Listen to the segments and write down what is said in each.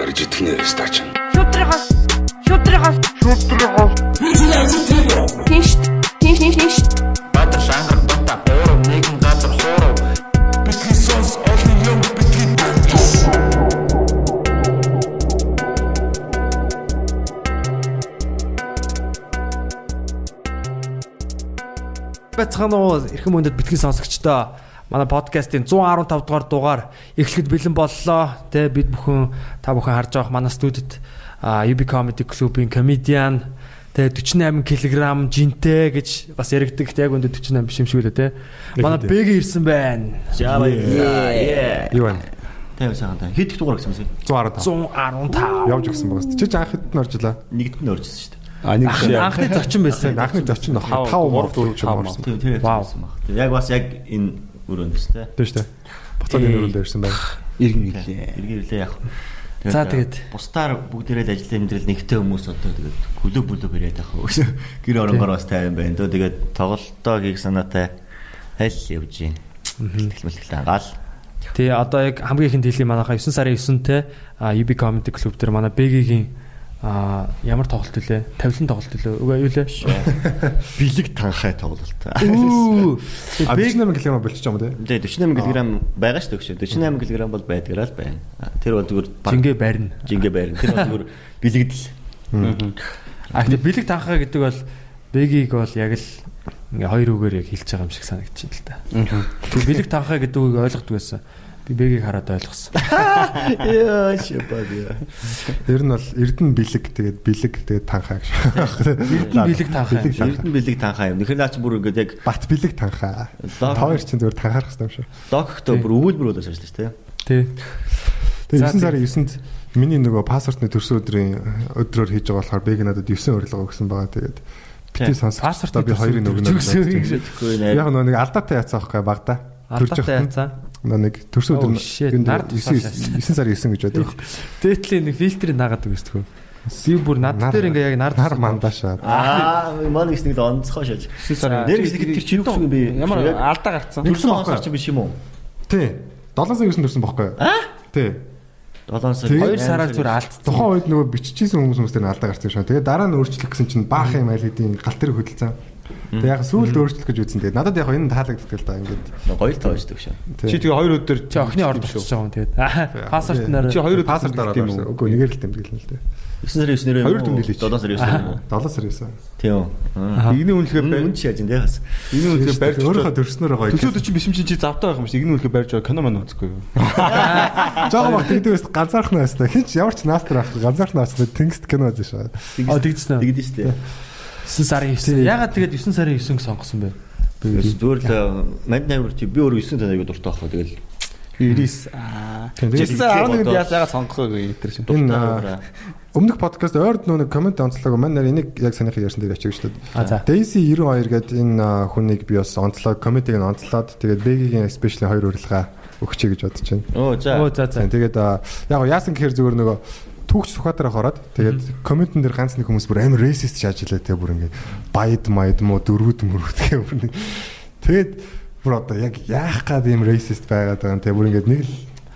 Арж итгэнэ стач. Шудрагаас шудрагаас шудрагаас Тинш тинш тинш тинш Баатар шангар бата гурав нэгэн газар хуурав. Бидний сонс олон юм бидний Бацхан уу эрхэм мөндөд битгий сонсогчдоо манай подкастын 115 дугаар дугаар эхлэхэд бэлэн боллоо. Тэ бид бүхэн та бүхэн харж байгаа манай студид UB Comedy Club-ийн comedian тэ 48 кг жинтэй гэж бас яригдаг. Яг өндө 48 биш юм шиг үлээ тэ. Манай Бэги ирсэн байна. Жава яа. Юу байна? Тэвэр сайхан та. Хэд их дугаар гэсэн юм 115. 115. Явж гисэн байгаас. Чи ч анх хэд нь оржлаа? Нэгд нь оржсэн шүү дээ. А нэг Анхны анхны зочин байсан. Анхны зочин нөх 5 мөр дөрөв ч орсон. Тийм тэр Вау. Тийм, Яг бас яг энэ өрөөндөөс те. Шүү дээ. Буцаад энэ өрөөлөө ирсэн байна. Иргэн ирлээ. Иргэн ирлээ яг. За, тэгээд. бусдаар бүгдээрээ л ажил амьдрал нэгтэй хүмүүс одоо тэгээд клуб бүлөг ирээд байх уу. Гэр оронгоор бас тайван байна. Төө тэгээд тоглолтоо хийх санаатай аль явж гин. Тэгэл мэлтэл ангаал. Тий одоо яг хамгийн ихэнд хэлий манайхаа 9 сарын 9-нд UB Comedy Club дээр манай Бэгийн а ямар тоглолт үлээ? Тавилан тоглолт үлээ. Үгүй юу лээ? Бэлэг танхай тоглолт. А 48 кг болчих юм тий. Тэгээд 48 кг байгаа шүү дээ. 48 кг бол байдгаараа л байна. Тэр бол зүгээр Жингээ барина. жингээ байрна. Тэр бол зүгээр бэлэгдэл. А тэгээ бэлэг танхаа гэдэг бол Бэгийг бол яг л ингээ хоёр үгээр яг хэлж байгаа юм шиг санагдчихэв л та. Тэгээ бэлэг танхаа гэдэг үгийг ойлгодог байсан. Би Бэгийг хараад ойлгосон. Яа шипад яа. Ер нь бол Эрдэнэ бэлэг тэгээд бэлэг тэгээд танхаа гэж. Эрдэнэ бэлэг танхаа. Эрдэнэ бэлэг танхаа юм. Тэгэхээр наач бүр ингээд яг Бат бэлэг танхаа. Хоёр чинь зөвөр танхаарах хэрэгтэй юм шүү. догтой бүр өвөлбөр болоос ажиллаж шүү дээ. Тий. Тэгээд За, 9 сарын 9-нд миний нөгөө пассвортны төрсөн өдрийн өдрөөр хийж байгаа болохоор бэг надад 9 урилга өгсөн байгаа. Тэгээд бити сонсох. Пассвортны би хоёрын өгнө. Яг нөгөө нэг алдаатай яцсан байхгүй багада. Алдаатай яцсан. Нэг төрсөн өдөр нар 9 9 сарын 9 гэж байдаг. Дээдлийн нэг фильтрийг нагаад өгөөсдгөө. Би бүр над дээр ингээ яг нар Нар мандаашаа. Аа, манай гэсэн нэг онцгой шаж. Нэр гэсэн тэр чи юу гэсэн бэ? Ямар алдаа гарцсан. Төрсөн онцгой чи биш юм уу? Тий. 7 сарын 9 төрсөн байхгүй юу? Аа? Тий. 7 сар. Тэгээд- 2 сараар зүр алдсан. Тухайн үед нөгөө биччихсэн хүмүүс хүмүүс дээр нь алдаа гарсан шүү. Тэгээд дараа нь өөрчлөх гэсэн чинь баах юм айл хэдийн галт тэрэг хөдөлсөн. Тэгээд яг сүүлд өөрчлөх гэж үзсэн. Тэгээд надад яг энэ таалагддаг л да ингээд. Гоё л тоождөг шээ. Чи тэгээ хоёр өдөр Чи охины орд очиж байгаа юм тэгээд. Пассворт нар Чи хоёр өдөр пассворт дараад юм уу? Үгүй нэгээр л тэмдэглэн л дээ. 9 сарын 9 нэрээ. Хоёр тэмдэглэж. 7 сарын 9 нэрээ. 7 сарын 9. Тийм. Игний үнэлгээ Үн барь. чи яаж энэ хас. Игний үнэлгээ барьж Өөрөөхөө төрснөөрөө гоё. Төсөөд чи биш юм чи завтай байх юм шиг игний үнэлгээ барьж байгаа кино маань үзэхгүй юу? Жоо баг тэгдэг байсан ганцаархан байсна. Хинч ямар ч наастар авах. Ганцаархан авсан тэнгист кино үзэж шаа. А тэгдсэн. Тэгдэж штэ. 9 сарын 9. Ягаад тэгээд 9 сарын 9-г сонгосон бэ? Зүгээр л манд найвар чи би өөрөө 9 танайг дуртай байхгүй тэгэл 99 аа. Тэгээд Жисэн 11-нд яасаа сонгох вэ гэтэр шин. Энэ өмнөх подкаст ойрд нөгөө комент онцлог маань нэр энийг яг санийхыг ярьсан дээр ачиг шүү дээ. Daisy 92 гэдэг энэ хүнийг би бас онцлог комментиг нь онцлоод тэгээд Бэгийн especially хоёр урилга өгчэй гэж бодож байна. Оо за. Оо за за. Тэгээд яг яасан гэхээр зүгээр нөгөө түүхч Сүхбаатараа хороод тэгээд комментэн дээр ганц нэг хүмүүс бүр амар racist шааж илээ тэгээд бүр ингээд баяд маяд мó дөрвүүд мөрүүд гэх бүр нэг тэгээд бүр одоо яг яах гад юм racist байгаад байгаа юм тэгээд бүр ингээд нэг л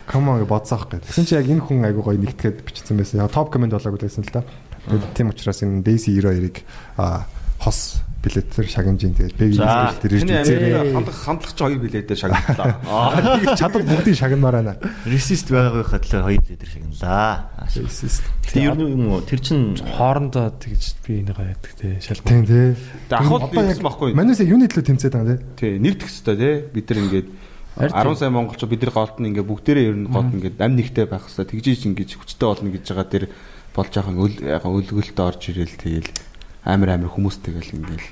комон гэж бодсоох гэдэг. Тэгсэн чи яг энэ хүн айгу гоё нэгтгэхэд бичсэн байсан. Яг топ комент болоогүй байсан л та. Тэгээд тийм учраас энэ Daisy 92-ыг аа хос билетээр шагнажин тэгээд Бэгийн спешл дээр ирж үзээрэй. амир хандах хандлагч хоёр билетээр шагналаа. Чадвар бүгдийг шагнамаар байна. Ресист байгаагийн хадлаа 2 литр шагналаа. Racist. Тэр юм уу? Тэр чин хоорондоо тэгж би энийг яадаг те шалгал. Тийм тий. Ахуул нэгсэн байхгүй. Манайс юуны төлөө тэмцээд байгаа те. Тий, нэр төгсөй тий. Бид нар ингээд Харин 10 сая монголчууд бид нар голд нь ингээд бүгдээрээ ер нь голд ингээд ам нэгтэй байх хэвээр тэгжиж ингэж хүчтэй болно гэж байгаа тэр болж байгаа өл яг өлгөлтөд орж ирэл тэгэл амар амар хүмүүс тэгэл ингээл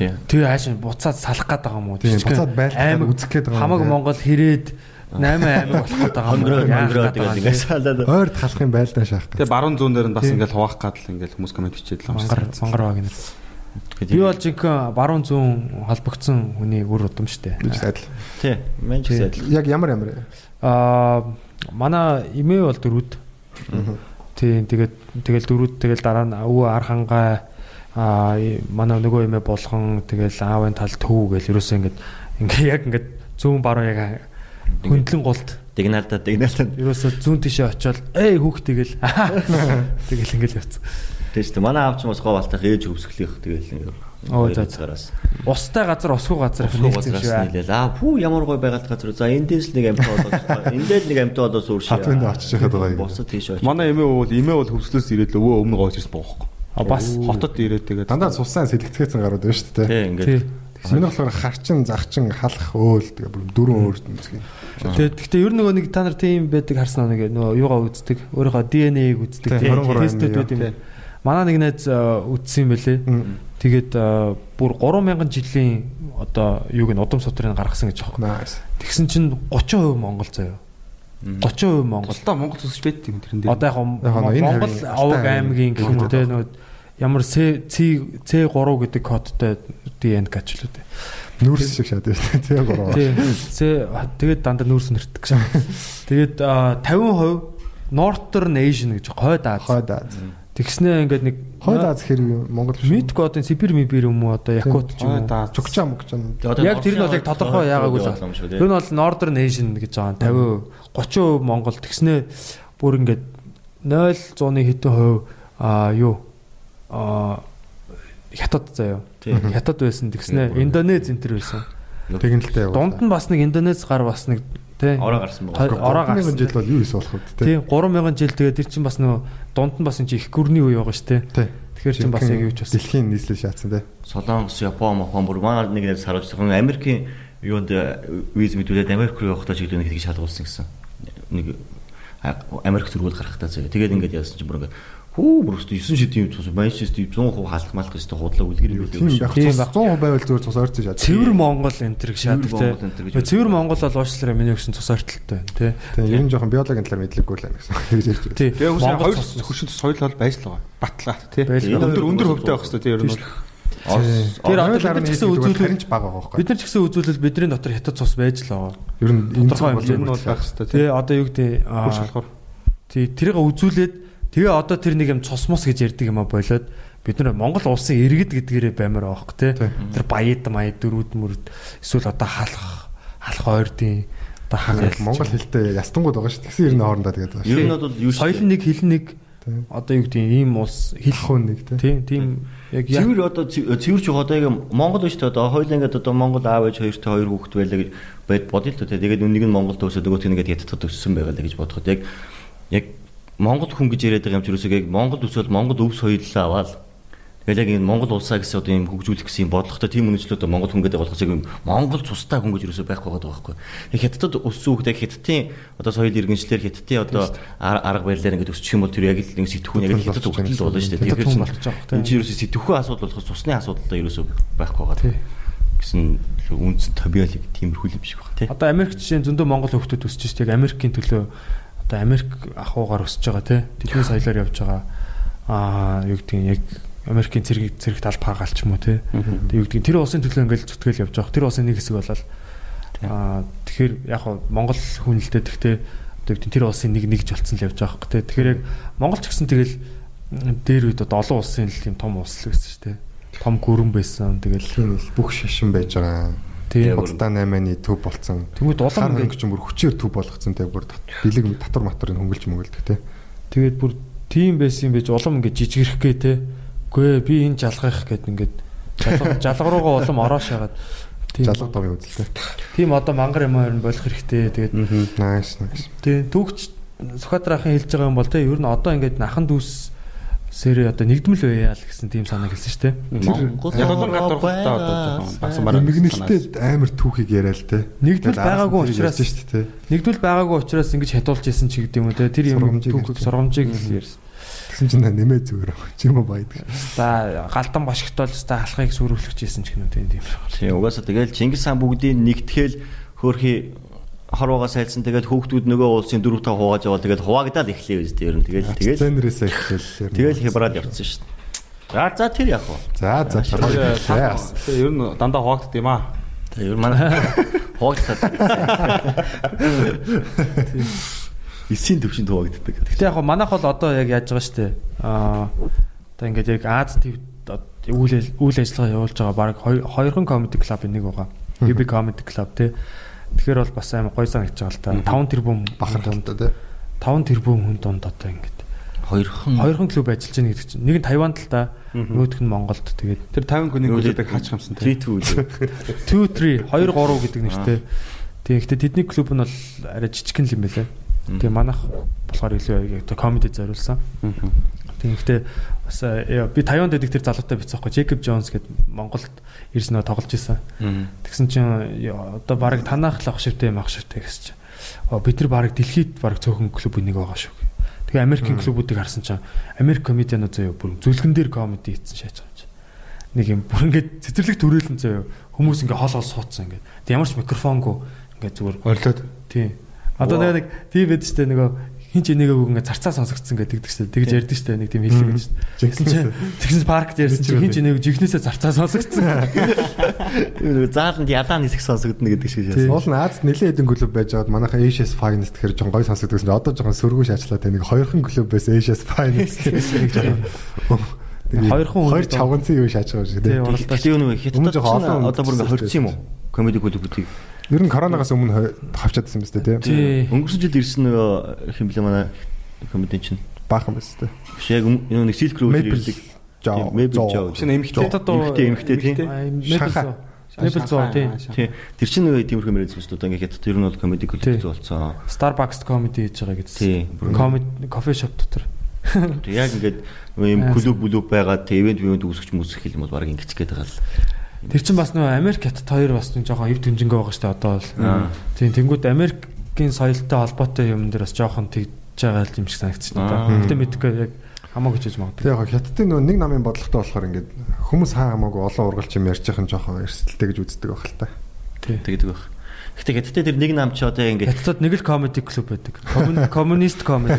тий. Тэгээ хааш буцаад салах гээд байгаа юм уу? Тийм, буцаад байлгахад аймаг үзэх гээд байгаа юм Хамаг. Монгол хэрээд 8 аймаг болох гээд байгаа хонгороо гээд тэгэл юм. салаад. Ойрд халах юм байлдаа шаах. тэгээ баруун зүүн дээр нь бас ингээл хуваах гад л ингээл хүмүүс комент бичээд л Мангар мангар баг нэр. Би бол жинхэнэ баруун зүүн холбогдсон хүний үр удам штэ. Биш адил. Тий. Мэн ч адил. Яг ямар ямар. Аа манай эмээ бол дөрүүд. Тийм тэгээд тэгэл дөрүүд тэгэл дараа нь өвөө ар хангаа аа манай нөгөө эмээ болгон тэгэл аавын тал төв гэл ерөөсөө ингээд ингээ яг ингээд зүүн баруун яг хөндлөн голд Дигналда дигналда. ерөөсө зүүн тишээ очиод эй хүүхд тэгэл тэгэл ингээл явцсан. Тэгэж тэ манай аав ч бас гоо балтах ээж хөвсгөлийнх тэгэл Оо, за, газараас. Устай газар усгүй газар газраас шүү. нийлээл. Аа пүү ямар гоё байгаль газар. За эндээс нэг амьтаа болоод эндээс нэг амьтаа болоод сууршаа. Хатвэнд очиж яхад байгаа юм. Босод тийш очиж. Манай эмээ бол эмээ бол хөвслөөс ирээд л өвөө өмнө гоож ирсэн боохгүй. А бас Хотод ирээд тэгээд Дандаа цуссан сэлэгдэхээсэн гарууд байна шүү дээ. Тий тий. ингээд. Миний болохоор харчин, захчин, халах өөл тэгээ бүр дөрөв өөр үзгий. Тэгээ гэхдээ ер нь нөгөө нэг та нар тийм байдаг харсан нэг нөгөө юугаа үздэг. Өөрийнхөө ДНХ-г үздэг. Тий, 23 Тестүүд байт юм. Манай нэг найз э, үзсэн юм бэлээ. Тэгээд э, бүр 3000 жилийн одоо юуг нь удам судрыг гаргасан гэж. Nice. Тэгсэн чинь 30% Монгол заяа. 30% Монгол. Тусдаа Монгол төсөж байт юм тэрэн дээр. Одоо яг Монгол Алтай аймгийн гэх юм уу те нөгөө ямар C C C3 гэдэг кодтой ДНК ч л үү. Нүүрс шиг шат байна шүү дээ. Тэгээ Тий. C тэгээд дандаа нүүрс нэрдэг гэсэн. Тэгээд а, 50% Northern Asian гэж хойд Аз. Хойд Аз. Тэгснээ ингээд нэг Хойд Аз хэрэг Монгол биш. Мэдгүй одоо Сибирь мибир юм уу одоо Якут ч юм уу. Чукча мукча. Яг тэр нь бол яг тодорхой яагаагүй л байна. Тэр нь бол Northern Asian гэж байгаа. 50 30% Монгол тэгснээ бүр ингээд 0.100-ны хэдэн хувь а юу хятад заяа. Хятад байсан тэгснээ Индонез энэ төр байсан. Тэгнэлтэй яваа. Дунд нь бас нэг Индонез гар бас нэг тий Ороо гарсан байгаа. ороо гарсан. жил бол юу ис болох вэ те. Тий 3000 жил тэгээд тэр чинь бас нөгөө дунд нь бас энэ их гүрний үе байгаа шүү Тий. дээ. Тэгэхээр чинь бас яг юу ч бас Дэлхийн нийслэл шаацсан те. Солонгос, Япон, Мохон бүр манай нэг саруулж байгаа. Америкийн юунд виз мэдүүлээд Америк руу явахдаа ч гэдэг нэг шалгуулсан гэсэн. Нэг Америк зүргүүл гарахтаа заяа. Тэгээд ингээд яасан чинь бүр ингээд хүү бүр өстө 9 шидийн цус Манчестер 100% халах малах гэж худлаа үлгэр юм Тийм байх. Тийм байх. 100% байвал зүгээр цус ойрцож шат. Цэвэр Монгол энэ төр шаадаг гэж Цэвэр Монгол бол уучлаарай миний өгсөн цус ойртолтой байна тий. Тийм ер нь жоохон биологийн талаар мэдлэггүй л байна гэсэн. Тэгж ярьж байна. Тий. Тэгээ үгүй Монгол хоёр цус хөршин соёл бол байж л байгаа. Батлаа тий. Байлгаа. Өндөр өндөр хөвтэй байх хэрэгтэй тий ер нь бол. Тэр ч гэсэн үзүүлэл харинч бага байгаа бид нар ч гэсэн үзүүлэл бидний дотор хятад цус байж л байгаа. Ер нь энэ бол байх хэрэгтэй тий. Тий одоо юу гэдэг тий тэрийг үзүүлээд тэгээ одоо тэр нэг юм цосмос гэж ярьдаг юм а болоод бид нар Монгол улсын иргэд гэдгээрээ баймаар байгаа хөх тий. Тэр баяд маяд дөрүүд мөрд эсвэл одоо халах халах ойрдын одоо хагаал Монгол хэлтэй ястангууд байгаа шүү. Тэгсэн ер нь хоорондоо тэгээд байгаа шүү. Ер нь бол юу соёл нэг хэл нэг одоо юу гэдэг ийм улс хэл Хахуун нэг те. тийм тийм яг яг Цэвэр одоо цэв- цэвэр ч одоо яг Монгол биш тэ одоо хоёул ингээд одоо Монгол аав ээж хоёртой хоёр хүүхэд байлаа гэж бод бодъё л тэ. Тэгээд нэг нь Монгол төвсөд нөгөөх нь ингээд хятадд өссөн байгаа л гэж бодоход яг яг Монгол хүн гэж яриад байгаа юм ч юусоо яг Монгол төсөөл Монгол өв соёллоо аваад тэгэл яг энэ Монгол улсаа гэсэн одоо юм хөгжүүлэх гэсэн юм бодлоготой тийм одоо Монгол хүн гэдэг болохоос яг юм Монгол цустай хүн гэж юусоо байхгүй байгаа байхгүй. Яг хятадд өссөн хүүхэд яг хятадын одоо соёл иргэншлэр хятадын одоо ар- арга барилаар ингээд өсчих юм бол тэр яг л нэг сэтгхүүн яг л хятад хөгжил болно шүү дээ. Тэгэхээр энэ чинь ерөөсөө сэтгхүү асуудал болохоос цусны асуудалтай ерөөсөө байхгүй байгаа гэсэн үндсэн тобиалыг тиймэрхүү юм шиг байна тий. одоо Америк жишээ зөндөө Монгол хүүхдүүд өсөж шүү дээ. Америкийн төлөө одоо Америк ахуугаар өсөж байгаа те. Тэдний соёлоор явж байгаа аа юу гэдэг нь яг Америкийн цэрэг цэрэг тал паагаал ч юм уу те. Тэг юу гэдэг нь тэр улсын төлөө ингээл зүтгэл явж байгаа. Тэр улсын нэг хэсэг болол аа тэгэхээр яг хоо Монгол хүн л дээ тэгтээ одоо юу гэдэг нь тэр улсын нэг нэгж болцсон л явж байгаа хэрэг те. Тэгэхээр яг Монгол ч гэсэн тэгэл дээр үед одоо олон улсын л тийм том улс л байсан шүү дээ. Том гүрэн байсан. Тэгэл бүх шашин байж байгаа. Тийм Худалдаа 8-ны төв болцсон. Тэнгүүд улам хөнгөч бүр хүчээр төв болгоцсон те бүр тат- бэлэг татвар матврыг хөнгөлж мөнгөлдөг те. Тэгээд бүр тийм байсан юм байж улам ингээд жижигрэх гээ те. Үгүй ээ би энэ жалгах гэд ингээд жалга руугаа улам ороош ягаад. Тийм. Жалга дурын үзэлтэй. Тийм одоо мангар юм хоёр болох хэрэгтэй. Тэгээд Nice nice. тийм түүхч Сүхбаатарын хэлж байгаа юм бол те ер нь одоо ингээд нахан дүүс сэрээ одоо нэгдмэл байяа л гэсэн тийм санаа хэлсэн шүү дээ. Монгол бол гадар хөлтөө одоо багсан мараа. Мэгнэлтэй амар түүхийг яриа л те. Араас байгаагүй учраас- шүү дээ те. Нэгдвэл байгаагүй учраас ингэж хадуулж исэн ч гэдэг юм уу те. Тэр юм түүхийг сургамжийг л ярьсан. Тэгсэн чинь нэмээ зүгээр байгаа. Чи юм баядаг. За галдан бошигтол та алхахыг сүрүүлж исэн ч гэнэ тийм. Тийм угаасаа тэгэл Чингис хаан бүгдийг нэгтгэл хөөрхи хорвоогоо сайлсан тэгээд хүүхдүүд нөгөө улсын дөрөв та хувааж яваа тэгээд хуваагдаад эхлэв үст ер нь тэгэл тэгэл Сценерээс эхлээл. тэгэл хибраад явцсан шүү дээ. За за тэр яг уу. За за тэгээ ер нь дандаа хуваагдд юм аа. Тэр ер нь манай хуваагдаад. Эсийн төвшөнд хуваагддаг. Гэтэ яг хоо манайх бол одоо яг яаж байгаа штэ. Аа одоо ингээд яг Аз ТV үйл үйл ажиллагаа явуулж байгаа баг хоёр- хоёрхан comedy club нэг байгаа. UB comedy club тий. Тэгэхээр бол бас амар гоё санагдаж байгаа л да. 5 тэрбум бахар дунд талтай тий. 5 тэрбум хүн дунд одоо ингээд Хоёрхан хоёрхан клуб ажиллаж байна гэдэг чинь. Нэг нь Тайванд л да. Нөгөөх нь Монголд. Тэгээд Тэр 50 хүний хөлөөдөг хаач хамсан тий. 3 2 үлээ. 2 3 2 3 гэдэг нэртэй. Тийм гэхдээ тэдний клуб нь бол арай жижигхэн л юм байлаа. Тэгээ манайх болохоор илүү яг комеди зориулсан. Тийм гэхдээ бас би Тайванд гэдэг тэр залуутай бицээхгүй Джейкоб Джонс гэдэг Монголд ирсэн нөө тоглож исэн. Тэгсэн чинь одоо баг танах л ах шивтэй мах шивтэй гэсэн чинь. Оо бид нар баг дэлхийд баг цөөхөн клуб нэг байгаа шүү. Тэгээ Америкийн клубүүдийг харсан чинь Америк комедианууд заяа бүр зүлгэн дээр комеди хийсэн шааж байгаа юм чинь. Нэг юм бүр ингээд цэцэрлэг төрөөлөн заяа хүмүүс ингээд хол хол суудсан ингээд. Тэг ямар ч микрофонгүй ингээд зүгээр Орлоод тий. Одоо нэг тийм байдаг шүү дээ нөгөө хин ч энийгээ ингээд зарцаа сонсогдсон гэдэг шүү дээ. Тэгж ярьдэн шүү дээ нэг тийм хэллэг гэж. Тэгсэн чинь тэгсэн паркт ярьсан чинь хин ч энийгээ жигнэсээ зарцаа сонсогдсон. Нэг зааланд ядаан нисэх сонсогдно гэдэг шиг шээ. Уул нь Азад нэлээд хэдэн клуб байж байгаад манайхаа Asia's Finest гэхээр жон гой сонсогдсон чинь одоо жоохон сөргөө шаачлаа те нэг хоёрхан клуб байсан Asia's Finest Хоёрхан хүн хоёр чавганцын юу шааж байгаа шиг Тий, те. уралдаа Гэхдээ юу нэг Өмнө хятад одоо бүр ингээ хоригдсон юм уу? Комеди клубүүдийг. Ер нь коронавигаас өмнө хавчаадсан юм байна те. Тий. Өнгөрсөн жил ирсэн нөгөө хэмблэ манай комедиан чинь. Баахан байсан те. Биш яг юм- юу нэг Silk Road ирдэг. Жоо. Maple Joe. Шинэ эмхтэй. Хятад уу Эмхтэй эмхтэй тийм. Мэбэл Мэбэл зоо тий. Тий. Тэр чинь нөгөө тиймэрхүү мэрэг зүйлс одоо ингээ хятад ер нь бол комеди клуб Тий. болсон. Starbucks comedy хийж байгаа гэсэн. Comedy coffee shop дотор. Тэг яг ингээд нөгөө юм клуб бүлүг байгаа тэ ивент ивент үүсгэж мүсгэх хэл бол баг ингэч гээд байгаа л. Тэр чинь бас нөгөө Америк хятад хоёр бас нэг жоохон эв тэмжингээ байгаа дээ одоо бол. Тийм тэнгууд Америкийн соёлтой холбоотой юм дээр бас жоохон тэгж байгаа юм шиг санагдчих надад. Аа. Гэтэ мэдгүй яг хамаагүй ч гэж магадгүй. Тэгээ яг хятадын нөө нэг намын бодлоготой болохоор ингээд хүмүүс хаа хамаагүй олон ургалч юм ярьж байгаа нь жоохон эрсдэлтэй гэж үздэг байх л та. Тэгдэг байх. Гэтэ хятадтай тэр нэг нам ч одоо ингээ Хятадд нэг л comedy club байдаг. Коммуни- Коммунист club.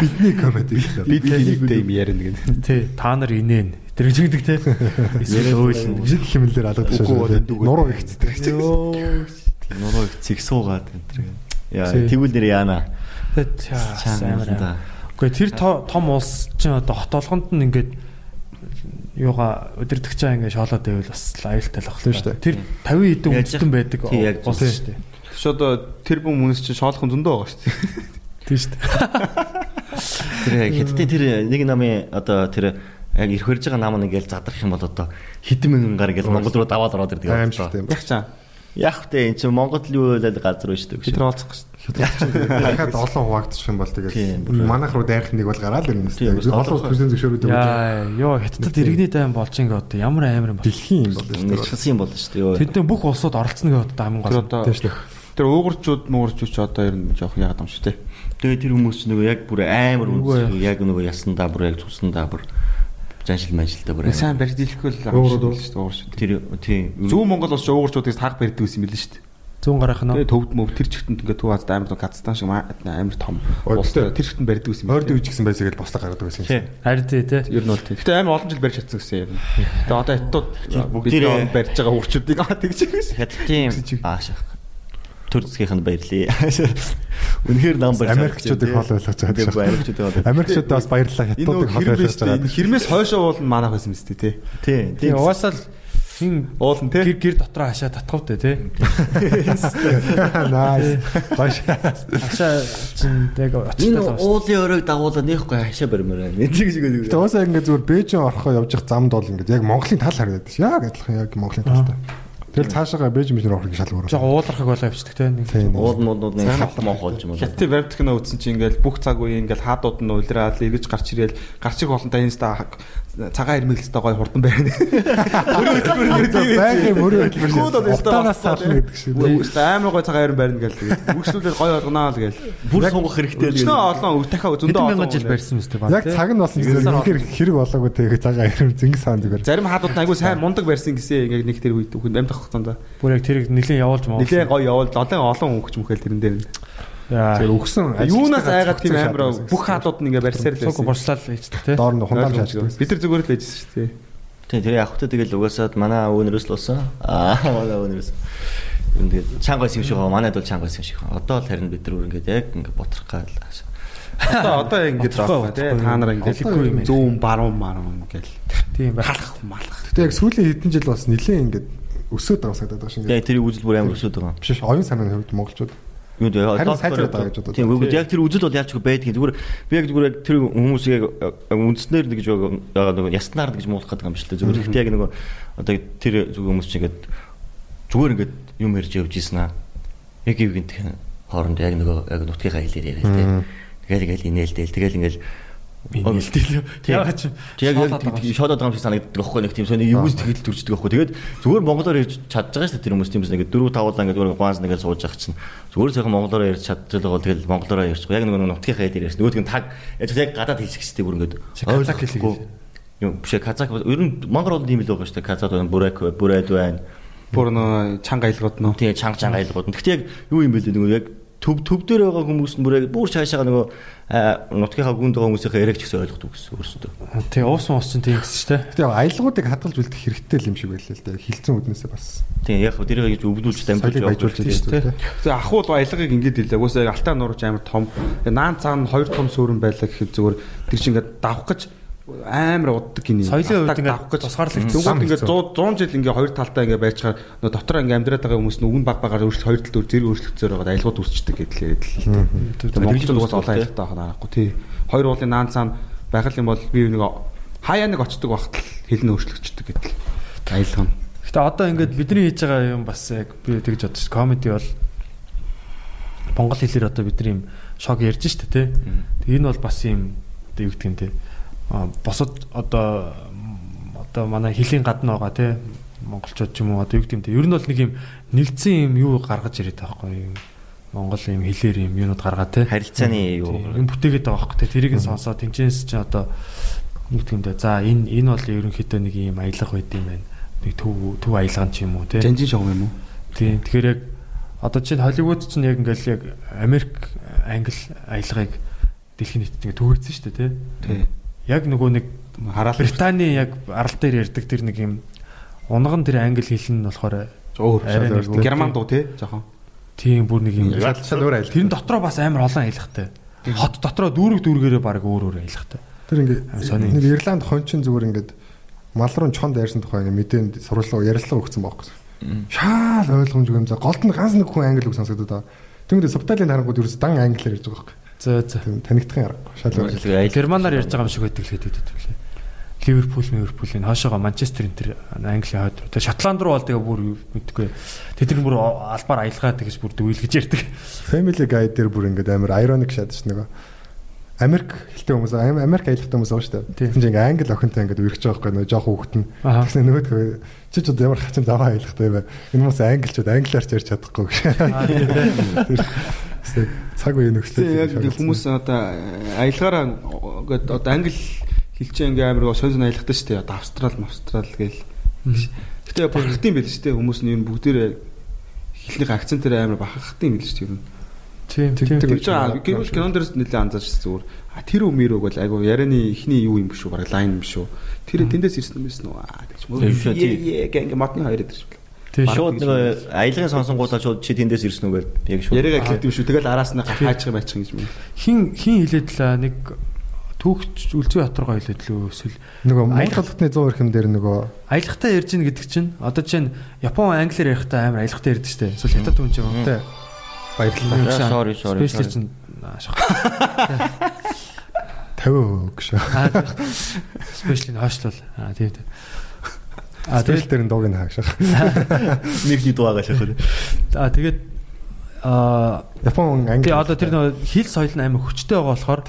Бидний комеди хэлээ. Би тэлэгтэй юм ярина гэдэг. Тий, та нар инээн. Тэр гэж гэдэг те. Эсвэл ойлно. Жиг хэмнэлээр бол шээ. Нуруу ихцдэг. нуруу цэг суугаад энэ тэр. Яа тэгвэл нэр яана. Да. Гэхдээ тэр то- том улс чинь одоо хот олгонд нь ингээд юугаа өдөртөгч чаа ингээд шоолоод байвал бас аюултай л Тийм шүү дээ. Тэр 50 хэдэн үндэстэн байдаг улс шүү дээ. Тэш одоо тэр бүм хүнс чинь шоолох зөндөө байгаа шүү дээ. Тийм шүү дээ. Тэр хятадын тэр нэг намын одоо тэр яг ирэх хөрж байгаа нам нэгэл задрах юм бол одоо хэдэн мянган гар ингээл Монгол руу даваад ороод ирдэг. Юм. Яг чам. Яг тэ эн чинь Монгол юу вэ газар биш үү? Бид нар олцох шүү дээ. Дахиад олон хуваагдчих юм бол тэгээд манайх руу дайрах нэг бол гараад ирнэ үстэй. бас Олон улс зөвшөөрөөд өгч Яа, ёо хятадд иргэний дайм болж ингээ одоо ямар амар юм бол. дэлхийн юм бол шүү дээ. часан юм болно шүү дээ. Тэдний бүх улсууд оролцсон гэдэг одоо хамгийн гол. Тийм шүү дээ. тэр уугурчууд муурчууд ч одоо ер нь жоох яагаад юм шүү дээ. Тэгээ тэр хүмүүс нөгөө яг бүр амар үнс яг нөгөө ясандаа бүр яг цуснандаа бүр жаншил маншилтаа бүр сайн барьж дийлэхгүй л Уугурууд уу? шүү дээ. Уугур шүү тэр тийм Зүүн Монгол улс ч уугурчуудаас таг барьдаг байсан юм билээ шүү дээ. Зүүн гарах нь. Тэгээ төвд мөв тэр чигтэнд ингээ түүаз амар Казахстан шиг амар том улс тэр- чигтэнд барьдаг юм. Ойрд үеч гэсэн байсаа гэж бослог гаргадаг байсан юм. тий. Харин тий те. Ер нь бол тийм. Гэтэ амар олон жил барьж чадсан гэсэн юм. Тэгээ одоо хятад бүгдээрээ- бүгдээ барьж байгаа уурчуудыг аа тэгж байгаа шүү. Хятадын аашаа төр зэскийнхэнд баярлаа. Үнэхээр нам барьж Америкчуудыг хоол ойлгож байгаа. Америкчуудыг хоол. Америкчуудаа бас баярлалаа хятадуудыг хэрмээс ойлгож байгаа. энэ хэрмээс хойшоо уулна манайх байсан мэт тий. Тий. Тийм угаасаа л хин Уулна тий. гэр гэр дотроо хашаа татхавтай те. Nice. Гош. Хашаа чин яг очтой л байна. уулын өрөөг дагуулаад нэхгүй хашаа баримаар байна. Нэг шиг Тэгээ шиг. уусаа ингээд зүгээр Бээжин орохоо явж явах замд бол ингээд яг Монголын тал харагдаад ш. Яг адилхан яг Монголын талтай. Тэгэл цаашаага Бээжин мэж орохыг шал өөр. Жог уулрахыг болоо явчихдаг те. нэг. Тийм. Уул муудууд нэг хат мох болж юм уу? Хятадын веб техно үзсэн чинь ингээл бүх цаг үеийн ингээл хаадууд нь улираад эргэж гарч ирээл гарчиг болонтой инста цагаан ирмэлцтэй гой хурдан байна. Өөрөө хөтөлбөр Байхын мөрөө хэлбэр. Код одоо инста Утаанаас саална гэдэг шиг. Үгүй амар гой цагаан ирмэл барина гэл тэгээд бүгшлүүлээд гой болгоно л гээл. Бүр сунгах хэрэгтэй л Өчнөө олон дахиад зөндөө олон жил барьсан мэт баг. Яг цаг нь болсон гэсэн үнэхээр хэрэг болоогүй тэгээ цагаан ирэн зингис хаан зүгээр. Зарим хаадууд нь айгүй сайн мундаг барьсан гэсэн яг нэг тэр үед хүн амьд тахцаанда. Бүр яг тэрийг нэлээд явуулж маа. Нилээ гой явал олон олон хөнгөч мөхөл тэрэн дээр. Яа. Тэр өгсөн. Юунаас айгаад тийм амар бүх хаадууд нь ингээ барьсаар л байсан. борслал хийдэг те. доор нь хундаал шааждаг. Бид нар зүгээр л байжсэн шүү дээ. Тий, тэр яг хөтө тэгэл угаасаад манай өвнөрөөс л болсон. Аа, манай өвнөрөөс. Юм тэгээд чангайс юм шиг байгаа. Манайд бол чангайс юм шиг. Одоо л харин бид нар ингээд яг ингээд ботрох гал. Одоо одоо ингэж байгаа тий та нар юм. зүүн баруун маруун ингээл Тийм байх. халах малах. Гэтэ яг сүүлийн хэдэн жил бас нилээн ингээд өсөөд байгаа санагдаад байгаа шиг. Яг тэрийг үзэл бүр амар өсөд байгаа. Биш оюун санааны хувьд монголчууд Юу бодод. Тийм үгүй яг тэр үзэл бол яалчгүй байдгийг зүгээр би яг зүгээр тэр хүмүүсийг яг үндснээр нэг гэж байгаа нэг яснаар гэж муулах гэдэг юм л зүгээр ихтэй яг нэг одоо тэр зүгээр хүмүүс чинь ингээд зүгээр ингээд юм ярьж явж ийсэн аа. Яг ивгэнт хооронд яг нэг яг нутгийнхаа хэлээр яриа тийм. Тэгэл ингээл инээлдэл тэгэл ингээл Инээлтэл яагаад ч Яг шоодод байгаа юм шиг санагддаг байхгүй нэг тийм сони юус тэгэл төрждөг байхгүй. Тэгээд зүгээр монголоор ярьж чадж байгаа шүү дээ. Тэр хүмүүс тийм нэг 4 5 удаа ингээд зүгээр гуанс нэгээл сууж явах чинь. Зүгээр сайхан монголоор ярьж чадчихл байгаа тэгэл монголоор ярьчих. Яг нэг нутгийнхаа хэлээр ярьж нөгөөдг нь таг. Яг гадаад хэлчих шүү дээ бүр ингээд казак хэлийг юм биш казак ер нь монгол бол ийм л байгаа шүү дээ. Казак байна бүрак бүрайд байна. Бүр нөө чанга аялгууд нөө. Тийм чанга чанга аялгууд. Гэхдээ яг юу юм бэ нөгөө яг төв төв дээр байгаа хүмүүс нь бүр яг бүр цаашаага нөгөө нутгийнхаа гүнд байгаа хүмүүсийнхээ яриаг ч гэсэн ойлгодог гэсэн өөрсдөө. Тий уусан ус чинь тийм гэсэн ч тий. Гэтэ аялгуудыг хадгалж үлдэх хэрэгтэй л юм шиг байлаа л да. Хилцэн үднээсээ бас. Тийм яг тэрийг гэж өвдүүлж дамжуулж баяжуулж явах дээ. Тэгээ ахуул аялгыг ингэж хэлээ. Угсаа яг алтаа нурж амар том. Наан цаана хоёр том суурин байлаа гэхэд зүгээр тэр чинь ингээд давах гэж амар уддаг гинэ. Соёлын давах ингээд гэж тусгаарлагдсан. Тэгвэл ингээд 100 100 жил ингээ хоёр талдаа ингээ байцгаа нөө дотор ингээ амьдраад байгаа хүмүүс нь үгэн баг багаар өөрчлөлт хоёр талд зэрэг өөрчлөгцөөр байгаа аялгууд үүсчдэг гэдэл яриад л. Монголд угаас олон аялалтай байгаа харахгүй тий. Хоёр уулын наан цаана байх юм бол би нэг хаяа нэг очдөг багт л хэлнэ өөрчлөгчдөг гэдэл. Аялга нь. Гэтэ одоо ингээд бидний хийж байгаа юм бас яг би тэгж бодож байна. Комеди бол монгол хэлээр одоо бидний юм шог ярьж штэ тий. Энэ бол бас юм одоо юу гэдэг юм те. Босод одоо одоо манай хэлийн гадна байгаа тий. Монголчууд ч юм уу одоо юу гэдэг юм те. Ер нь бол нэг юм нэгдсэн юм юу гаргаж ирээд байгаа байхгүй? Монгол юм хэлээр юм юунууд гаргаа тий. Харилцааны юу юм бүтээгээд байгаа байхгүй тий. Тэрийг нь сонсоод тэнцэнс чи одоо нэг юм дэ. За энэ энэ бол ерөнхийдөө нэг юм аялга байд юм байна. Нэг төв төв аялга ч юм уу тий. Жанжин шоу юм уу? Тийм. Тэгэхээр яг одоо чинь Холливуд чинь яг ингээл яг Америк, Англи аялгыг дэлхийн нийтэд ингээ төгөөцсөн шүү дээ тий. Яг нөгөө нэг Хараал Британий яг арал дээр ярьдаг тэр нэг юм унган тэр англи хэл нь болохоор өөр герман дуу тий жоохон. тийм бүр нэг юм Шал өөр аялал. тэр дотроо бас амар олон аялгатай. Хот дотроо дүүрэг дүүргээрээ баг өөр өөр аялгатай. Тэр ингээд Сони. нэг Ирланд хончин зүгээр ингээд мал руу чонд дайрсан тухай ингээд мэдээнд сурвалжлага ярилцлага өгсөн байхгүй. Шаал ойлгомжгүй юм за голд нь ганц нэг хүн англи үг сонсогдоод байгаа. Тэнгүүд субтайлын харангууд ерөөс дан англиар ярьж байгаа байхгүй. За за. Тийм танигдахын аргагүй. Шал өөр. Германаар ярьж байгаа юм шиг байдаг л хэдэд байдаг лээ. Ливерпул, Ливерпулийн хаашаага Манчестер энэ Английн хойд. Тэгээ Шотланд руу бол тэгээ бүр мэдгүй. Тэд нар бүр албаар аялгаад тэгэж бүр дүйлгэж ярьдаг. Family Guide дээр бүр ингээд амар ironic шат ш нөгөө. Америк хэлтэй хүмүүс Ам- Америк аялахтай хүмүүс байгаа шүү дээ. Тэгсэн чинь ингээд англи охинтой ингээд үргэж байгаа байхгүй нөгөө жоох хүүхэд нь. Тэгсэн нөгөөдгөө чи ч одоо ямар хачин заваа аялахтай юм бэ? Энэ хүмүүс англичууд англиар ч ярьж чадахгүй гэж. Цаг үеийн нөхцөл. Тэгээ яг ингээ хүмүүс одоо аялгаараа ингээд одоо англи хэлчээ ингээ амар гоо сонь аялгатай шүү дээ. Одоо австрал, австрал гээл. Гэтэ бахархт юм байл шүү дээ. Хүмүүс нь ер нь бүгдээрээ хэлнийх акцентээр амар бахархт юм байл шүү дээ. ер нь. Тийм тийм. Тэгж байгаа гэрүүл кинон дээрс нэлээ анзаарч зүгээр. А тэр мэрэг бол айгу ярианы ихний юу юм биш үү? Бараг лайн юм шүү. Тэр тэндээс ирсэн юм байсан уу? Аа тэгч мөр. Гэнгэ матны хоёр. Тийм шүү. Шууд нэг аялгын сонсонгуудаа шууд чи тэндээс ирсэн үгээр яг шууд. Яриага хэлдэв шүү. Тэгэл араас нь хаачих байчих гэж юм. Хин хин хилээдлээ нэг түүхч үлзий хатргаа хилээдлөө эсвэл Нөгөө Монгол хотны 100 эрхэм дээр нөгөө аялахтаа ярьж ийн гэдэг чинь одоо чинь Япон англиар ярихдаа амар аялахтаа ярьдаг штэ. Эсвэл хятад хүн ч юм уу. тий. Баярлалаа. Аа, sorry, sorry, sorry. чинь аашаа. 50 гэж. Аа спешиал хойшлол. Аа тийм тийм. Аа Тэгэл дээр нь дууг нь хаашаа. Нэгний дуугаа шахах. аа тэгээд аа Япон англи. тий одоо тэр нөгөө хил соёл нь амар хүчтэй байгаа болохоор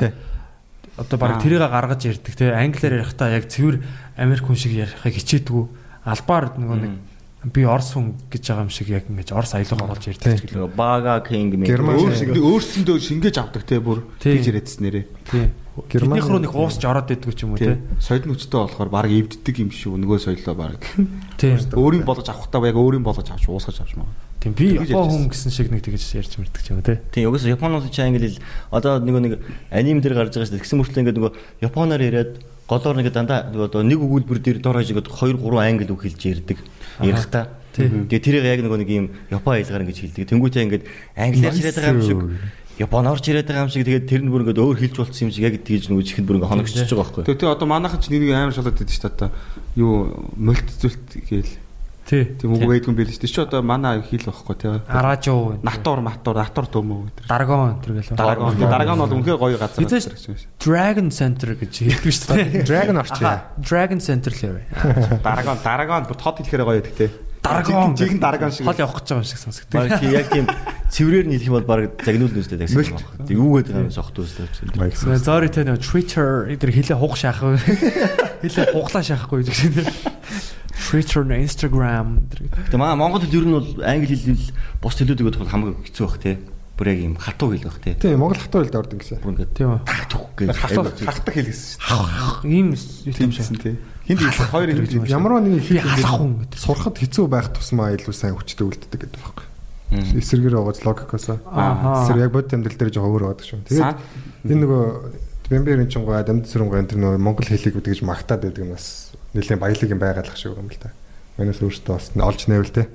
одоо баг тэрийг гаргаж ярьдаг тий англиар ярихдаа яг цэвэр Америк хүн шиг ярихыг хичээдгүү албаар нөгөө нэг би орс хүн гэж байгаа юм шиг яг ингэж орс аялга оруулж ярьдаг ч гэлээ. Бага Кинг мэн. Өөрсөндөө шингээж авдаг те бүр Тий. гэж яриадсан нэрээ. Тий. Герман- Герман руу нэг уусч ороод иддэг ч юм уу Тий. Соёл нүцтэй болохоор баг эвддэг юм шүү. Нөгөө соёлоо баг. Тий. Өөрийн болгож авахтаа яг өөрийн болгож авч уусгаж авч маа. Тийм би Тэгж Япон хүн гэсэн шиг нэг тэгэж ярьж мэрдэг ч юм уу тий. Тийм угсаа Японууд чи англи хэл одоо нөгөө нэг аним дээр гарч байгаа шүү дээ. Тэгсэн мөртлөө ингээд нөгөө Японоор яриад голоор нэг дандаа нөгөө нэг өгүүлбэр дээр дор хажигаад 2 3 англи үг хэлж ярьдаг. Ярихдаа. Тэгээ тэрийг яг нөгөө нэг юм Япон аялгаар ингэж хэлдэг. Тэнгүүтээ ингээд англиар яриад байгаа юм шиг Японоор ч яриад байгаа юм шиг тэгээд тэр нь бүр ингээд өөр хэлж болцсон юм шиг яг тийж нөгөө чихэнд бүр ингээд хоногчж байгаа байхгүй. Тэгээ тэгээ одоо манайхан ч нэг амар шалаад байдаг шүү дээ одоо юу мөлт зүлт гээл Тий. Тийм үг байдгүй юм шүү дээ. Чи одоо манай хэл байхгүй тий. Аражуу. Натур матур натур төмөө гэдэг. Даргон энэ гэлээ. Дараагийн дараагийн бол үнэхээр гоё газар. Эцэс Dragon Center гэж хэлдэг шүү дээ. Dragon орчих. Dragon Center л яа. Дараагийн дараагийн тод хэлэхээр гоё гэдэг тий. Даргон. Жигэн дараагийн шиг. Хол явах гэж байгаа юм шиг сонсогддог. Баг чи яг тийм цэврээр нийлэх юм бол баг загнуул нүстэй тагсан юм байна. Тэг юу гэдэг юм сохт үстэй. Sorry тэ нөө Twitter эдэр хилээ хух шахах. Хилээ хуглаа шахахгүй гэж тийм. Twitter, Instagram эдэр. Гэтэ маа Монгол хэл ер нь бол англи хэл бус хэлүүдийг бодоход хамаагүй хэцүү байх тий. Бүр яг юм хатуу хэл байх тий. Тийм Монгол хатуу хэлд ордог гэсэн. Бүр ингээд Тийм үү. хатуух гэж. хатуу хатдаг хэл гэсэн шүү дээ. Ийм Тийм шин тий. Хинд хэлэх хоёр хэл Ямар нэг хэл халах хүн гэдэг. сурахад хэцүү байх тусмаа илүү сайн хүчтэй үлддэг гэдэг байхгүй. Эсэргээр байгаа логикоос. Аха. Эсрэг яг бод амьдрал дээр жоо өөр байдаг шүү. Тэгээд энэ нөгөө Бэмбэрийн чингоо амьд сүрэнго энэ нөгөө монгол хэлийг үдгэж магтаад байдаг юм бас нэлээд баялаг юм байгаалах шиг юм л та. Манайс өөртөө бас олж нэвэл те.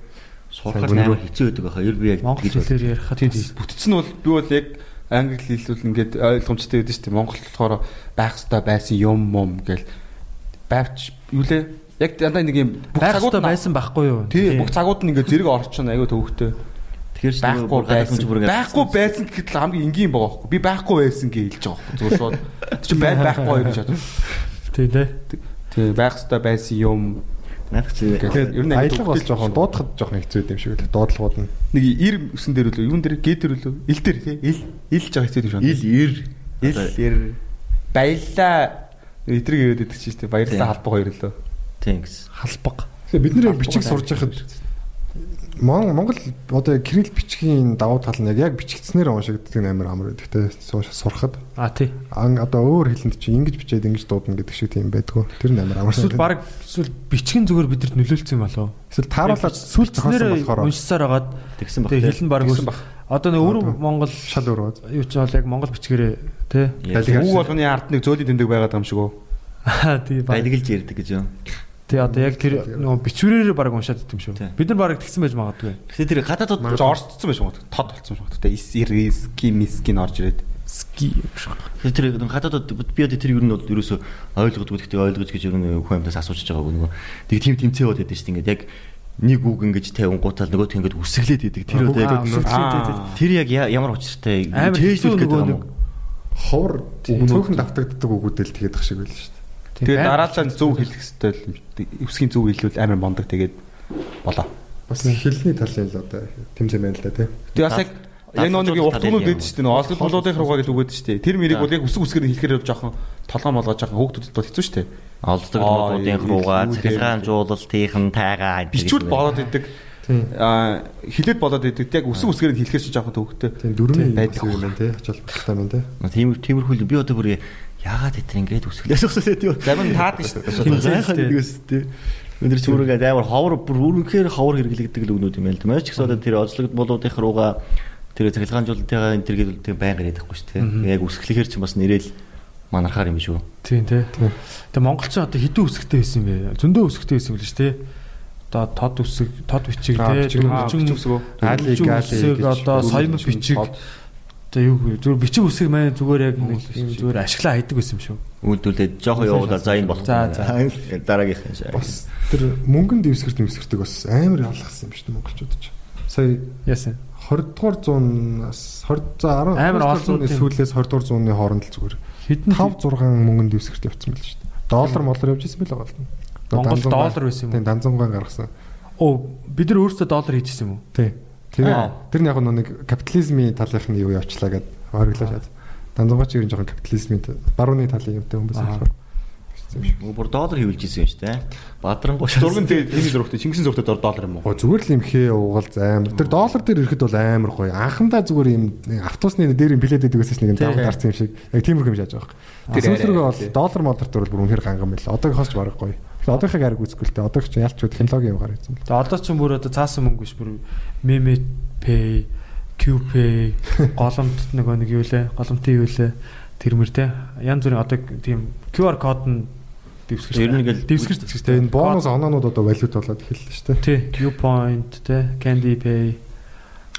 Сурахад амар хэцүү байдаг байхаа. Ер би яг Монгол гэж хэлээр ярихад бүтцэн бол би бол яг англи хэлбэл ингээд ойлгомжтой байдаг шүү дээ. Монгол болохоор байх ёстой байсан юм мом гэл байвч юу лээ? Яг дандаа нэг юм бүх цагууд байсан байхгүй юу? тий бүх цагууд нь ингээд зэрэг орчин аюу төвхтэй. Тэгэхээр ч Байхгүй байсан. Байхгүй байсан гэхэд л хамгийн энгийн байгаа байхгүй. Би байхгүй байсан гэж хэлж байгаа байхгүй. Зүгээр шууд. Чи бай байхгүй гэж бодсон. Тий, тий. Тий байх ёстой байсан юм. Надад чи Тэгээд ер нь Аялга бас жоохон дуудахад жоохон хэцүү юм шиг л дуудлагууд нь. нэг ир өсөн дээр үлээ. Юун дээр гээ дээр үлээ. Ил дээр тий. Ил илж байгаа хэцүү юм шиг. ил ир ил ир баялаа эдрэг ирээд идэх чинь тий. Баярлалаа халбаг хоёр лөө. тийм гэсэн. Халбаг. Тэгээ бид нэр бичиг сурж байхад Мон Монгол одоо кирилл бичгийн давуу тал нь яг бичигдснээр уншигддаг амар амар байдаг те сурахад А тий. ан одоо өөр хэлэнд чи ингэж бичээд ингэж дуудана гэдэг шиг тийм байдгүй тэр нь амар амар Эсвэл баг эсвэл бичгэн зүгээр бидэнд нөлөөлсөн юм болов. эсвэл тааруулаад сүлд зохиосон болохоор уншсаар хагаад Тэгсэн баг. тэгээ хэлэн баг. Одоо нэг өвөр Монгол шал өөр бод. юу ч бол яг Монгол бичгээрээ тий. Үг болгоны ард нэг зөөлий тэмдэг байгаад байгаа юм шиг үү? Аа тий. Баялаглж ярьдаг гэж юм. Тий одоо яг тэр нөгөө бичвэрээр баг уншаад идэв юм шүү. Бид нар баг тэгсэн байж магадгүй. Гэтэ тэр гадаадд орцсон байж магадгүй. Тод болсон байж магадгүй. Ис ирис кимискин орж ирээд. Ски тэр гадаадд би одоо тэр ер нь бол ерөөсө ойлгодгүй гэхдээ ойлгож гэж ер нь хүн амтаас асууж байгаа нөгөө тэг тийм тэмцээ бод байдаг шүү ингээд яг нэг үг ингэж тавин гутал нөгөөт ингээд үсгэлээд идэг тэр одоо яг тэр яг ямар учиртай чэйжлэх гэдэг юм ховор цөөхөн давтагддаг үгүүдэл тэгээд ах шиг байл шүү дээ. Тэгээд дараалал нь зөв хэлэх хэрэгтэй л юм шиг. Эвсгийн зөв хэлвэл амар мондог тэгээд болоо. Бас хэлний талын л одоо тэмцээн байна л да тий. Тэгээд бас яг яг нэг урт тулууд байдаг шүү дээ. Нөө ослог тулуудын руугаа гэдэг үг байдаг шүү дээ. Тэр мэрийг бол яг үсэг үсгээр хэлэхээр жоохон толгоо молгоо жоохон хөөгдөд бол хэцүү шүү дээ. олддог нуудын руугаа цахилгаан жуулалтынхан тайгаа Бичвэл болоод идэг. Аа хилээд болоод идэг. Яг үсэг үсгээр хэлэхээр чинь жоохон төвөгтэй. Тийм дөрмийн байдаг. юм байна тий. Ачаал баталтай байна тий. тийм тиймэрхүү би одоо бүр яагаад гэтэр ингээд үсгэлээс усаад тийм Зарим таадаг шүү дээ. зайхан нэгээс тийм Өндөр чимүүгээ амар ховор бүр үрэнхээр ховор хэрэглэгддэг л өгнүүд юм байл. Маш ч гэсэн одоо тэр оцлогд болоодынх руугаа тэр цахилгаанжуулалтынхаа энэ төр гэдэг тийм байнга яриадахгүй шүү дээ. Яг үсгэлэхээр ч бас нэрэл манархаар юм шүү. Тийм тий. Тэгээ монголчин одоо хэдэн үсгтэй байсан юм бэ? Зөндөө үсгтэй байсан юм л шүү тий. Одоо тод үсэг, тод бичиг тий. бичиг, үсэг гали гэж одоо соём бичиг. Одоо юу вэ? Зүгээр бичиг үсэг маань зүгээр яг нэг юм зүгээр ашиглаа хайдаг байсан юм шүү. Үйлдүүлээд жоохон явуулаад за энэ болох. За, за. Дараагийнх нь. Бас тэр мөнгөнд дэвсгэр дэвсгэрдэг бас амар ялгсан юм шүү дээ монголчууд ч. Сая Яасан. 20 дугаар зуунаас 20 за 10 Амар дугаар олон зууны тийм. сүүлээс 20 дугаар зууны хооронд л зүгээр Хэдэн 5 6 мөнгөнд дэвсгэрт явцсан байл шүү дээ. Доллар моллор явж исэн байл байгаа л. Монгол доллар байсан юм уу? Тийм данзангаан гаргасан. Оо бид нар өөрсдөө доллар хийжсэн юм уу? Тий. Тэр тэр нь яг нэг капитализмын талынх нь юу явчлаа гэд хориглоо шаад. Данзангаач ер нь жоохон капитализмын барууны талын юмтай хүн байсан Аа. болохоор. Бүр доллар хөвлөж исэн юм шүү дээ. Бадрангуй Зурган тэний зургтай Чингисийн зургтай дор доллар юм уу? Оо зүгээр л юм хээ уугал амар. Тэр доллар дээр ирэхэд бол амар гоё. Анхандаа зүгээр юм автобусны дээр юм билет өгдөг гэсэн нэг Тий. даваа дарсан юм шиг. Яг тиймэрхүү юм шааж байгаа. Тэр Тэр сүүлрүүгээ бол доллар дээр бол бүр үнэхээр ганган байл. Одоогоос ч бараг гоё. Үзэхгүй л дээ. Одоог ч ялч технологи юм гараад ирсэн. Тэгээ одоо ч бүр одоо цаасан мөнгө биш бүр мeme pay, QPay, голомт нөгөө нэг юу лээ? Голомтын юу лээ? Тэрмэр те. Янз бүрийн одоо тийм QR код нь дэвсгэр. Ер нь ингээл дэвсгэр Тэгээ энэ бонус оноонууд одоо валют болоод эхэллээ шүү дээ. Тий, U point те, Candy Pay.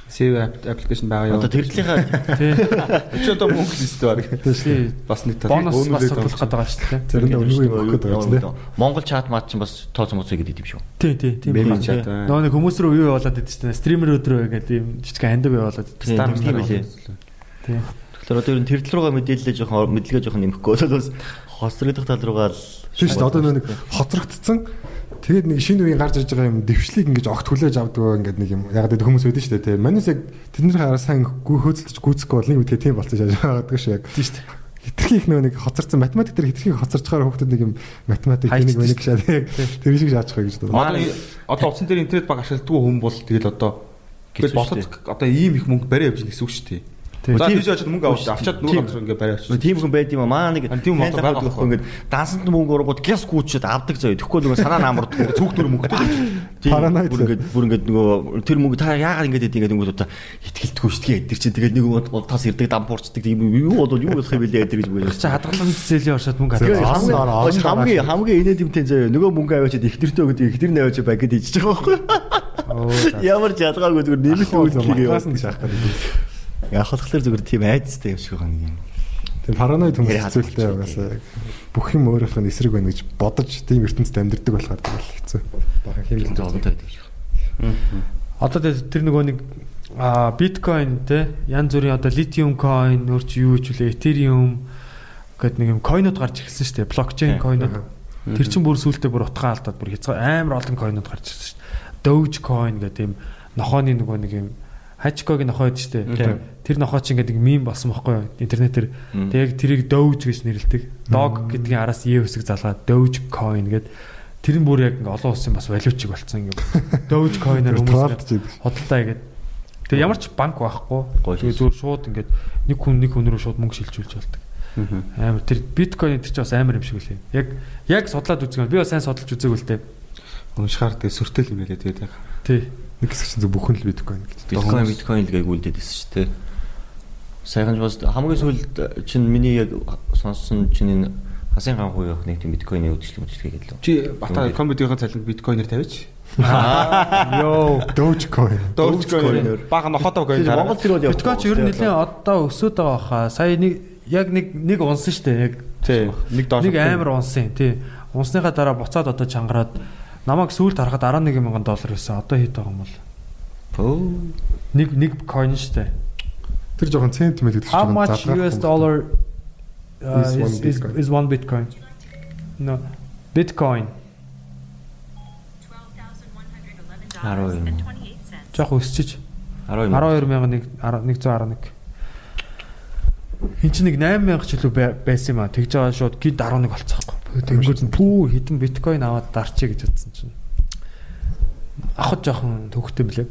CV аппликейшн байгаа юу? Одоо тэрлийнхаа Тий. Өчигдөр одоо мөнгө лист баг. Тий. Бас нэг тал. Бонус бас сурлах гэдэг байгаа шүү дээ. Заримдаа үнгүй өгөх гэдэг байгаа тийм. Монгол чат мат чинь бас тооцоо моцоо гэдэг юм шүү. Тий, тий. Меми байна. чат байна. Нөгөө нэг хүмүүс рүү юу болоод идэв чинь стример өдрөө гэдэг юм жижиг хандив явуулаад Стар тийм билээ. Тий. Тэгэхээр одоо ер нь тэрдэл рүүгээ мэдээлэлээ жоохон мэдлэгээ жоохон нэмэхгүй бол бас хоцрогдох тал руугаа л Тийм шүү дээ. Одоо нэг хоцрогдсон тэгээд нэг шинэ үеийн гарч иж байгаа юм дэвшлийг ингэж огт хүлээж авдаг ингээд нэг юм яг гэдэг хүмүүс байдаг шүү дээ тийм. Манайс яг тэдний хараа сайн хөөцөлдөж гүйцэхгүй бол нэг үдгээ тийм болсон шааж байгаа шүү яг. Тийм шүү дээ. Хитрхи их нэг хоцорсон математик дээр хитрхи хоцорч байгаа хүмүүс нэг юм математик нэг мэник шаад яг тэр шиг шааж байгаа гэж байна. одоо утсан дээр интернет баг ашигладаг хүн бол тэгэл одоо тэгэл ботод одоо ийм их мөнгө барай явж гэсэн үг шүү дээ. Тийм. тийш очиж мөнгө авч авчаад нөгөө газар ингээ барай авчих. Тийм хүн байд юм аа. Маа нэг байгаа байхгүй ингээд дансанд мөнгө ургууд гяс гүйчээд авдаг заяа. Тэгэхгүй нөгөө санаа намарддаг. Цүгтүр мөнгөтэй. Тийм. Параноид. Бүр ингээд бүр ингээд нөгөө тэр мөнгө та яагаад ингээд гэдэг ингээд нөгөө одоо итгэлтгүй шүү дээ. Тэр чинь тэгээд нэг удаас ирдэг дампуурчдаг. Тийм юу бол юу болох юм бэлээ гэдэг гэж Чи бодож. хадгалан зэлийн оршоод мөнгө хадгалсан. хамгийн- хамгийн инээд юмтэй заяа. Нөгөө мөнгө аваачаад ихнэртөө гэдэг ихнэр нь аваачаа баг гэдэг ичж байгаа байхгүй. Ямар ч ялгаагүй зүгээр нэмэлт шаах гэдэг. Яг хатгалаар зүгээр тийм айцтай юм шиг байгаа нэг юм. Тийм параноид хүмүүс хатгалж угаасаа яг бүх юм өөрийнх нь эсрэг байна гэж бодож тийм ертөнцид амьдэрдэг болохоор тэгэл хэцүү. Бахан Тийм хэмжээ. зовлонтой байдаг шүү. Одоо тэр нөгөө нэг а биткойн те янз бүрийн одоо литиум coin өөр чи юу ч үлээ этериум гэд нэг юм койнууд гарч ирсэн шүү дээ блокчейн койнууд тэр чин бүр сүултээ бүр утгаа алдаад бүр хязгаар амар олон койнууд гарч ирсэн шүү дээ Dogecoin гэдэг юм нохооны нөгөө нэг юм Hachiko-гийн нохоо байдаг шүү дээ тэр нохоо чи ингээд мим болсон байхгүй юу интернетээр тэг яг тэрийг Doge гэж нэрлэдэг dog гэдгийн араас e үсэг залгаад Dogecoin гэд тэр нь бүр яг ингээ олон улсын бас валютчиг болцсон ингээ Dogecoin-аар хүмүүс Тоолдож идэг. Хөдөлтаа игээд. Тэгээ ямар ч банк байхгүй. Тэгээ зүгээр шууд ингээд нэг хүн нэг хүн рүү шууд мөнгө шилжүүлж болдог. Амар тэр биткойн тэр чинь бас амар юм шиг үлээ. Яг яг судлаад үзсэн. Би бас сайн судалж үзээгүй л дээ. Уншихаар тэгээ сүртэл юм тэгээд яг. Тий. Нэг хэсэг чинь зөв бүхэн л биткойн гэж. Биткойн биткойн л гийг үлдээд байсан шүү дээ. Сайхан бас хамгийн сүүлд чинь миний яг сонссон чинь энэ хасын ганхуу явах нэг тийм биткойны үдшил үдшилгээ гэлээ. Чи бата комедигийн цалинг биткойнер тавьж. Йоо. Dogecoin. Dogecoin бага нохотоо coin Монгол тэр бол явах. Биткойн ч ер нь нэлээд одоо өсөд байгаа хаа. Сая нэг яг нэг нэг унсан шүү дээ. Яг тий нэг доор нэг амар унсан. Тий. Унсныхаа дараа буцаад одоо чангараад намайг сүүлд харахад 11 мянган доллар байсан. Одоо хэд байгаа юм бол? Оо. Нэг нэг coin шүү дээ. Тэр жоохон цент мэд гэдэг How much US dollar uh, Is is, one is, Bitcoin? is one Bitcoin? No. Bitcoin. 12,111 Жохо өсчиж 12 12111 111. Хин чи нэг 8000 ч илүү бай- байсан юм а. Тэгж байгаа шууд гинт 11 болцсоохгүй. Тэнгүүд нь пүү хитэн биткойн аваад дарчээ гэж бодсон чинь. Ахад жоохон төвхтэй блэ.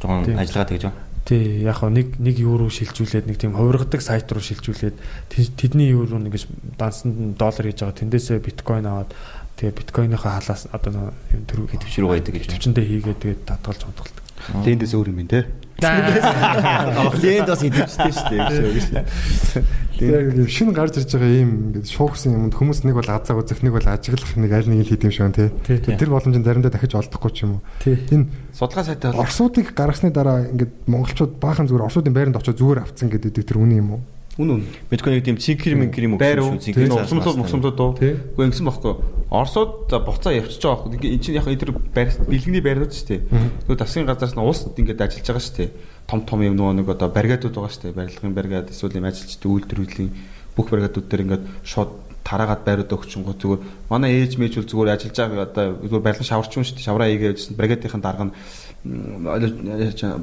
Жохон Тийм. ажиллагаа тэгж байна. Тий, яг нэг нэг евро шилжүүлээд нэг тийм хувиргадаг сайт руу шилжүүлээд тэ- тэдний евро нь ингэж дансанд нь доллар хийж байгаа. Тэндээсээ биткойн аваад тэгээ биткойныхаа халаас одоо юм төрөв Төвчрүү байдаг гэж. төвчөндөө хийгээд тэгээд татгалж унтгалдаг. Тэндээс өөр юм бэ те. Лэнд бас идэвчтэй шүү дээ шүү. Яг юм шинэ гарч ирж байгаа юм ингээд шуугсан юмд хүмүүс нэг бол азаа үзэх нэг бол ажиглах нэг аль нэг л хийдэм шиг байна Тий. Тэр боломжийг заримдаа дахиж олдохгүй ч юм уу. Энэ Судалгаа сайтай бол Орсуудыг гаргасны дараа ингээд монголчууд баахан зүгээр Орсуудын байранд очиж зүгээр авцсан гэдэг тэр үнэн юм уу? үн үн. Биткойн тийм цинкэр минкэр юм уу? Байр уу? цинкэр усмлууд мас. мусмлууд уу? Ингэсэн байхгүй. Оросууд за буцаа явчихж байгаа байхгүй. Ингээ эн чинь яг энэ байр бэлгэний байрнууд шүү дээ. Тэгвэл засгийн газраас нь улс ингээд ажиллаж байгаа шүү дээ. Том том юм нөгөө нэг одоо баригадууд байгаа шүү дээ. Барилгын баригад эсвэл юм ажилчдын үйлдвэрлэлийн бүх баригадууд дээр ингээд шууд тараагаад байрууд өгчөнгөө зүгээр манай ээж мэж бол зүгээр ажиллаж байгаа одоо зүгээр барилгын шаварч юм шүү дээ. Шавраа ийгээжсэн бригадынхын дарга нь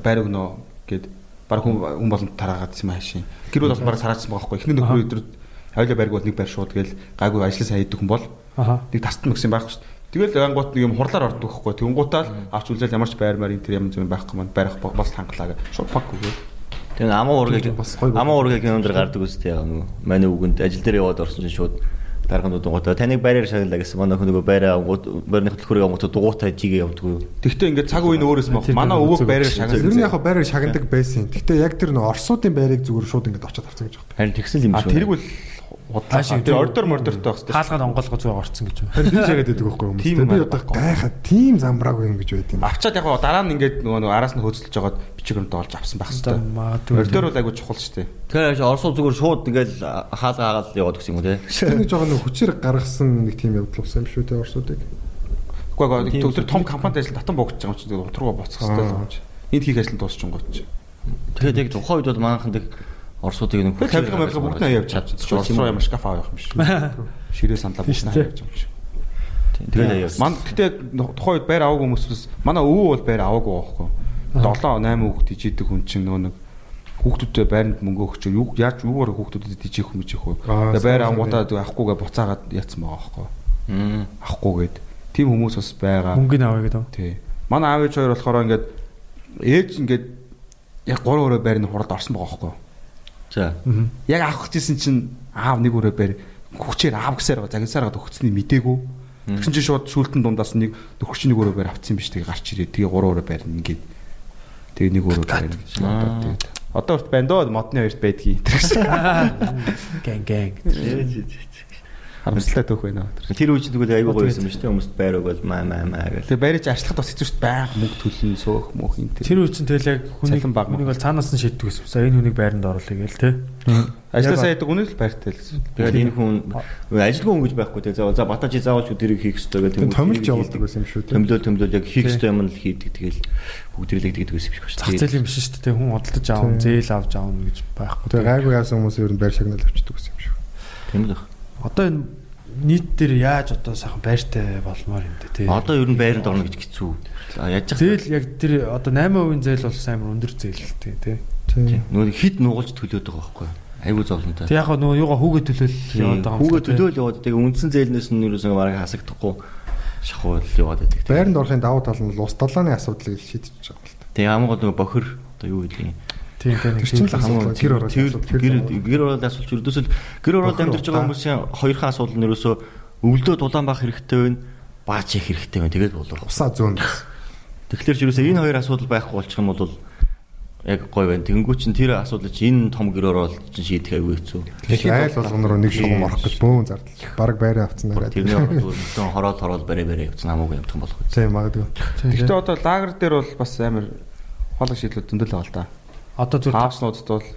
байр өгнө гэд баг хүн болон тараагаад юм хаашийн. Гэр бүл бас баг тараацсан байгаа байхгүй. Эхний нөхөр өдөр хоёулаа байрг бол нэг байр шууд гээл гайгүй ажлын сайн хийдэг хүн бол нэг тастан мөксөн байхгүй шүү дээ. Тэгэл ангууд нэг юм хурлаар ордог байхгүй. Тэнгуутаал авч үзэл ямар ч байр маар энэ тэр юм зүйл байхгүй маань барих бас хангалаа гэ. Шууд пак өгөө. Тэгээ амаа ургийг Бас гоё амаа ургийг өндөр гардаг үстэй яг нөгөө манай үгэнд ажил дээр яваад орсон чинь шууд дарганд дугуйтаа таныг байраар шагналаа гэсэн манай хүн нөгөө байраа байрны хөтөлбөрийг ангууд дугуйтай жигээ явдаг юу. Тэгтээ ингээд цаг үеийн өөрөөс мох. Манай өвөг байраар Ер нь яг байрыг шагнадаг байсан. Гэхдээ яг тэр нөө Орсуудын байрыг зүгээр шууд ингээд очиод авцсан гэж байна. Харин тэгсэн юм А шүү. тэрг бол Удлаа. Тэр ордор мордортой байх хэрэгтэй. хаалгаад онгоолго зүг орцсон гэж байна. Тэр тийш яриад байдаг байхгүй хүмүүс. Тийм Би одоо гайхаад тийм замбрааг юм гэж байд юм. Авчаад яг гоо дараа нь ингээд нөгөө нөгөө араас нь хөөцөлж жагаад бичиг өрөнд олж авсан байх хэрэгтэй. Ордор бол айгуу чухал шүү дээ. Тэгэхээр орсуу зүгээр шууд ингээл хаалга хаагаад яваад гэсэн юм уу те. Тэр нэг жоохон хүчээр гаргасан нэг тийм явдал болсон юм шүү дээ орсуудыг. Тийм гоо тэр том компанид ажил татан богдож байгаа юм чинь утрууга боцох хэрэгтэй л юм чи. Энд хийх ажил дуусчихгооч. Тэгээд яг тухайн үед бол манайхан дэх орсуудыг нэг Тэр тавилга мавилга бүгд нь явж чадчих. Чи орс руу ямар шкаф авах юм биш. Ширээ сандлаа бүгд нь явж юм шиг. Тэгээд аяа. Ман гэтээ тухайн үед байр аваагүй хүмүүсээс манай өвөө бол байр аваагүй байхгүй. 7 8 хүүхд ижидэг хүн чинь нөгөө нэг хүүхдүүдтэй байранд мөнгө өгч юу яаж юугаар хүүхдүүдэд ижих юм ижих вэ. Аа, Тэгээ байр авангуудаа авахгүйгээ буцаагаад яатсан байгаа байхгүй. Авахгүйгээд тийм хүмүүс бас байгаа. Мөнгөний авъя гэдэг. Тий. Манай аав ээж хоёр болохоор ингээд ээж ингээд яг 3 өрөө байрны хуралд орсон байгаа байхгүй. За. Яг авах гэжсэн чинь аав нэг өрөө байр. Хүчээр аав гэсээр байгаа загинсаар байгаа өгцөний мдээгүй. Тэгсэн чинь шууд шүүлтэн дундаас нэг нөхөрч нэг өрөө байр авцсан биш. Тэгээ гарч ирээ. Тэгээ 3 өрөө байр ингээд. Тэгээ нэг өрөө байр. Гэж бодоод тэгээд. Одоо урт байна доо модны хоёрт байдгийг. Гэн гэн. Харамслаа төөх байна. Тэр үуч тэгвэл аягүй гоё байсан шүү дээ. Хүмүүст байр өгөөл маа маа маа гэл. Тэгээ байрч арчлахад бас хэцүү шүү дээ. Баян мөнгө төлнө сөөх мөх юм тэр. Тэр үе чинь тэгэл яг баг хүнийг бол цаанаас нь шийддэг гэсэн. За энэ хүнийг байранд оруулъя гээл те. Ажлаасаа яадаг үнэ л байртай л. Тэгээд энэ хүн ажилгүй хүн гэж байхгүй те. За за батажи заавал ч тэрийг хийх ёстой гэх Тэр томилж явуулдаг байсан юм шүү дээ. Томилол томилол яг хийх ёстой юм л хийдэг. Тэгэл бүгд ирлэгдэг гэсэн юм шиг Зах зээл юм биш шүү дээ. Хүн худалдаж аав, зээл авч аав гэж байхгүй. Тэгээ гайгүй яасан хүмүүс ер нь байр шагнал авчдаг гэсэн юм шүү. Тийм л байна. Одоо энэ нийт дээр яаж одоо сайхан байртай болмоор юм дээ тий. Одоо ер нь байранд орно гэж хэцүү. За яаж яах вэ? Зээл яг тэр одоо 8% зээл бол амар өндөр зээлтэй тий. Тийм. Нөгөө хит нугалж төлөөд байгаа байхгүй юу? Айгуу зовлонтой. Тэг яг нөгөө юугаа хүүгээ төлөөл яваад байгаа юм. Хүүгээ төлөөл яваад тэгээ үндсэн зээлнээс нь юусаа бараг хасагдахгүй шахуул яваад байдаг. Байранд орохын давуу тал нь ус далааны асуудлыг шийдэж байгаа юм л та. Тэгээ хамгийн гол нөгөө бохир одоо юу гэдгийг Тийм тийм Тэр чинь л асуудал гэр ороод тэр асуудал. гэр гэр ороод асуулч ердөөсөл гэр ороод Бохир амьдарч байгаа хүмүүсийн хоёрхан асуудал нь ерөөсөө өвлдөө дулаан бах хэрэгтэй байна. Баач их хэрэгтэй байна. Тэгээд болов. Усаа зөөн. Тэгэхээр ч ерөөсөө энэ хоёр асуудал байхгүй болчих юм бол яг гоё байна. Тэнгүү чин тэр асуудал чи энэ том гэр ороод чин шийдэх аюу хэцүү. Айл болгоно руу нэг шугам орох гэж бөөн зардал. Бараг байраа авцсан нараад. Тэрний хотод хороол хороол барэ барэ явцсан хамаагүй юмтхан болох үү. Тийм магадгүй. Гэхдээ одоо лагер дээр бол бас амар хоолой шийдлүүд зөндөл байгаа л да. Одоо зүгээр Хааснуудад бол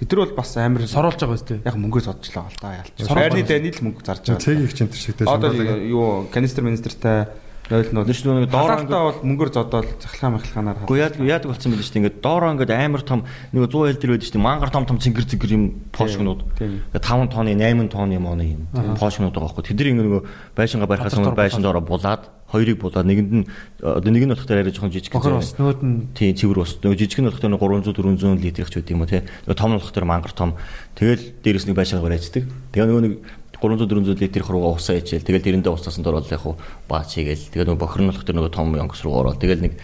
тэд нар бол бас амар соруулж байгаа үстэй. яг мөнгөө зодчлаа гал да ялч. Байгаа. дэний л мөнгө зарж байгаа. Цэг их чинь тэр шигтэй Одоо юу канистр министертэй 0 0 Өдөр нэг доор доороо бол мөнгөөр зодоод цахилгаан махилгаанаар Гэхдээ яадаг яадаг болсон байл шүү дээ. Ингээд доороо ингээд амар том нэг 100 хэл дээр байдаг шүү дээ. Мангар том том цэнгэр цэнгэр юм пошгнууд. тийм. Ингээд 5 тонны 8 тонны юм оны юм. Пошгнууд байгаа байхгүй. Тэд нэг нөгөө байшингаа барихаас өмнө байшин доороо булаад хоёрыг булаад нэгэнд нь одоо нэг нь болох дээр арай жоохон жижиг Бохор бас нөгөөд нь Тийм цэвэр ус. Нөгөө жижиг нь болох дээр 300 400 литрх ч үт юм уу те. Нөгөө том нь болох дээр мангар том. Тэгэл дээрэс нэг байшингаа барайцдаг. Тэгээ нөгөө нэг 300 400 литрх руугаа усаа ичээл. Тэгэл тэрэндээ устасан дор бол яг хуу баач хийгээл. Тэгээ нөгөө бохор нь болох дээр нөгөө том янгас руу ороод. Тэгэл нэг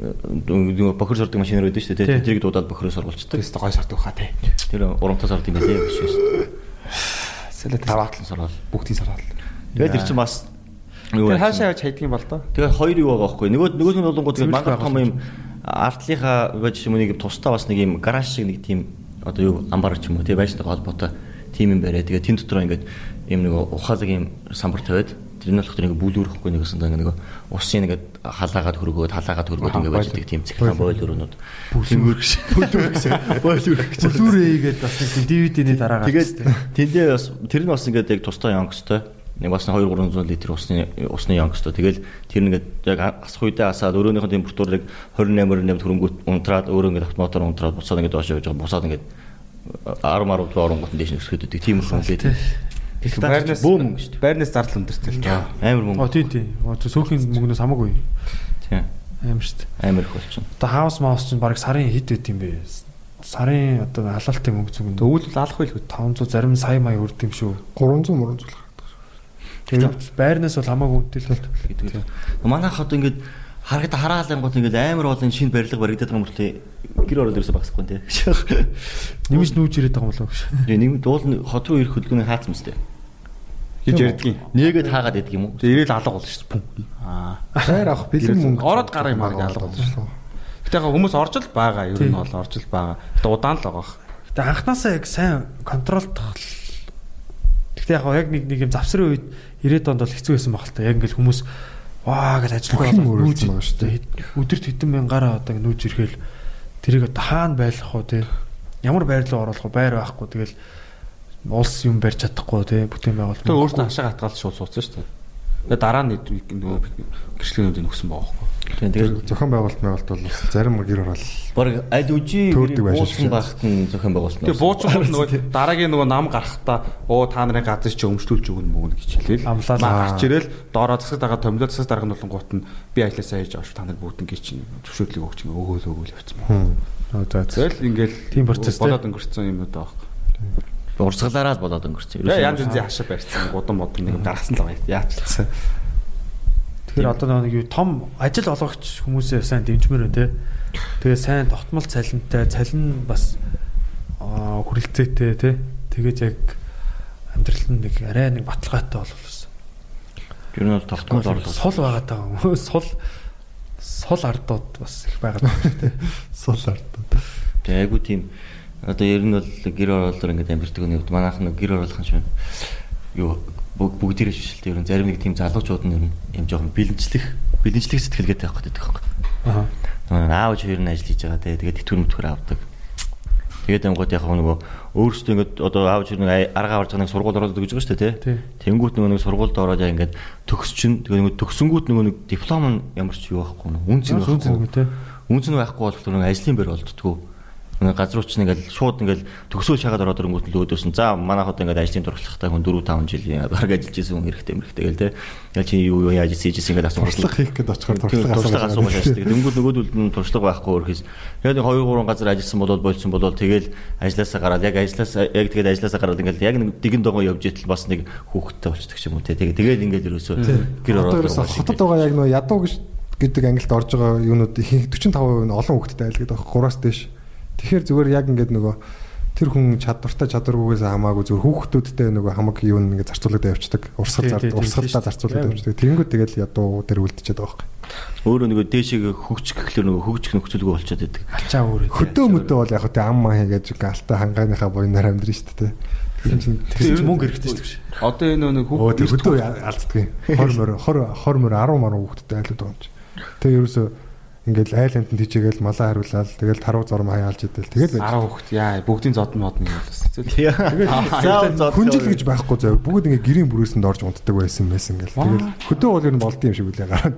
нөгөө бохор сордог машинаар байдаг шүү дээ. Тий. Тэрийг дуудаад бохороо сургуулцдаг. тест гой сард ухаа те. Тэр урамтаа сорд юм байлээ биш үү. Сэлэт Таваатлан сорвол. бүгдийн сараад. Тэгээд тэр чинь бас юу байсан? хаашаа явж хайдаг юм бол доо. Тэгээ хоёр юу байгаа байхгүй. Нөгөө нөгөө нь болонгууд тэгээд Цэвэрлэх мангар том юм артлынхаа байж юм нэг тусдаа бас нэг юм гараж шиг нэг тийм одоо юу амбар ч юм уу тий байшинтай холбоотой тийм юм бариа. Тэгээ тэн дотроо ингээд юм нэг ухаалаг юм самбар тавиад тэр нь болох тэр нэг бүлүүрэхгүй нэг өсөндөө нэг усын нэг халаагаад хөргөөд халаагаад хөргөөд ингээд байж байгаа тийм цэхлэн бойл өрөөнүүд. Бүлүүр гэж. Бүлүүр гэж. Бойл өрөх гэж. Бүлүүрээгээд бас нэг DVD-ний дараа гарч Тэгээд тэндээ бас тэр нь бас ингээд яг тусдаа янгстай. Нэг бас 2 300 литр усны усны янгстай. Тэгэл тэр нэгээд яг асах үедээ асаад өрөөнийхөө температурыг 28 28 хөрөнгөт унтраад өөрөө ингээд автомотор унтраад буцаад ингээд доош явж байгаа. Буцаад ингээд 10 10 руу оронгот нь дэш өсгöd өгдөг. Тийм юм лээ. Тэгэхээр Байрнаас бөө мөнгө шүү дээ. байрнаас зардал өндөртэй л доо. Амар мөнгө. Оо тийм тийм. Оо сөөхний мөнгнөөс хамаагүй. Тийм. Амар шүү дээ. Амар их болчихно. Одоо хаус маус чинь баг сарын хэд байт юм бэ? Сарын одоо халаалтын мөнгө зүгэн Өвөл алах байл 500 зарим сая мая өрд юм шүү. 300 мөрөн зүйл Тэгээд байрнаас бол хамаагүй үнэтэй л бол. гэдэг. Манайх одоо ингээд харагд хараалангууд ингээд амар олон шинэ барилга баригдаад байгаа мөртлөө гэр ороод ерөөсө багсахгүй тий. Нэмж нүүж ирээд байгаа юм болов гэж. Нэг дуул нь хот руу ирэх хөдөлгөөний хаацсан мэт. гэж ярьдгийн. Нээгээд хаагаад байдаг юм уу? Тэгээ ирээл алга болно шүү дээ. Аа. Байр авах бэлэн мөнгө. Ороод гараа юм аа алга болно шүү. Гэтэ яг хүмүүс орж л байгаа. Ер нь бол орж л байгаа. Гэтэ удаан л байгаа. Гэтэ анханасаа яг сайн контролдох Гэхдээ яг яг нэг нэг юм завсрын үед 90-ад онд бол хэцүү байсан баг л та. Яг ингээл хүмүүс ваа! гэж ажиллах болоод өөрчлөсөн байгаа шүү дээ. өдөрт хэдэн мянгаараа одоо нүүж ирэхэл тэрийг одоо хаана байлгах уу те ямар байр руу оруулах уу байр байхгүй. Тэгэл улс юм барьж чадахгүй те бүтээн байгуул Тэгээ өөртөө хашаа хатгаал шууд суудсан шүү дээ. Тэгээ дараа нь нөгөө гэрчлэгнүүдийг өгсөн байгаа тэгээд зохион байгуулалт байгуулалт бол зарим гэр орол баг аль үжи буусан багт нь зохион байгуулсан. Тэгээ буучин бол нөгөө дараагийн нөгөө нам гарахтаа оо та нарын газар чи өмчлүүлж өгнө мөгнө гэж хэлээл. Амлаа. Наа гарч ирэл доороо засаг дагаа томлоо засаг дарга нь болон гут нь би ажилласаа хийж авч та нар бүгд ингэ чинь зөвшөөрлөг өгч ингэ өгөөл өгөөл явцсан за. Тэгэл ингээл Тийм процесс те. болоод өнгөрцөн юм уу даа. урсгалаараа л болоод өнгөрсөн. Тэгээ янз янзын хашаа барьсан гудам модон нэг юм даргасан л байгаа. Гэсэн. Тэгэхээр одоо нэг юу том ажил олгогч хүмүүсээ сайн дэмжмээр байна те. Тэгээ сайн тогтмол цалинтай, цалин бас хүрэлцээтэй те. Тэгээд яг амьдрал нь нэг арай нэг баталгаатай болов. Ер нь бол тогтмол орлого. Сул байгаа даа. Сул сул ардууд бас их байгаа даа дээ. сул ардууд. Тэгээ айгу тийм одоо ер нь бол гэр оролдоор ингээд амьдэрдэг нэг манайх нэг гэр оруулах юм шиг юу бүгдээрээ шишэлтэй ер нь зарим нэг тийм залуучууд нь ер нь юм жоохон бэлэнчлэх бэлэнчлэх сэтгэлгээтэй байх гэдэг байхгүй. Аа. Манай аав хоёр нь ажил хийж байгаа те тэгээд тэтгэр мөтгөр авдаг. Тэгээд ангууд яг нөгөө өөрсдөө ингээд одоо аав хоёр нэг арга аварж байгаа нэг сургууль ороод гэж байгаа шүү дээ Тий. те. Тэнгүүт нөгөө нэг сургуульд ороод яг ингээд төгсчин тэгээд нөгөө төгсөнгүүт нөгөө нэг диплом нь ямар ч юу байхгүй нөгөө нь Сүнс байхгүй. те. Үнц нь байхгүй болохоор нэг ажлын байр олддгоо. Нэг газар уч ингээд шууд ингээд төгсөө шагаад ороод ирэнгүүт л өөдөөсөн. За манайхад ингээд ажлын туршлагатай хүн 4 5 жилийн гараг ажиллаж исэн хүн хэрэгтэй мэрэгтэй гэл те. Яг чи юу юу яаж хийж ингээд асуух туршлага хийх гээд очихоор туршлага асууж ажилладаг. Дөнгөж нөгөөдөл нь туршлага байхгүй өрхөс. Нэг 2 3 газар ажилласан болоод болцсон болоод тэгэл ажилласаа гараад яг ажилласаа яг тэгээд ажилласаа гараад ингээд яг нэг дигэн догоо явж итэл бас нэг хүүхэдтэй болчихдаг юм уу те. Тэгээд тэгээд ингээд ерөөсөө гэр ороод хотод байгаа яг нөө ядуу гэж гэдэг ангилд орж байгаа юунууд их 45% нь олон хүүхэдтэй айл гэдэг байгаа 3-аас дээш. Тэгэхээр зүгээр яг ингээд нөгөө тэр хүн чадвартай чадваргүйгээс хамаагүй зүгээр хүүхдүүдтэй нөгөө хамаг юу нэг зарцуулагдаа явцдаг. Урсгал урсгалдаа зарцуулагдаа явцдаг. Тэнгүүд тэгэл ядуу дээр үлдчихэд байгаа байхгүй. өөрөө нөгөө дээшээ хөгч гэхлээр нөгөө хөгч нөхцөлгөө болчиход байдаг. Ачаа өөр. Хөдөө мөдөө бол яг хөө ам маа хийгээд галтай хангааныхаа буйнаар амьдрын шүү дээ. Тэр чинь Тэр мөнгө хэрэгтэй шүү дээ. Одоо энэ нэг тэр хөдөө алддаг юм. 20 морь 20 20 морь 10 морь хүүхдтэй айлууд байгаа юм чи. Тэгээ ерөөсөө ингээл айл амтнд тийчээгээл малаа хариулаад тэгэл таруу зорм хаяалж идэл тэгэл байж. 10 хүүхд яа бүгдийн зод нь мод нэг юм бас. За Хүнжил гэж байхгүй зав. Бүгд ингээ гэрийн бүрээсэнд орж унтдаг байсан байсан ингээл. Тэгэл хөдөө бол ер нь болд юм шиг үлээ гараад.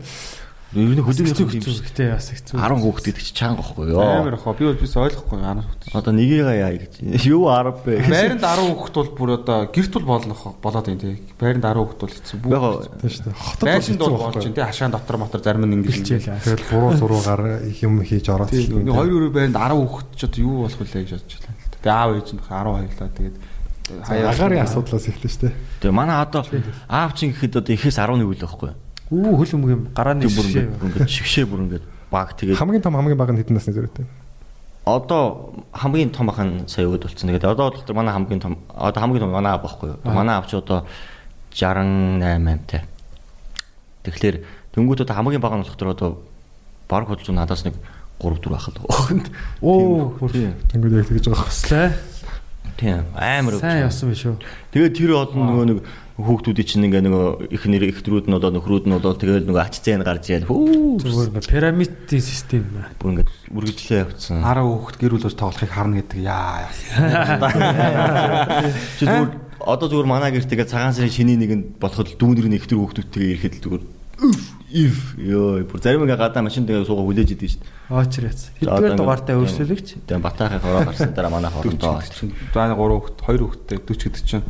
Ер нь хөдөлгөөн Хэцүү гэтээ бас хэцүү. 10 хүүхэд гэдэг чи чанга байхгүй Амар юу? ах би бол бис ойлгохгүй 10 хүүхд. Одоо нэгийг яа гэж. Юу 10 бэ? Байранд 10 хүүхд бол бүр одоо гэрт бол болох болоод юм тий. Байранд 10 хүүхд бол хэцүү. Яг Тийм шүү дээ. Хотод Байшинд бол болж байна тий. Хашаан дотор мотор зарим нь ингэж Хилчээл. Тэгэл буруу суруугаар юм хийж ороод. Нэг хоёр өрөө байранд 10 хүүхд ч одоо юу болох вэ гэж бодож байна. Тэгээ аав ээж нь 12 лаа тэгээд Агарын асуудлаас эхэлнэ шүү дээ. Тэгээ манай одоо аав чинь гэхэд одоо ихээс 11 үл байхгүй. Үү хөл өмг юм гарааны шишээ. ингээд шигшээ бүр ингээд баг тэгээд Хамгийн том хамгийн бага нь хэдэн насны зэрэгтэй. одоо хамгийн том ахын сая өгд болсон. Тэгээд одоо болохоор манай хамгийн том одоо хамгийн том манай аав байхгүй юу? Манай аав чи одоо 68 амтай. Тэгэхээр дөнгөд одоо хамгийн бага нь болохоор одоо баг хөдөлж надаас нэг 3 4 ах л байгаа. Оо. Тэнгүүд яг тэгж байгаа. хөслээ. Тийм амар Сайн явсан биш үү? Тэгээд тэр олон нөгөө нэг хүүхдүүдийн чинь ингээ нөгөө их нэр ихтрүүд нь одоо нөхрүүд нь болоод тэгээд нөгөө ач зээн гарч яал. Хүү. Зүгээр пирамидын систем аа. Бүр ингээ үргэлжлээ явцсан. 10 хүүхд гэр бүлөөр тоглохыг харна гэдэг яа. Чи зүгээр одоо зүгээр манай гэрт тэгээ цагаан сарын шиний нэгэнд болоход дүүнэрний ихтер хүүхдүүдтэйгээ ирэхэд зүгээр ив ёо бүр зарим ингээ гадаа машин тэгээ суугаа хүлээж идэв шүү дээ. Очрээц. Хэдгээр дугаартай өөрчлөлөгч. Тэгээ батаахын хороо гарсан дараа манай хоорондоо За 3 хүүхд 2 хүүхдтэй 40 гэдэг чинь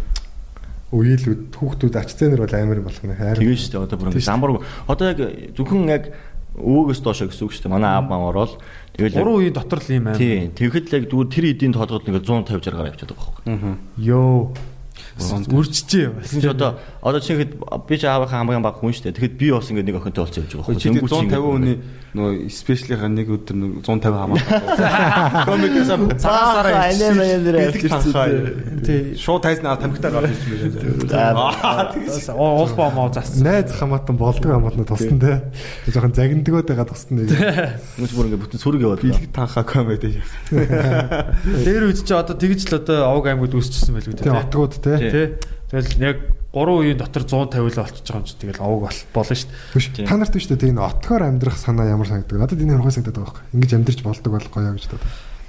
Үеилүүд хүүхдүүд ач зээнэр бол амар болох нэ. тэгээ шүү дээ одоо бүр замбар одоо яг зөвхөн яг өвөөгөөс доошо гэсэн үг шүү дээ. Манай аав маань ороод тэгэл яг- Гурван үеийн дотор л юм аа. тий тэгэхэд л яг зүгээр тэр эдийн тоолгод ингээ 150 60 гараа явчихад байгаа байхгүй. Йоо. Үрчжээ бас. Тэгэхээр одоо одоо чи ихэд би ч аавынхаа хамгийн баг хүн шүү дээ. Тэгэхэд би бас ингээ нэг охинтой болцсон явж байгаа байхгүй. 150 хүний нөгөө спешиалийнхаа нэг өдөр нэг 150 хамаа. комикээс маягаар Тий. Шууд тайзнаа тамхитай гарч ирж байна. Уул бомоо зассан. Найз хамаатан болдог хамаатан туссан те. Жохон загиндгөөд байгаа туссан нэг. Мөч бүр ингээ бүтэн сүрэг яваад. Билэг танхаа комеди. Дээр үед чи одоо тэгж л одоо овг аймагуд үүсчихсэн байлгүй Тэгээ отгууд те. Тэ. Тэгэл яг 3 үеийн дотор 150 л болчихж байгаа юм чи тэгэл овог бол болно шүү дээ. Та нарт биш үү тэгээ нэг отгоор амьдрах санаа ямар санагддаг. Надад энэ хургай санагдаад байгаа байхгүй. Ингиж амьдрч болдог болох гоё гэж боддог.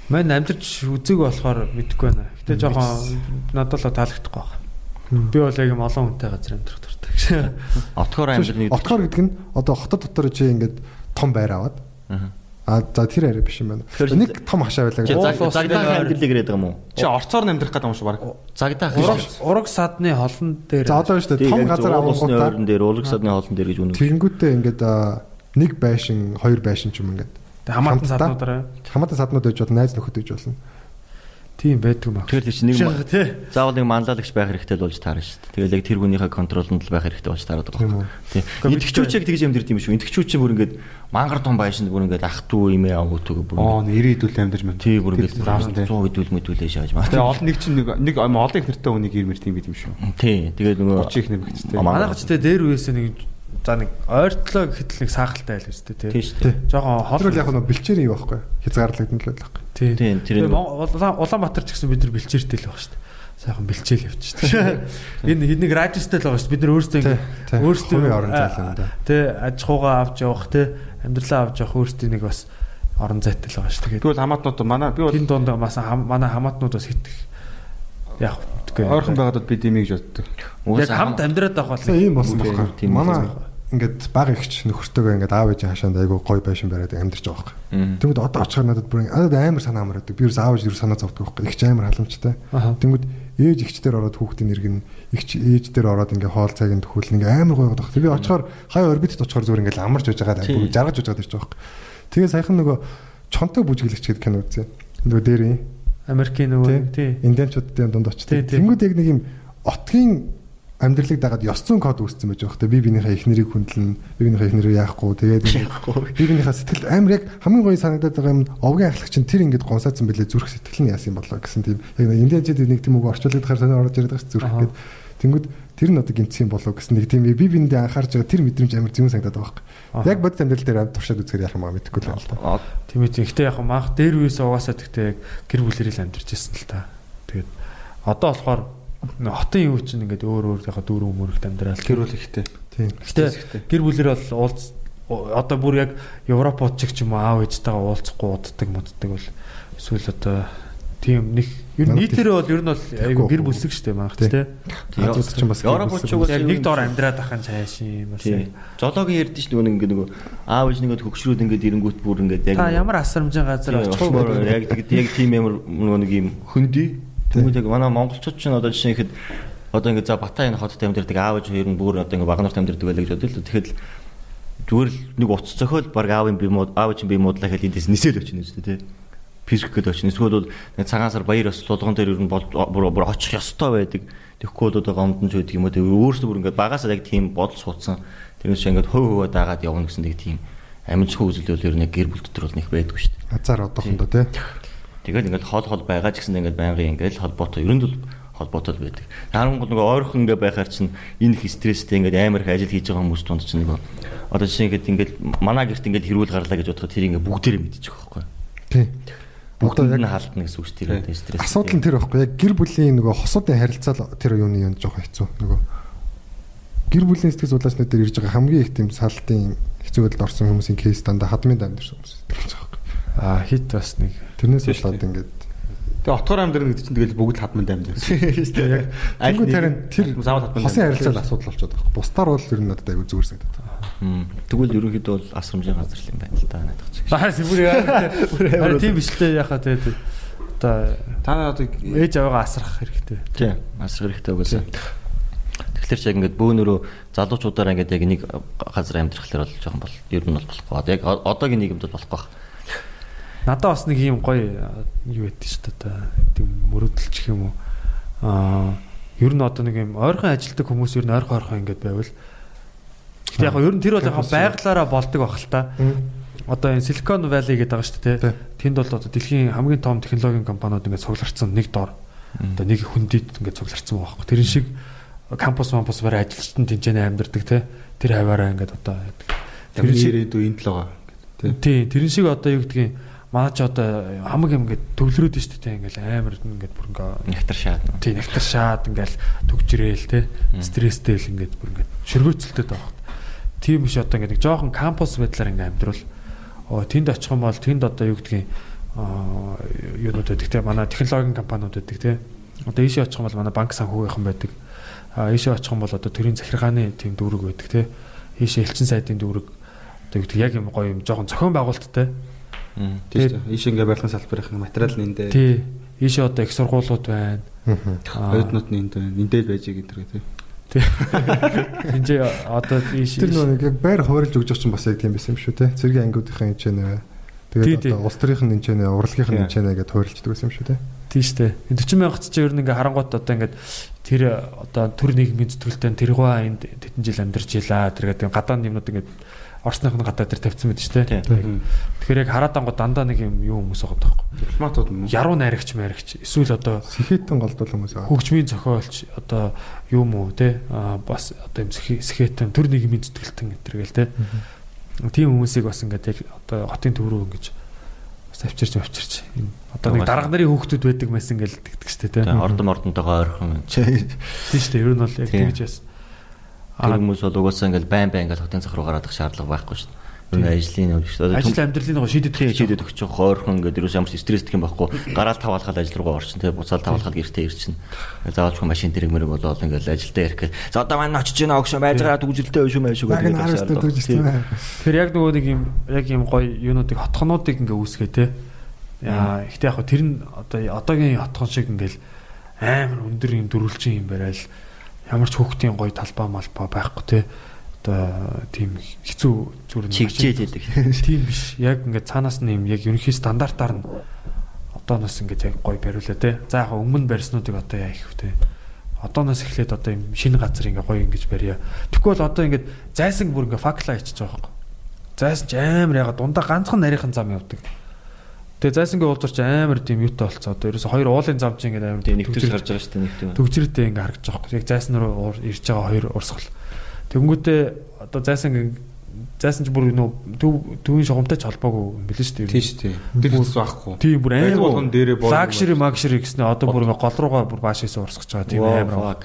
Мань амьдарч үзег болохоор мэдэхгүй байна. Гэтэ жоохон надад л таалагдахгүй байна. Би бол яг юм олон хүнтэй газар амьдрах дуртай. Отгоор амьдрын Отгоор гэдэг нь одоо хотод дотор чи ингээд том байр аваад А за тэр арай биш юм байна. Нэг том хашаа байлаа гэж. Загдаа амьдрал гэрээд байгаа юм уу? Чи орцоор амьдрах гэдэг юм шүү баг. Загдаа Ураг ураг садны холон дээр За одоо шүү дээ том газар авангуудаа авангуудаа дээр улаг садны хоолн дээр гэж үнэ. тэгэнгүүтээ ингээд нэг байшин, хоёр байшин ч юм ингээд. хамаатан хамтдаа. саднуудаараа Хамаатан саднууд байж бол найз нөхөд байж болно. тийм байдаг юм аа. Тэгэхээр чи нэг заавал нэг манлайлагч байх хэрэгтэй л болж таарна шүү дээ. Тэгэл яг тэр хүнийхээ контролд л байх хэрэгтэй болж таарад Тийм байгаа. үү. Тий. Идэвчүүч яг тэгж амьдрд юм шүү. Идэвчүүч бүр ингээд мангар том байшинд бүр ингээд ах トゥ имээ авгуутг бүр. Оо ирээдүйд амьдарч байна. Тий бүр ингээд заасан тий. 100 хэдүүл мэдүүлээ шааж маа. Тэгээ олон нэг чинь нэг нэг олон их нэртэй хүнийг ирмэр тийм байт юм шүү. Тий. Тэгээд нөгөө 30 их нэр бихтэй. Манайх ч тэ дээр үеэсээ нэг за нэг ойртлоо гэхэд нэг саахалтай айл өстэй тий. Тий шүү дээ. Жоохон хол яг нэг бэлчээрийн юу байхгүй. Хязгаарлагдсан л байхгүй. тий. Тий. Тэр Тэгээ Улаанбаатар ч гэсэн бид нар бэлчээртэй л байгаа шүү. Сайхан бэлчээл явчихдаг. Энэ нэг радиостай л байгаа шүү. Бид нар өөрсдөө ингэ өөрсдөө орон зай юм да. Тий, аж ахуйгаа авч явах тий, амьдралаа авч явах өөрсдөө нэг бас орон зайтай л байгаа шүү дээ. Тэгвэл хамаатнууд манай би бол Тэн донд бас манай хамаатнууд бас хитэх. Яг үгүй. ойрхон байгаад би димийг боддог. Яг хамт амьдраад байх бол ийм болсон байхгүй. Манай ингээд баг ихч нөхөртөөгөө ингээд аав ээжийн хашаанд айгу гой байшин бариад амьдарч байгаа байхгүй. Тэнгүүд одоо очихоор надад бүр амар санаа амардаг. Би ерөөс аав ээж ерөөс санаа зовдөг байхгүй. Ихч амар халамжтай. Тэнгүүд ээж ихчдэр ороод хүүхдийн нэргэн ихч ээждэр ороод ингээд хоол цайг нь төхөөл ингээд амар гоё байдаг. Тэгээ очихоор хаяа орбитд очихоор зүгээр ингээд амарч байж байгаа бүр жаргаж байж байгаа гэж байгаа байхгүй. Тэгээ саяхан нөгөө чонтой бүжиглэгч гэдэг кино үзээ. Нөгөө дээрийн Америкийн нөгөө тий. индианчуудын дунд очтой. Тэнгүүд яг нэг юм отгийн амьдралыг дагаад ёс зүйн код үүссэн байж байгаа хөөхтэй. Би бинийхээ их нэрийг хүндлэн, би бинийхээ их нэрийг яахгүй. Тэгээд би бинийхээ сэтгэл амар яг хамгийн гоё санагдаад байгаа юм овгийн ахлагч чинь тэр ингээд гонсаацсан бэлээ зүрх сэтгэл нь яасан болоо гэсэн тийм яг нэг индианчууд нэг тийм үг орчуулдаг хаар санаа орж ирээд байгаа зүрх гэдэг. Тэнгүүд тэр нь одоо гимцсэн болоо гэсэн нэг тийм би биндээ анхаарч байгаа тэр мэдрэмж амар зүүн санагдаад байгаа байхгүй. Яг бодит амьдрал дээр туршаад үзэхээр яах юм аа мэдэхгүй л байна. Тийм ээ. Гэхдээ яг маах дээр үеэс угаасаа тэгтээ гэр бүлэрэл амьдарч байсан л та. Тэгээд одоо болохоор хотын юу чинь ингээд өөр өөр яг дүүрэн өмөрөгт амьдрал. Тэр бол ихтэй. Тийм. Гэхдээ гэр бүлэр бол уулз одоо бүр яг Европод ч юм уу аав ээжтэйгээ уулзахгүй уддаг моддаг бол эсвэл одоо тийм нэг ер нь нийтээрээ бол ер нь бол айгу гэр бүсэг штэ манайх Тий. Азууд ч юм бас Европчууд Яг нэг доор амьдраад ахын цааш юм бас. Зоологийн ярьдэн шүү дээ ингээд нөгөө аав ээж нэгэд хөгшрүүд ингээд ирэнгүүт бүр ингээд яг ямар асрамжийн газар очих вэ? яг тэгэд яг тийм ямар нөгөө нэг юм хөндөй. Тэгмээд яг манай монголчууд ч одоо жишээ ихэд одоо ингээд за Батай энэ хотод амьдардаг аав ээж хоёр нь бүр одоо ингээд багнарт амьдардаг байлаа гэж бодлоо тэгэхэд л зүгээр л нэг утас цохол баг аавын би мод аав ээж би модлаа гэхэл эндээс нисэл очно дээ тий. Пирк гэдэг очно. Эсвэл бол цагаан сар баяр ёс тулган дээр ер нь бол бүр очих ёстой байдаг. Тэгэхгүй бол одоо гомдонч байдаг юм уу тэг өөрөөсөө бүр ингээд багасаа яг тийм бодол суудсан. Тэрнээс ингээд хөө хөвөө дагаад явна гэсэн нэг тийм амжилтгүй үзэл бол ер нь гэр бүл дотор бол нэг байдгүй шүү дээ. Азар одоохондоо тий. Тэгэл ингээл хол хол байгаа ч гэсэн ингээл байнгын ингээл холбоотой ер нь бол холбоотой л байдаг. Харин гол нөгөө ойрхон ингээ байхаар чинь энэ их стресстэй ингээд амар их ажил хийж байгаа хүмүүс тунд чинь нөгөө одоо жишээ ингээд ингээл манай герт ингээд хэрүүл гарлаа гэж бодоход тэр ингээ бүгдээрээ мэдчих واخхой. Тий. Бүгд яг хаалтна гэсэн үг чинь тэр стресс. Асуудал нь тэр واخхой. Яг гэр бүлийн нөгөө хосуудын харилцаа тэр юуны юм жоохон хэцүү. Нөгөө гэр бүлийн сэтгэл судлаач нар ирж байгаа хамгийн их тийм салтын хэцүү байдалд орсон хүмүүсийн кейс дандаа хадмын данд ирсэн хүмүүс хит бас нэг Тэрнээс Тийм болоод ингээд Тэгээ отгоор амьдрын гэдэг чинь тэгэл бүгд хадманд амьдаг. яг тэнгуү тарин тэр заавал хадманд хосын харилцаа л асуудал болчиход байгаа. Бусдаар бол ер нь надад аягүй зүгээр санагдаад байна. Тэгвэл ерөнхийдөө бол асрамжийн газар л юм байна л да надад ч. Аа бүр яа. Тийм биш лээ яхаа тэгээд одоо Та одоо ээж аваагаа асрах хэрэгтэй. Тий. Асар хэрэгтэй угаасаа. Тэгэхээр ч яг ингээд бөөнөрөө залуучуудаараа ингээд яг нэг газар амьдрахлаар бол жоохон бол ер нь бол болохгүй. Яг одоогийн нийгэмд бол болохгүй. Надад бас нэг юм гоё юу байдсан шүү дээ. Тийм мөрөдөлчих юм уу. Аа ер нь одоо нэг юм ойрхон ажилтдаг хүмүүс ер нь ойрхон ойрхон ингээд байвал Гэтэ яг ер нь тэр бол яг байглаараа болдог бах л та. Одоо энэ Silicon Valley гэдэг байгаа шүү дээ. Тэнд бол одоо дэлхийн хамгийн том технологийн компаниуд ингээд цугларсан нэг дор. Одоо нэг хүндэд ингээд цугларсан байгаа байхгүй. Тэрэн шиг кампус кампус барай ажилчтан тэнцэнэ амьдардаг те. Тэр хаваараа ингээд одоо тэр ирээдүй энд л байгаа. тий тэрэн шиг одоо юу гэдгийг Манай ч одоо хамаг юм ингээд төвлөрөөд шүү дээ ингээл амар ингээд бүр ингээ Нектар шаад. тий нектар шаад ингээл төгжрээл те стресстэй л ингээд бүр ингээд шөргөөцөлтэй таах. Тийм биш одоо ингээд нэг жоохон кампус байдлаар ингээ амьдрал. Оо тэнд очих юм бол тэнд одоо юу гэдгийг юунууд байдаг те манай технологийн компаниуд байдаг те. Одоо ийшээ очих юм бол манай банк санхүүгийнхан байдаг. Аа ийшээ очих юм бол одоо төрийн захиргааны тийм дүүрэг байдаг те. Ийшээ элчин сайдын дүүрэг одоо юу гэдэг яг юм гоё юм жоохон зохион байгуулалттай. Тийм. Ийш ингээ барилгын салбарын материал нь эндээ Тий. Ийшээ одоо их сургуулиуд байна. хоёрнууд нь энд байна. Эндээ байж байгаа гэдэг тийм. Тинжээ одоо ийш Тэр нэг яг байр хуваарлж өгж байгаа чинь бас яг тийм байсан юм шүү те. Цэргийн ангиудынхаа энэ ч нэ. Тэгээд одоо улс төрийнх нь энэ ч нэ, урлагийнх нь энэ ч нэ гэдээ хуваарлждаг байсан юм шүү те. Тийм штэ. 40 мянгат ч ер нь ингээ харангуут одоо ингээд тэр одоо төр нийгмийн зүтгэлтэй тэргуа энд тэдэн жил амьдарч илаа. Тэр гэдэг гадаад юмнууд ингээд Орсных нь гадаад тэр тавьсан мэт штэ. Тий. Тэгэхээр яг хараад ангууд дандаа нэг юм юу хүмүүс байгаа байхгүй. Дипломатууд нь Яруу найрагч маригч эсвэл одоо Сэхэтэн голдуул хүмүүс аа. хөгжмийн зохиолч одоо юу мүү те бас одоо юм сэхэтэн төр нийгмийн зүтгэлтэн энэ гээл те. Тийм хүмүүсийг бас ингээд яг одоо хотын төв рүү ингэж бас авчирч авчирч энэ одоо нэг дарга нарын хүүхдүүд байдаг байсан гэл тэгдэг штэ те. Тэгээ ордон ордонтойгоо ойрхон. Тийм шүү дээ. Ер нь бол яг тэгж бас. Тэр хүмүүс бол угаасаа ингээл байн байн ингээл хотын цах руу гараад их шаардлага байхгүй шүү дээ. Юу нэг ажлын үйл шүү дээ. ажил амьдралын нэг шийдэд тий чийдэд өгч байгаа ойрхон ингээд ерөөс ямар ч стресстэй юм байхгүй. Гараал таваалхаад ажил руугаа орчин тий буцаал таваалхаад гэртээ ирчин. Заавал ч машин тэрэг мэрэг болоод ингээл ажилдаа гэх. За одоо маань очиж гинэ огшоо байж байгаа дүгжилтэй өшөө мэшүү байна. Тэгэхээр яг нөгөө нэг юм яг юм гоё юунуудыг хотхонуудыг ингээ үүсгээ те. Яа ихтэй яг тэр нь одоо одоогийн хотхон шиг ингээл амар өндөр юм дөрвөлчин юм барайл ямар ч хүүхдийн гоё талбай малбай байхгүй те. Одоо тийм хэцүү зүгээр нэг чигжээд идэг. Тийм биш. Яг ингээд цаанаас нь юм яг ерөнхий стандартаар нь одооноос ингээд яг гоё бариулаа те. За яг өмнө барьснуудыг одоо яа их те. Одооноос эхлээд одоо юм шинэ газар ингээ гоё ингэж барья. Тэгвэл одоо ингээд зайсан бүр ингээ факла ичиж байгаа байхгүй. Зайсан ч амар яга дундаа ганцхан нарийнхан зам явдаг. Тэгээ зайсангийн уулзарч амар тийм юутай болцоо. Одоо ерөөсө хоёр уулын зам чинь ингээ амар Тэгээ нэгтэрс гарч байгаа шүү дээ нэгтэр. төгжрөдөө ингээ харагдаж байгаа байхгүй. Яг зайсан руу ирж байгаа хоёр урсгал. Тэнгүүтээ одоо зайсан зайсан ч бүр нөө төв төвийн шугамтай ч холбоогүй билээ шүү дээ. Тийм шүү дээ. Тэр хэсэг байхгүй. Тийм бүр Барилга болгон дээрээ амар лагшри магшри гэснээр одоо бүр ингээ гол руугаа бүр баашаас урсгаж байгаа тийм амар.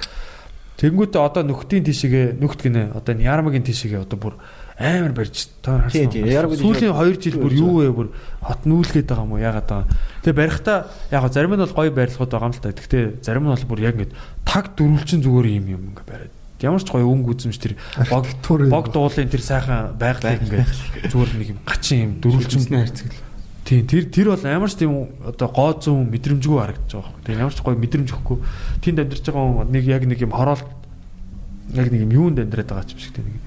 Тэнгүүтээ одоо нөхдийн тишгээ нөхд гинэ одоо энэ ярамагийн тишгээ одоо бүр амар барьж тоо тишээ- Сүүлийн 2 жил бүр юу вэ бүр хот нүүлгээд байгаа юм уу ягаад байгаа. Тэгээ барихтаа яг зарим нь бол гоё барилгууд байгаа юм л та. Гэхдээ зарим нь бол бүр яг ингэ таг дөрвөлчин зүгээр юм юм ингээ бариад. Ямар ч гоё өнгө үзэмж тэр бог бог дуулын тэр сайхан байгалыг ингээ зүгээр нэг юм гачин юм дөрвөлчин Дөрвөлжин хайрцаг. Тийм тэр тэр бол ямар ч тийм одоо гоо зүүн мэдрэмжгүй харагдаж байгаа юм. Тэгээ ямар ч гоё мэдрэмж өгөхгүй. Тэнд амьдарч байгаа хүн нэг яг нэг юм хороол яг нэг юм юунд амьдраад байгаа ч юм шиг тийм нэг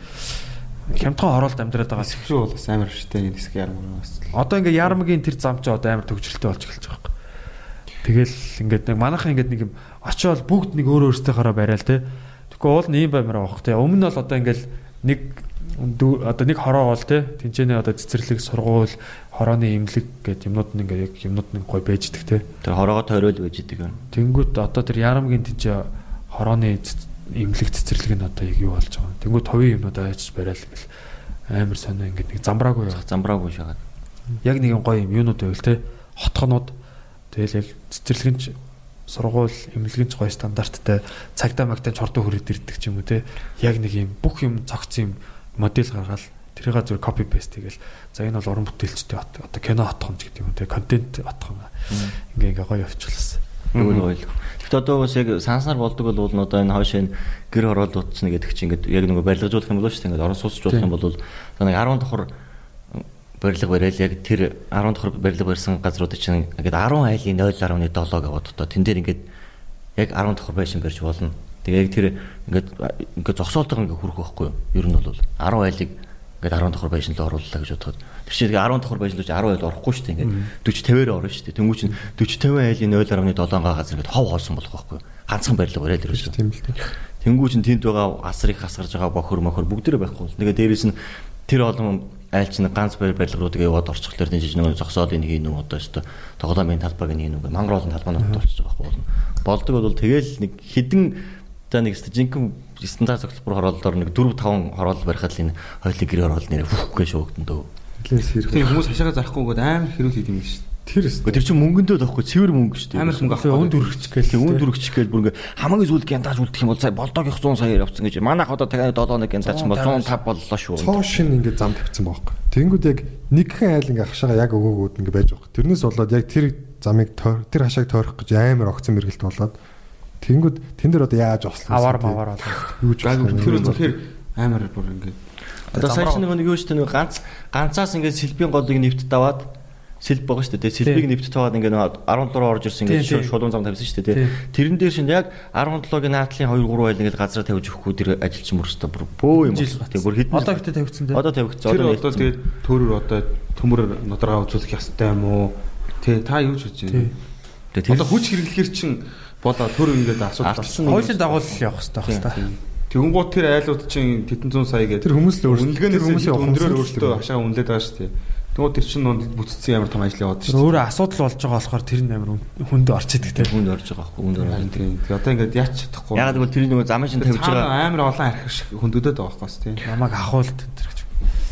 хямдхан хороолд амьдраад байгаа. Хэсэг бол бас амар шигтэй энэ хэсэг ярам бас. Одоо ингээ ярмгийн тэр зам чи одоо амар төгжрэлтэй болж эхэлж байгаа юм. Тэгэл ингээд нэг манайхан ингээд нэг юм очиод бүгд нэг өөр өөрсдийнхаараа барайл те. Тэгэхгүй уул нь ийм баймаар авах те. Өмнө нь бол одоо ингээл нэг одоо нэг хороо бол те. Тинчэнэ одоо цэцэрлэг сургууль, хорооны имлэг гэдэг юмнууд нь ингээ яг юмнууд нь гой байж идэг те. Тэр хороогоо тойрол байж идэг юм. Тэнгүүд одоо тэр ярамгийн тэнцээ хорооны имлэг цэцэрлэг нь одоо яг юу болж байгаа юм. Тэнгүүд хувийн юмнууд ажиж барайл ингээл амар сонио ингээд нэг замбраагүй яваа. Замбраагүй шагаад. Яг нэг юм гоё юм юунууд байвал те. Хотхонууд тэгэл яг цэцэрлэгэн ч сургууль имлэгэн ч гоё стандарттай цагдаа магтаа чордоо хүрээд ирдэг ч юм уу те. Яг нэг юм бүх юм цогцсон юм модель гаргаад тэрийг зүгээр копи пест хийгээл за энэ бол уран бүтээлчтэй хот одоо кино хотхон ч гэдэг юм те контент хотхон ингээ ингээ гоё явуулсан. Тэгвэл ойл. Гэхдээ одоо бас яг сансаар болдог бол уул нь одоо энэ хойш энэ гэр хороол утасна гэдэг чинь ингээд яг нэг барилгажуулах юм болоо шүү дээ. Ингээд орон сууцч болох юм бол нэг 10 давхар барилга барайл яг тэр 10 давхар барилга барьсан газрууд чинь ингээд 10 айлын 0.7 гэвод одоо тэн дээр ингээд яг 10 давхар байшин барьж болно. Тэгээ яг тэр ингээд ингээд зогсоолтойгоо ингээд хүрэх байхгүй юу? Ер нь бол 10 айлыг ингээд 10 давхар байшин руу орууллаа гэж бодоход тэр чинь 10 давхар руу 10 айл орохгүй шүү дээ. Ингээд 40 50-аар орно шүү дээ. Тэнгүү чинь 40 50 айлын 0.7 га газар ингээд хов хоолсон болох байхгүй юу? Ганцхан барилга барайл ерөөсөө. Тийм л дээ. Тэнгүү чин тэнд байгаа асрыг хасгарж байгаа бохор мохор бүгдээрээ байхгүй. Тэгээ дээрээс нь тэр олон айл чинь ганц барь барилгуудыг яваад орчихлоор тийм жиж нөгөө зогсоолын нэг юм одоо өстө тоглоомын талбайг нэг юм мангарлын талбайнууд болчихж байгаа байхгүй. Болдог бол тэгэл нэг хідэн та нэг жинхэнэ стандарт зөвлөмөр хорооллоор нэг 4 5 хороол барихад энэ хоёлын гэр хороол нэр фүх гэж шуугдан дөө. Нилээс хэрэг. Тийм хүмүүс хашаага зарахгүй гээд амар хэрүүл хийд юм шүү дээ. Тэр тэр чинь мөнгөндөө тахгүй цэвэр мөнгө шүү дээ. Амар мөнгө Тэгээ авах. өнд өргөч гээл. Тийм үн дүргч гээл бүр ингээ хамаагийн зүйлд гянтааж үлдэх юм бол сая болдогийнх 100 саяар явцсан гэж. Манайх одоо дахиад 7 нэг гянтаач бол 105 боллоо шүү. Цоо шин ингээд зам тавьсан байхгүй. Тэнгүүд яг нэгхэн айл ингээ хашаага яг өгөөгөөд ингээ байж байгаа. Тэрнээс болоод яг тэр замыг тойр- тэр хашааг тойрох гэж амар огцон мэргэлт болоод тэнгүүд тэн дээр одоо яаж ослоо. Аваар маваар болоо. юу ч тэр үнэхээр амар бүр ингээд Одоо сая чинь нэг юу шүү дээ нэг ганц ганцаас ингээ сэлбийн голыг нэвт даваад сэлб байгаа шүү дээ. Тэгээ сэлбийг нэвт таваад ингээ нэг 17 орж ирсэн ингээ Тийм, тийм. шулуун зам тавьсан шүү дээ. Тэрэн дээр шинэ яг 17-гийн наадлын 2 3 айл ингээ газараа тавьж өгөхгүй тэр ажилчин мөрөстө бүр бөө юм. Тэгээ бүр хэдэн Одоо ихтэй тавигдсан дээ. одоо тавигдсан. тэр Одоо одоо нээлтсэн. тэгээд төрөөр одоо төмөр нодороо үзүүлэх ёстой юм уу? Тэ та юу ч Тий. байна? Тэгээ Одоо хүч хэрэглэхэр чинь болоо төр ингээд асуудал болсон. Хуулийн дагуу л явах хэрэгтэй байх та. Тэгэнгუთ тэр айлууд чинь тэдэн зуун сая гэдэг. Тэр хүмүүс л өөрсдөө- үнэлгээнээс тэр хүмүүсийн өндрөөр өөртөө тэр. хашаа үнэлээд байгаа шүү дээ. Тэгвэл тэр чинь нунд бүтцсэн ямар том ажил яваад Тэр шүү дээ. өөрөө асуудал болж байгаа болохоор тэр нь амар хүнд орч идэг те. хүнд орж байгаа байхгүй хүнд орж тийм. Тэгээ одоо ингээд яач чадахгүй. Яг гэвэл тэр нөгөө замын шин тавьж байгаа амар олон архив шиг хөндөдөд байгаа байхгүй тийм. Намайг ахуулт гэж.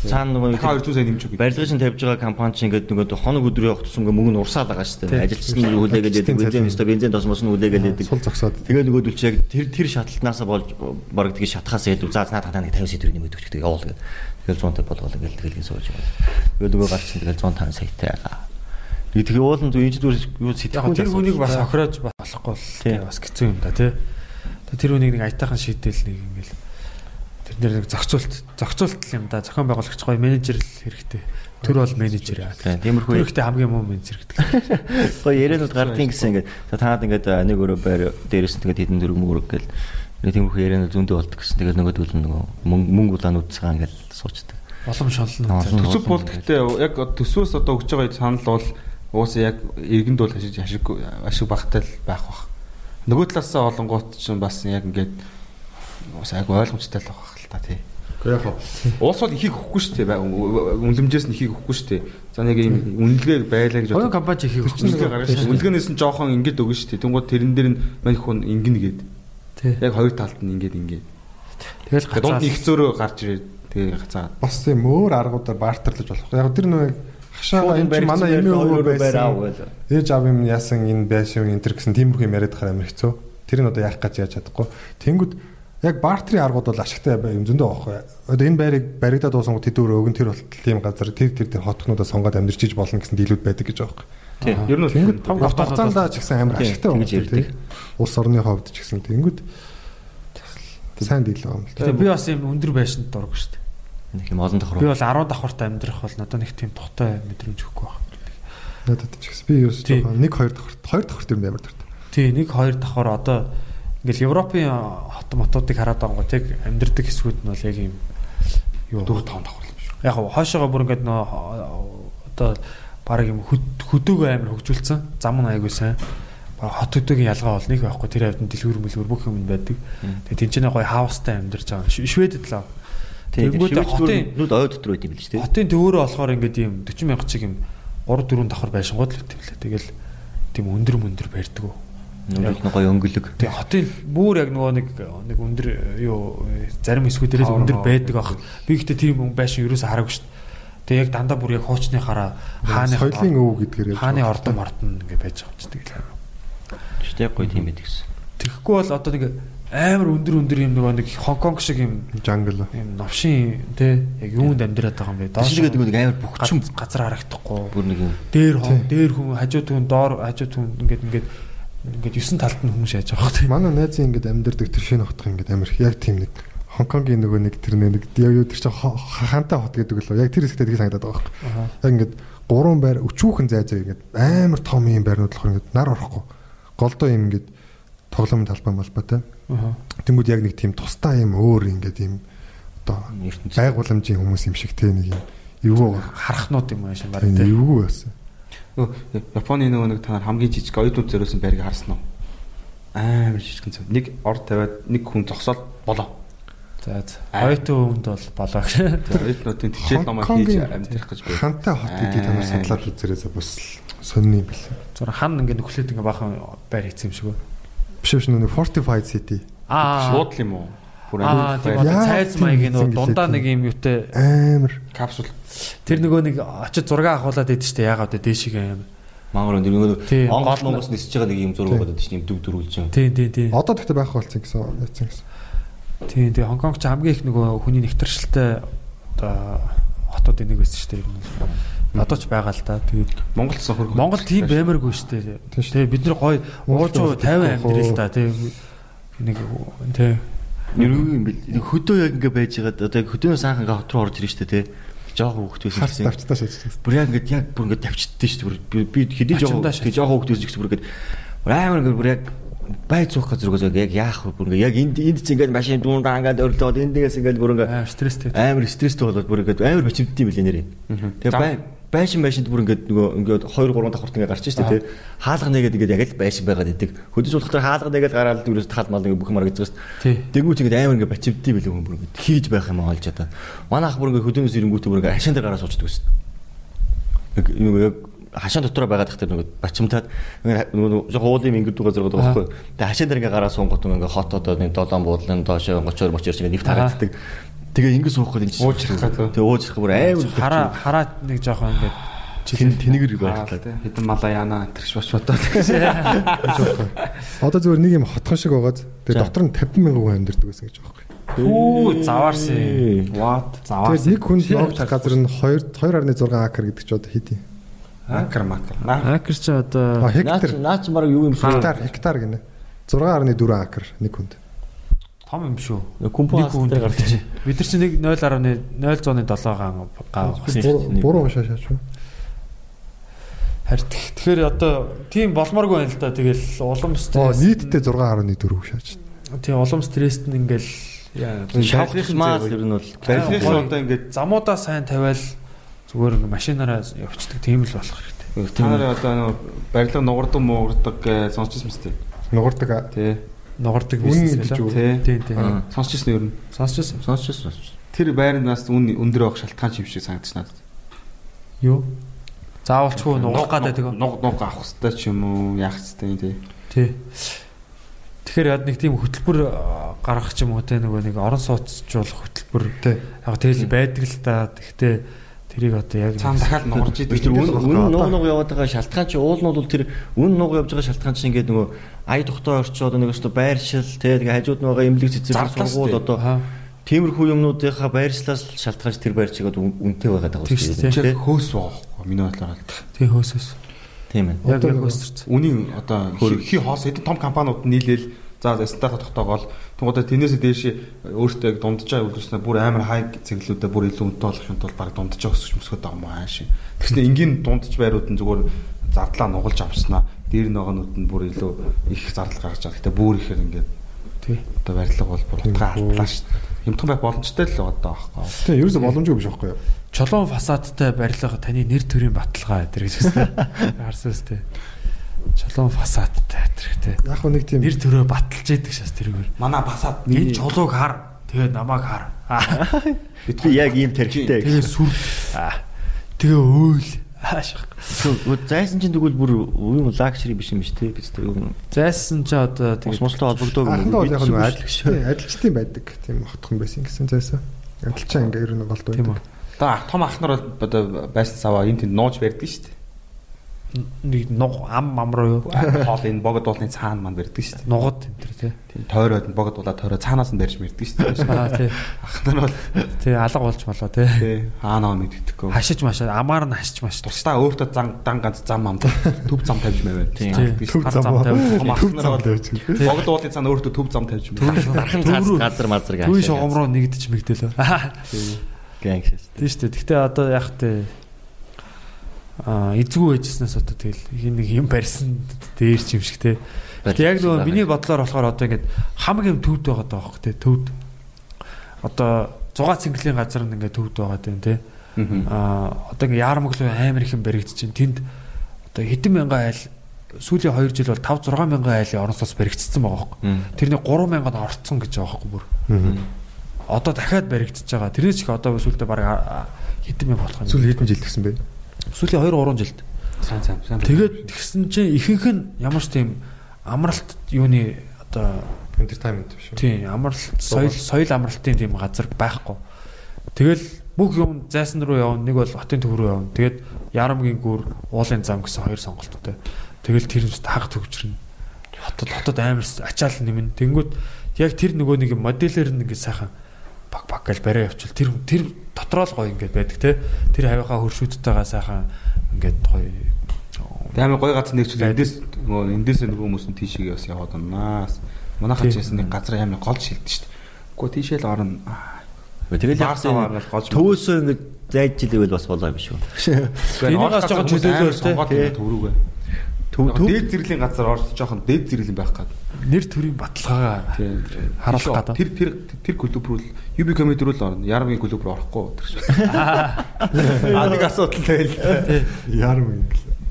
Цаана нөгөө Дахиад 200 сая нэмж өгье. барилгын шин тавьж байгаа компани чинь ингээд нөгөө хоног өдрөө явах тусам ингээ мөнгө нь урсаад байгаа шүү дээ. Ажилчны хүлээгээд яадаг, бензин өстө бензин тосмос нь хүлээгээд яадаг. Сул зогсоод. Тэгээ нөгөөдөл чи яг тэр тэр шатлалтнаасаа болж баг тэгээ шатхаас ялдв. За наад хатаа нэг 50 сая төгрөг нэмээд өгч тэгээ явуул гэдэг. Тэгэл 100 болгоол ингээл тэгэлгийн сууж байгаа. Тэгээ нөгөө гарч чинь тэгэл 105 саятай байгаа. Тэгээ тэгээ уулын зүү энэ зүгээр юу сэтгэхгүй тэр хүнийг бас охироож болохгүй л Тий. те, бас хэцүү юм да тий. Тэр хүнийг нэг аятайхан шийдэл нэг ингээл тэр нэр нэг зохицуулт зохицуулт юм да. Зохион байгуулагч гоё менежер л хэрэгтэй. Тэр бол менежер яа. Тийм, тиймэрхүү- Тэр ихтэй хамгийн муу менежер гэдэг. Гоё яриануд гардыг гэсэн ингээд танаад ингээд нэг өрөө байр дээрээс нь тэгээд хэдэн дөрөв мөрөг гэл нэг тиймэрхүү яриануд зөндөө болдог гэсэн. Тэгээд нөгөөдөл нь нөгөө мөнгө улаанууд цагаан ингээд суучдаг. Аа, за. Төсөв бол гэхдээ яг төсвөөс одоо өгч байгаа санал бол уусаа яг иргэнд бол ашиг ашиг ашиг багтай л байх бах. Нөгөө талаасаа олонгоот ч бас яг ингээд уусаа яг ойлгомжтой л байх л та тий. Гэхдээ яг Уус бол ихийг өгөхгүй шүү дээ. Үнлэмжээс нь ихийг өгөхгүй шүү дээ. За нэг юм үнэлгээ байлаа гэж Оюун бодож компани хийх үнэлгээ гаргаж шүү. Үнэлгээнээс нь жоохон ингээд өгнө шүү дээ. Тэнгууд тэрэн дээр нь мань хүн ингэнэ гээд. Тий. Яг хоёр талд нь ингээд ингээд. Тэгэл Тэгээд дунд гацаа. нэг зөөрөө гарч ирээд тэгээ гацаа. бас тийм өөр аргуудаар бартерлаж болох. Яг тэр нэг хашаага энэ чинь манай эмээ өвөө байсан. Ээж аав юм яасан энэ байшин энэ төр гэсэн тиймэрхүү юм яриад амар хэцүү. Тэр нь одоо яах гэж яаж чадахгүй. Тэнгүүд яг бартерын аргууд бол ашигтай юм зөндөө байхгүй. Одоо энэ байрыг баригдаад дуусан тэд өөр өгөн тэр бол тийм газар тэр тэр тэр хотхнуудаа сонгоод амьдарч иж болно гэсэн дийлүүд байдаг гэж байгаа байхгүй. Тийм. Ер нь Тэнгүүд том том хотоодоо хугацаанд ч гэсэн амар Тийм, ашигтай байна. ярьдаг. Улс орны ховд ч гэсэн тэнгүүд сайн дийл байгаа юм л. Тэгээ би бас юм өндөр байшинд дург шүү дээ. Нэг юм олон давхар. Би бол 10 давхартай амьдрах бол надад нэг тийм тухтай мэдрэмж өгөхгүй байна. Надад ч гэсэн би ерөөс Тийм. жоохон нэг хоёр давхар хоёр давхар тэр амар дуртай. Тий, нэг хоёр давхар одоо ингээл Европын хот мотуудыг хараад байгаа гоо тэг амьдрдаг хэсгүүд нь бол яг юм юу 4 5 давхар юм шүү. яг хоошоогоо бүр ингээд нөө одоо баг юм хөд- хөдөөгөө амар хөгжүүлсэн зам нь айгуу сайн баг хот хөдөөгийн ялгаа бол нэг байхгүй тэр хавьд дэлгүүр мэлгүүр бүх юм байдаг тэгээ тэнцэнэ гоё хаустай амьдарч байгаа шведэд л аа. Тийм. Тэгэнгүүт хотын нүд ой дотор байт юм л шүү дээ. хотын төвөөрөө болохоор ингээд юм 40 мянга чиг юм 3 4 давхар байшингууд л үт юм лээ тэгэл тийм өндөр мөндөр барьдаг Нүд нь гоё өнгөлөг. Тэгээ хотын бүр яг нөгөө нэг нэг өндөр юу зарим хэсгүүдээр л өндөр байдаг ах. Би гэхдээ тийм хүн байшин ерөөсө хараагүй шүү дээ. Тэгээ яг дандаа бүр яг хуучны хараа хааны соёлын өвөө гэдгээр хааны ордон мордон ингээ байж байгаа юм чи тэгэл. Штэ гоё тийм байт гэсэн. Тэгэхгүй бол одоо нэг амар өндөр өндөр юм нөгөө нэг Хонконг шиг юм жангл. юм новшин те яг юунд амьдраад байгаа юм бэ? Доош Доош нэг амар бөхчм газ- газар харагдахгүй. бүр нэг юм. Дээр хон, дээр хүн, хажууд хүн, доор хажууд хүн ингээд ингээд ингээд юусэн талд нь хүмүүс яаж байгаа юм. Манай найзын ингээд амьдардаг тэр шинэ хотх ингээд амар яг тийм нэг Хонконгийн нөгөө нэг тэр нэг яг юу тэр чинь хантай хот гэдэг л яг тэр хэсэгт тийг санагдаад байгаа. Аа. Яг ингээд гурван байр өчүүхэн зай зай ингээд амар том юм байрнууд болохоор ингээд нар орохгүй. Голдоо юм ингээд тоглоомын талбай малбайтай. Аа. Тэнгүүд яг нэг тийм тустай юм өөр ингээд юм одоо байгууламжийн хүмүүс юм шиг те нэг юм эвгүй харахнууд юм аашаа баг тийм те. эвгүй байсан. Японы нөгөө нэг танаар хамгийн жижиг оюутнууд зориулсан байрыг харсан уу? Амар жижигхэн цав. Нэг ор тавиад нэг хүн зогсоод болоо. За за. Ойтон өвөнд бол болоо. Оюутнуудын тижэл номоо хийж амьдрах гэж байна. Хантай хот гэдгийг та нар судлаад үзээрээс бас сонирны юм бэл. Зур хан ингээ нөхлөд ингээ бахан байр хийсэн юм шиг үү? Биш биш нэг fortified city. Аа. Шууд л юм уу? Аа тийм одоо цайз маягийн нөө дундаа нэг юм юутай амар капсул. тэр нөгөө нэг очиж зураг авахуулаад идэв штэ яагаад вэ дээшиг юм. Мангар өндөр нөгөө Тий, Монгол гол нь- Монголс нисэж байгаа нэг юм зураг гэдэг чинь юм дүг дөрүүлж юм. Тийм тийм тийм. одоо тэгтээ байх болсон гэсэн яцсан гэсэн. Тийм тийм Хонконг ч хамгийн их нөгөө хүний нэгтэршилтэй одоо хотуудын нэг байсан штэ ер нь. Одоо ч байгаа л да. Тэгээд Монголсон хөргө. Монгол тийм баймаргүй штэ. Тэгээ бид нар гоё уужуу 50 амьдрал л да. Тэгээ нэг тий Юу юм бэл хөдөө яг ингээ байж байгаа одоо яг хөдөөнөөс анх ингээ хот руу орж ирж штэ тий. Жог хөвгт байсан Харц давчтаа шаажчихсан. Бүр яг ингээд яг бүр ингээд тавьчдээ шүү дээ. Бүр би хэдий жоо Ачимдаа тэг жоо хөөгдөөс ч гэсэн бүр ингээд бүр амар ингээд бүр яг бай цуух газар угаас яг яах вэ бүр ингээд яг энд энд чи ингээд машин дуундаа ингээд өрлөөд эндээс ингээд бүр ингээд аим стресстэй. амар стресстэй болоод бүр ингээд амар юм билээ нэрээ. Тэгээ бай байшин байшинд бүр ингээд нөгөө ингээд 2 3 давхарт ингээд гарч штэ тий. Хаалга нэгээд ингээд яг л байшин байгаад идэг. Хөдөж болох тэр хаалга нэгээд гараад дөрөс тахал мал ингээд бүх байгаа штэ. Тий. Тэнгүүч ингээд амар ингээд бачимддсан билээ хүн бүр ингээд хийж байх юм олж одоо. Манай ах бүр ингээд хөдөөнөөс ирэнгүүтээ бүр ингээд хашаан дээр гараа суучдаг штэ. Яг нөгөө яг хашаан дотроо байгаад ихтэй нөгөө бачимтаад нөгөө жоо мингэр дугаар зэрэг байгаа байхгүй. Тэгээ хашаан дээр ингээ гараа суунгот ингээ хот одоо нэг долоон буудлын доошоо гоцоор мочоор ингээ нэвт харагддаг. Тэгээ ингээ суух гэдэг чинь Ууж ирэх гэдэг. Тэгээ ууж ирэх бүр амар Хараа хараа нэг жоохон ингээд тэн тэнэгэр Аа, байхлаа. Хэдэн малаа яана тэрч боч бодоод. Одоо зүгээр нэг юм хотхон шиг байгаад тэгээ дотор нь 50 мянган хүн амьдардаг байсан гэж байгаа байхгүй. Хүү заваарсан. What? Тэгээд нэг хүнд ногч газар нь 2 2.6 акр гэдэг ч одоо хэд юм? Акр макр. Акер ч одоо Наач хектар наач баг юу юм шүү. гектар гектар гинэ. 6.4 акр нэг хүнд. Том юм шүү. Компо дээр гарч. Бид нар чинь нэг 0.0.7 гаан гав. Буруу уншаа шаач. Харин тэгэхээр одоо тийм болмооргүй байна л да. Тэгэл улам стресс. нийтдээ 6.4 шаач. Тийм улам стресст нь ингээл яа Шалгах маа ер нь бол Барилгын одоо ингээд замуудаа сайн тавиал зүгээр машинаараа явчихдаг тийм л болох хэрэгтэй. та нарын одоо барилга нугардаг муугардаг гэж сонсчихсан мэт. Нугардаг. Тий. Нугардаг Үн бизнес? Тий. Тийм тийм. Сонсчихсан ер нь. Сонсчихсон. сонсчихсон. Тэр байрнаас үн өндөр байх шалтгаан юм шиг санагдаж надад. Юу? Заавалчгүй нугах гадаа тэгээ. Нуг нуг авах хэрэгтэй ч юм уу яах хэрэгтэй тий. Тий. Тэгэхээр яд нэг тийм хөтөлбөр гаргах ч юм уу те нөгөө нэг орон сууцжуулах хөтөлбөр Тий. яг тэгэл байдаг л та. Гэхдээ тэрийг одоо яг Цаана дахиад нугарч Би идэг. тэр үн үн нуг нуг яваад байгаа шалтгаан чи уул нь бол тэр үн нуг явж байгаа шалтгаан чи ингээд нөгөө ая тухтай орчоод нэг өстө байршил те тэгээ хажууд нь байгаа цэцэр Зардлаа сургууль одоо. Тиймэрхүү юмнуудынхаа байршлаас шалтгаалж тэр байрчиг одоо үн- үнэтэй байгаад байгаа Тийм шүү дээ. Чи хөөс байхгүй миний бодлоор бол. тий хөөсөөс. Тийм ээ. Яг нөгөө- хөөсөрч. Үнийн одоо хи- хи хоос хэдэн том компаниуд нийлээл за стандарт тогтоогоол тэнгуудаа тэрнээс дээш өөртөө яг дундаж байгаа үйлдвэрснээ бүр амар хай цэглэлүүдэд бүр илүү үнэтэй болох юм бол баг байгаа өсөж мөсгöd байгаа юм аа шин. Тэгснэ энгийн дундаж байрууд нь зүгээр зардлаа нугалж авснаа дээр нөгөөнүүд нь бүр илүү их зардал гаргаж байгаа. Гэтэ бүр ихээр ингээд Тий. одоо барилга бол бүр утгаа алдлаа шүү дээ. Хямдхан байх боломжтой л даа аахгүй. Тий, ерөөсө боломжгүй биш байхгүй юу? Чулуун фасадтай барилга таны нэр төрийн баталгаа гэдэг гэж хэлсэн. Харсан үстэй. Чулуун фасадтай хэрэгтэй. Яг хөө нэг тийм Нэр төрөө баталж идэг шээс тэргээр. Манай басаад Энэ чулууг хар. Тэгээ намайг хар. Аа. Би яг ийм тархитай. Тэгээ сүр. Аа. Тэгээ өөл. Тэгвэл зайсан чинь тэгвэл бүр юм лакшри биш юм биш те бид тэр юм. Зайсан ч одоо Ус тэгээ муслаа холбогдоог анхандаа бол яг бид нэг зүйл адилч тий, адилчдын байдаг тийм хотхон байсан гэсэн зайсаа. Адилчаа ингээ ер нь голд тийм байдаг. үү. Одоо том ах нар бол одоо байсан саваа энэ тэнд нууж барьдаг шүү дээ. Нэг нуг ам ам руу юу? Хоол энэ богод уулны цаана маань барьдаг шүү дээ. Нугад энэ төр тий. Тийм тойроод нь богод уулаа тойроо цаанаас нь барьж мэрдэг шүү дээ. Аа тий. Ах нар бол Тий алга болж болоо тий. тий хаанаа мэддэхгүй. Хашиж машаа амаар нь хашиж маш тус. Тусдаа өөртөө зан дан ганц зам ам төв зам тавьж маяг. Тийм. Төв зам тавьж. богод уулын цаана өөртөө төв зам тавьж маяг. Дархан цаас газар мазар гаш. Төвийн шугам руу нэгдэж мэгдэлөө. гэнг шээс. Тийм шүү дээ. Гэтэ одоо яг а эзгүй байжснаас одоо тэгэл нэг юм барьсан дээр ч юм шиг те. Яг нөгөө миний бодлоор болохоор одоо ингээд хамаг юм төвд байгаа даа байхгүй те. Төвд. Одоо 6 цэнгэлийн газар нь ингээд төвд байгаа дээ те. А одоо ингээд яармаглуу амар их юм баригдчихин. Тэнд одоо хэдэн мянган айл сүүлийн 2 жил бол 5 6 мянган айлын орон сууц баригдсан байгаа байхгүй. Тэрний 3 мянган орцсон гэж байгаа байхгүй бүр. Одоо дахиад баригдчихэж байгаа. Тэрнээс их одоо сүүлдээ баг хэдэн мянга болох юм. Сүүл хэдэн жил гэсэн бэ? Сүүлийн 2 3 жилд. Сайн сайн сайн. Тэгээд тэгсэн чинь ихэнх нь ямар ч тийм амралт юуны одоо Entertainment биш үү? Тийм амралт соёл соёл амралтын тийм газар байхгүй. Тэгэл бүх юм зайсан руу явна. Нэг бол хотын төв рүү явна. Тэгээд Ярамгийн гүр уулын зам гэсэн хоёр сонголттой. Тэгэл тэр нь хаг төгжрнэ. Хотод хотод амар ачаал нэмэн. Тэнгүүд яг тэр нөгөө нэг модельэр нэг сайхан баг баг гэж барай явуул тэр тэр дотроо л гоё ингээд байдаг те. Тэр хавийнхаа хөршүүдтэйгээ сайхан ингээд гоё Амар гоё газар нэгчлээ. Эндээс нөгөө эндээс нөгөө хүмүүс нь тийшээ бас яваад оннаас. Манайхаа ч ясны нэг газар амар гол шилдэж штт. Гэхдээ тийшээ л орно. Тэгэл голж. төвөөсөө ингэ зайж жилээвэл бас болоо юм шүү. Энийгээс жоохон чөлөөлөөр те. төврүүгээ. Төв төв Дээд зэрлийн газар орж жоохон дээд зэрлийн байх гад. нэр төрийн баталгаагаа харуулах гадаа. Тэр тэр тэр клуб руу л UB comedy руу л орно. Ярамгийн клуб руу орохгүй. тэр шиг. Аа нэг асуудал байл. Ярм юм.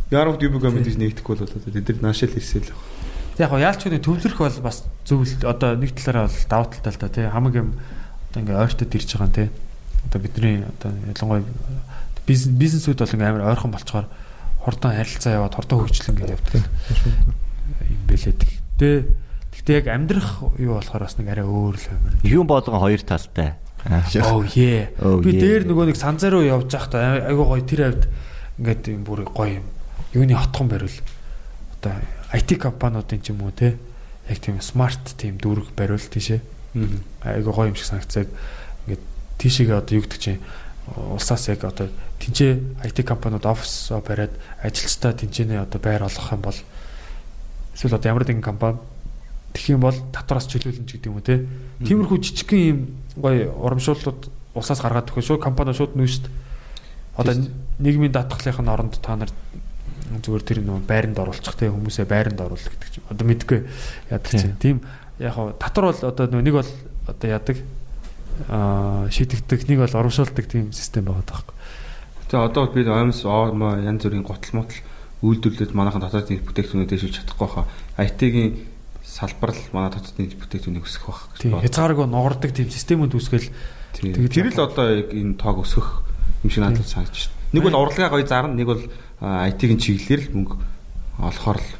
Ярамд UB comedy нэгдэхгүй бол одоо тэд нар наашаал ирсэл байх. Яг гоо яалч үний төвлөрөх бол бас зөв л одоо нэг талаараа бол даваа талтай л та тий хамаг юм одоо ингээ ойртод ирж байгаа юм тий одоо бидний одоо ялангуяа бизнес бизнесүүд бол ингээ амар ойрхон болцохоор хурдан харилцаа яваад хурдан хөгжил ингээ явдаг юм бэлээ тэгтээ тэгтээ яг амьдрах юу болохоор бас нэг арай өөр л юм. юм болгон хоёр талтай. Yeah. Oh, Би дээр нөгөө нэг санзаа руу явж байхдаа айгуу гоё тэр хавьд ингээд юм бүр гоё юм. Юуны хотхон барил. Одоо IT компаниудын ч юм уу те. Яг тийм смарт тийм дүүрэг барил тийшээ. Айгуу гоё юм шиг санагцаг. Ингээд тийшээгээ одоо юу гэдэг чинь улсаас яг одоо тэнцээ IT компаниуд офис бариад ажилчдаа тэнцэнэ одоо байр олгох юм бол эсвэл одоо ямар нэгэн компани тэгэх юм бол татвараас чөлөөлнө ч гэдэг юм уу те. Тиймэрхүү жижигхэн юм гоё урамшууллууд усаас гаргаад өгөх шүү компани шууд нүү шүү дээ. Одоо нийгмийн даатгалын оронд та нар зүгээр тэр нөө байранд оруулчих те хүмүүсээ байранд оруул гэдэг чинь одоо мэдгүй яадаг чинь. Тийм яг хоо татвар бол одоо нэг бол одоо яадаг аа шийдэгдэг нэг бол урамшуулдаг тийм систем байгаа байхгүй. Тэгээ одоо бид оймс оомоо янз бүрийн готл мотл үйлдвэрлэлд манайхан дотоод нийт бүтээгдэхүүнээ дэвшүүлж чадахгүй хаа. IT-ийн салбар л манай дотоод нийт бүтээгдэхүүнийг өсгөх байх гэж байна. хязгааргүй нугардаг тийм системүүд үүсгээл. Тэгээд Тэр л одоо энэ тоог өсгөх юм шиг надад санагдаж байна. Нэг бол урлагаа гоё зарна, нэг бол IT-ийн чиглэлээр л мөнгө олохоор л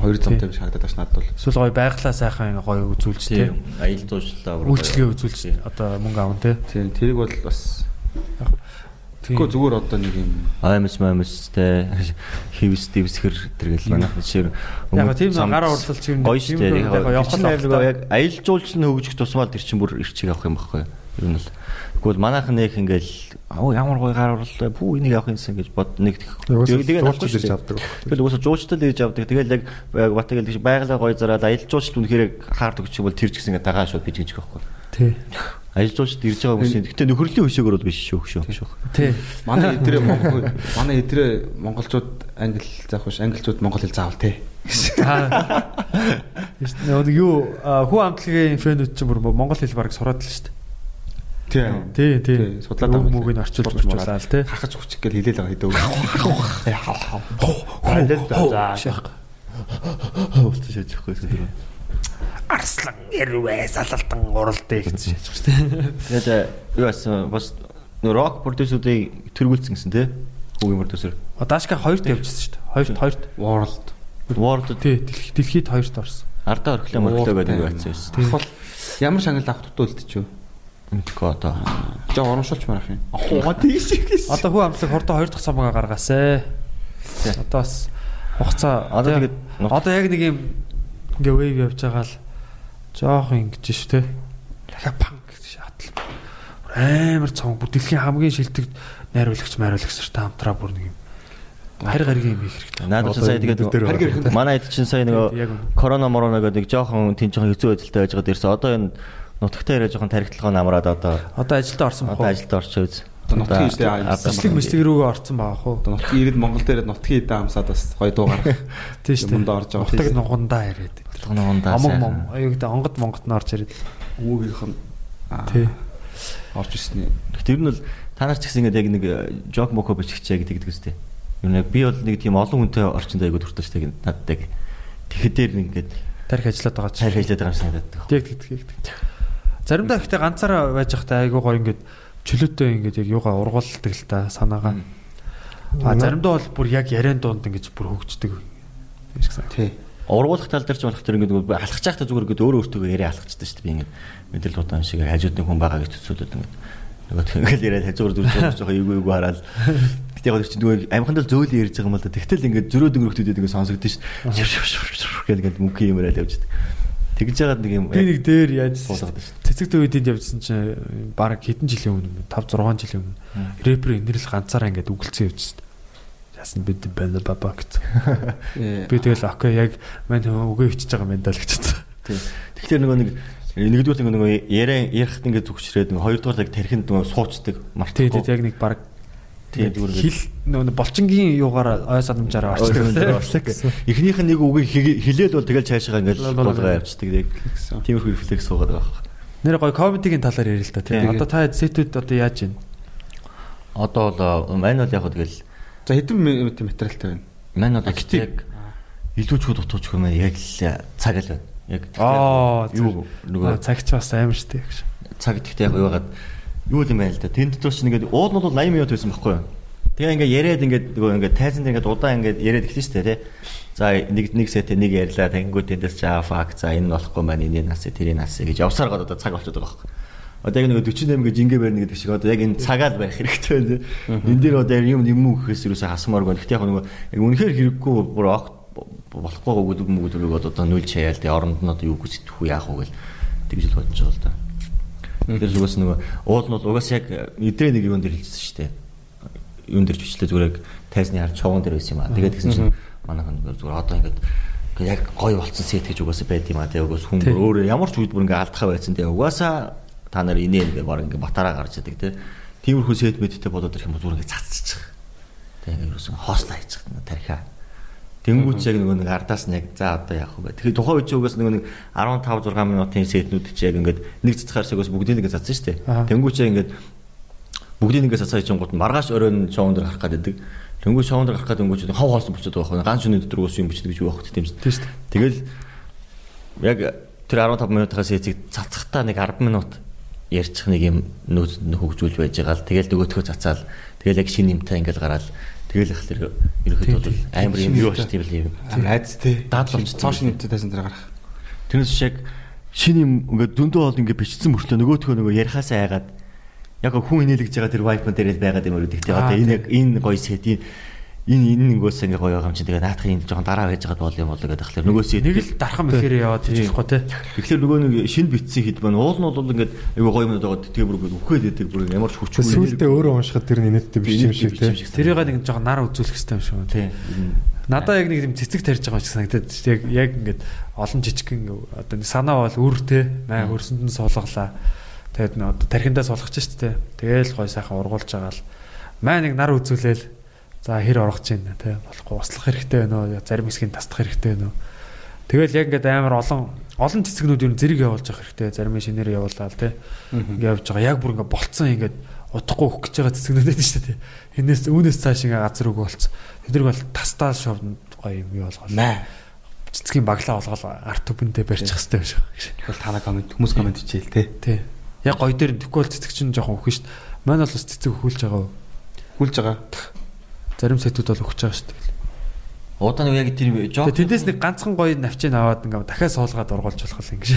хоёр замтай биш харагдаад байна надад бол. эсвэл гоё байглаа сайхан гоё үзүүлж Тийм. Аялал жуулчлалаа үйлчлэгээ үзүүлж одоо мөнгө аван те. Тийм, тэрийг бол бас. Тэгэхгүй зүгээр одоо нэг юм аймс маймс те хивс дивсхэр тэргээл манайх жишээ Яг тийм гар урлалч юм гоё шүү дээ. яг явах яг аялал жуулчлал нь хөгжих тусмаа тэр чинь бүр ирчиг авах юм баггүй. Ер нь л. Тэгвэл манайхан нэг ингээл оо ямар гоё гар урлал пүү энийг авах юмсан гэж бод нэг Жуулчлал ирж авдаг. Тэгэл уусаа жуулчлал хийж авдаг. Тэгэл яг бат тэгэл байгалаа гоё зараад аялал жуулчлал үнэхээр хаард өгч бол тэр ч гэсэн ингээ дагаа шууд биж гэж байхгүй. Тий. Аялал жуулчлал ирж байгаа хүмүүс гэтээ нөхөрлийн хөшөөгөр бол биш шүү шүү. Тий. манай эдрээ Монгол манай эдрээ монголчууд англи заах биш англичууд монгол хэл заавал те. Нэг юу хүү амтлагийн фэнүүд чинь бүр монгол хэл бараг сураад л шүү дээ. Тийм. Тий, тий. Судлаад авах. мөгийг орчуулж орчуулаа л тий. Хахаж хүчих гэл хэлээл байгаа хэдөө. Шах. Уулт шийдэхгүй тэр. Арслан ярвэ салалтан уралдээ гэсэн шийдэж шүү дээ. Тэгээд юу асан бас рок продюсеруудыг тэргүүлсэн гэсэн тий. Хүүгийн продюсер. Даашка хоёрт явжсэн шүү дээ. Хоёрт хоёрт. World. World Тий, дэлхийд хоёрт орсон. Ардаа орхлоо мөрхлөө гэдэг нэг байсан. Ахвал ямар шагнал авах тутаа үлдчихв. Мэдгүй одоо. Жоо урамшуулч марах юм. Ахаа тийш гэсэн. Одоо хүү амтлаг хордоо хоёр дахь самгаа гаргаасаа. Одоо бас хугацаа Одоо тэгээд одоо яг нэг юм ингээ вейв явж байгаа л жоох ингэж ш тэ. Дахиад панк шатал. Амар цонг бүр дэлхийн хамгийн шилдэг найруулагч майруулагч нартай хамтраа бүр нэг юм харь гаригийн юм хийх хэрэгтэй. Надад ч сая тэгээд манай хэд чинь сая нөгөө корона мороно гэдэг нэг жоохон жоохон хэцүү байдалтай байж байгаа дээрс одоо энэ нутагтаа яриа жоохон тархитлагаа намраад одоо Одоо ажилдаа орсон одоо бохоо. ажилд орчөөз. Одоо нутгийн аялсан Бичлэг мэтлэг рүүгээ орсон байгаа хөө. Одоо нутгийн ирээд Монгол дээр нутгийн эдэн амсаад бас гоё дуу гарах. Тийм шүү. Юмд орж байгаа. Нутаг нугандаа яриад. Тоногондаа. Омог мом. Аюу гэдэг онгод монгод нь орж ирээд. Өвгийнх нь Тий. орж ирсэн. Тэр нь бол та нар ч гэсэн ингээд яг нэг жок моко бичгчээ гэдэг үстэй. Юу нэг би бол нэг тийм олон хүнтэй орчинд айгуу дуртай штэ надад яг. Тэгэхэд дээр ингээд Тарих ажиллаад байгаа цайр хийлээд байгаа юм санагдаад. Тэг тэг тэг тэг. Заримдаа ихтэй ганцаараа байж байхдаа айгуу гоё ингээд чөлөөтэй ингээд яг юугаа ургуулдаг л та санаагаа. А заримдаа бол бүр яг яриан дуунд ингэж бүр хөгждөг. Тий. ургуулах тал дээр ч болох тэр ингээд алхаж байхдаа зүгээр ингээд өөрөө өөртөө яриа алхацдаг шүү дээ. Би ингээд мэдрэл тутаан шиг хажууд нэг хүн байгаа гэж төсөөлөд ингээд нөгөө тэг ингээд яриад хажуугаар зүрх жоохон эйгүү эйгүү хараад Гэтэ яг чи нөгөө амханд л зөөлөн ярьж байгаа юм л да. Тэгтэл ингээд зөрөө дөнгөрөхтүүдэд ингээд сонсогдсон шүү дээ. Гэл ингээд мөнгө юмраад явж байгаа. Тэгж жагаад нэг юм Би нэг дээр яаж суулгаад шүү. цэцэг төвөдөнд явжсан чинь баг хэдэн жилийн өмнө 5 6 жилийн өмнө рэпер инэрл ганцаараа ингээд үгэлцэн явжсан. Яасан бид бэлэ баба гэсэн. Би тэгэл окей яг мань үгээ ичиж байгаа юм даа л гэчихсэн. Тийм. Тэгэхээр нөгөө нэг нэгдүгээр нөгөө яриа ярихт ингээд зүгчрээд нөгөө хоёрдугаар яг тархинд нөгөө суучдаг мартахгүй. тий, яг нэг баг Тийм зүгээр хил нөгөө болчингийн юугаар ой санамжаараа орчдөг тийм. Эхнийх нь нэг үгийг хэлээл бол тэгэл Лол, лол. болгоо явцдаг. Яг тиймэрхүү рефлекс суугаад байгаа. Нэр гоё комедигийн талаар ярил л да тийм. Одоо та сетүүд одоо яаж байна? Одоо бол мань бол яг тэгэл За хэдэн минут материалтай байна. мань бол яг илүү ч дутууч хэмээ яг л цаг л байна. Яг Аа, юу нөгөө цагч бас амар штэ цаг гэхдээ яг юугаад юу юм байна л да. Тэнд дотор ч ингээд уул нь бол 80 минут байсан байхгүй юу? Тэгээ ингээд яриад ингээд нөгөө ингээд тайзан дээр ингээд удаан ингээд яриад эхэлсэн шүү дээ тий. За нэг нэг сетэ нэг ярьлаа тэнгүүд тэндээс чаа фак за энэ нь болохгүй маань энэ нас тэрийн нас гэж явсаар гоод одоо цаг болчиход байгаа байхгүй. Одоо яг нэг 48 гэж ингээ барьна гэдэг шиг одоо яг энэ цагаал байх хэрэгтэй байна. Энэ дээр одоо юм юм гэхээс юусаа хасмаар байна. Гэхдээ яг нөгөө яг үнэхээр хэрэггүй бүр огт болохгүй өгдөг мөгдөг одоо нүл чаяал тий оронд нь одоо юу гэж сэтгүү яах вэ гэл тэгж л бодож байгаа л да. Тэр зүгээс нөгөө уул нь бол угаас яг эдрээ нэг юун дээр хэлсэн шүү дээ. Юун дээр ч бичлээ зүгээр яг тайзны хар човгон дээр байсан юм аа. Тэгээд тэгсэн чинь манай хүн зүгээр одоо ингээд яг гоё болцсон сет гэж угаасаа байд юм аа. Тэгээд угаас хүн өөрөө ямар ч үед бүр ингээд алдхаа байсан. Тэгээд угаасаа та нар инээ ингээд баг ингээд батараа гарч идэг те. Тиймэрхүү сет мэдтэй болоод ирэх юм бол зүгээр ингээд цацчих. Тэгээд ингээд юусэн хоослоо хийчих гэнэ тархиа. Тэнгүүч яг нөгөө нэг ардаас нь яг за одоо яах вэ? Тэгэхээр тухайн үед угаас нөгөө нэг 15 6 минутын сетнүүд чи яг ингээд нэг цэцгаар шиг бас бүгдийг ингээд цацсан шүү дээ. Тэнгүүч яг ингээд бүгдийг ингээд цацаа хийж гот маргааш оройн шоунд дээр гарах гэдэг. Тэнгүүч шоунд дээр гарах гэдэг тэнгүүч хав хоолсон болчиход байгаа байхгүй. Ганц шөнө өдөр ус юм бичдэг гэж юу байх тийм шүү. Шүү. Тэгэл яг тэр 15 минутаас сетийг цацахтаа нэг 10 минут ярьчих нэг юм нөөцөнд хөгжүүлж байж байгаа л тэгэл нөгөөдхөө цацаал тэгэл яг шинэ юмтай ингээд гараал тэгэл их тэр ерөөхдөө бол амар юм юу болчих тийм л юм. Айц тий. Даад болчих. Цоошин нэмтэй тайсан дээр гарах. Тэрнээс шиг шинэ юм ингээд зөндөө бол ингээд бичсэн мөртлөө нөгөөдхөө нөгөө ярихаасаа айгаад яг хүн инээлгэж байгаа тэр вайп дээр л байгаад юм уу гэхдээ одоо энэ яг энэ гоё сет энэ энэ энэ нэгөөс ингээ гоё байгаа юм чинь тэгээ наадах энэ жоохон дараа байж байгаа бол юм болоо гэдэг тэгэхээр нөгөөс Нэг л дархан мэхээр яваадчихгүй те. тэгэхээр нөгөө нэг шинэ битсэн хэд байна уул нь бол ингээд айгүй гоё юм байгаа тэгээ бүр ингээд үхээд байдаг бүр ямар ч хүчгүй Сүүлдээ өөрөө уншихад тэр инээдтэй биш юм шиг тий. Тэрийг нэг жоохон нар үзүүлэх хэрэгтэй юм шиг байна. тий Надаа яг нэг юм цэцэг тарьж байгаа юм шиг санагдаад дээ. Яг яг ингээд олон жижигхэн одоо санаа бол үр те. Маа хөрсөнд нь суулгалаа. Тэгээд одоо тархиндаа суулгаж шүү дээ. Тэгээл гой сайхан ургуулж байгаа л маа нэг нар үзүүлээл за хэр орох чинь те. Болохгүй услах хэрэгтэй байна уу? Зарим хэсгийг тасдах хэрэгтэй байна уу? Тэгэл яг ингээд амар олон олон цэцгнүүд юу зэрэг явуулж явах хэрэгтэй. Зарим нь шинээр явуулаад те. Ингээд явж байгаа. Яг бүр ингээд болцсон ингээд удахгүй өгөх гэж байгаа цэцгнүүд байдаг шүү дээ. Энээс үүнээс цааш ингээ газар үг болцсон. Тэдэрг бол тастаа шовн гоё юм юу болгоо. Цэцгийн баглаа болгоо арт түбэндээ барьчих хэрэгтэй юм шиг. Бол танаа комент хүмүүс комент хичээл тий. Тий. Яг гоё дээр нь тэгвэл цэцэг чинь жоохон шүү дээ. Манай бол бас цэцэг өхүүлж байгаа. Хүлж байгаа. Зарим сэтүүд бол өгч байгаа шүү дээ. удаа нэг яг тэр жоо тэндээс нэг ганцхан гоё навчийг аваад ингээ дахиад суулгаад ургуулж болох юм гэж.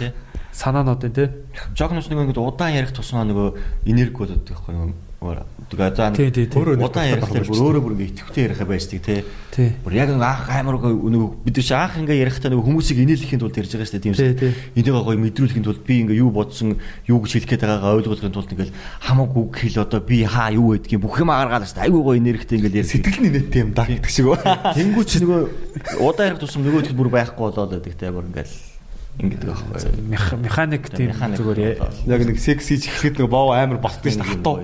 тий Санаануудын тий. Жогноос нэг ингээд удаан ярих тусмаа нөгөө энерги болоод байхгүй юу? Тэгээ за Тий, тий, тий. удаан ярих нэг тэр бүр өөрөө бүр ингээд итгэвтэй ярих байждаг тий. Тий. Бүр яг нэг анх амар нөгөө бид чи анх ингээ ярихдаа нөгөө хүмүүсийг инээлэхийн тулд ярьж байгаа шүү дээ тийм Тий, тий. Энийг гоё мэдрүүлэхийн тулд би ингээ юу бодсон, юу гэж хэлэх гээд байгаагаа ойлгуулахын тулд ингээл хамаагүй хэл одоо би хаа юу гэдгийг бүх юм гаргаад шүү дээ. Айгүй гоё энергитэй ингээл ярьж. Сэтгэл нь инээдтэй юм да гэдэг шиг үү. Тэнгүүч нөгөө удаан ярих тусам нөгөө бүр байхгүй болоод байдаг те бүр ингээл ингэдэг аахгүй. Мех- Механик тийм зүгээр Яг нэг секси чихлэхэд нэг боо амар болтдог шүү дээ. Хатуу.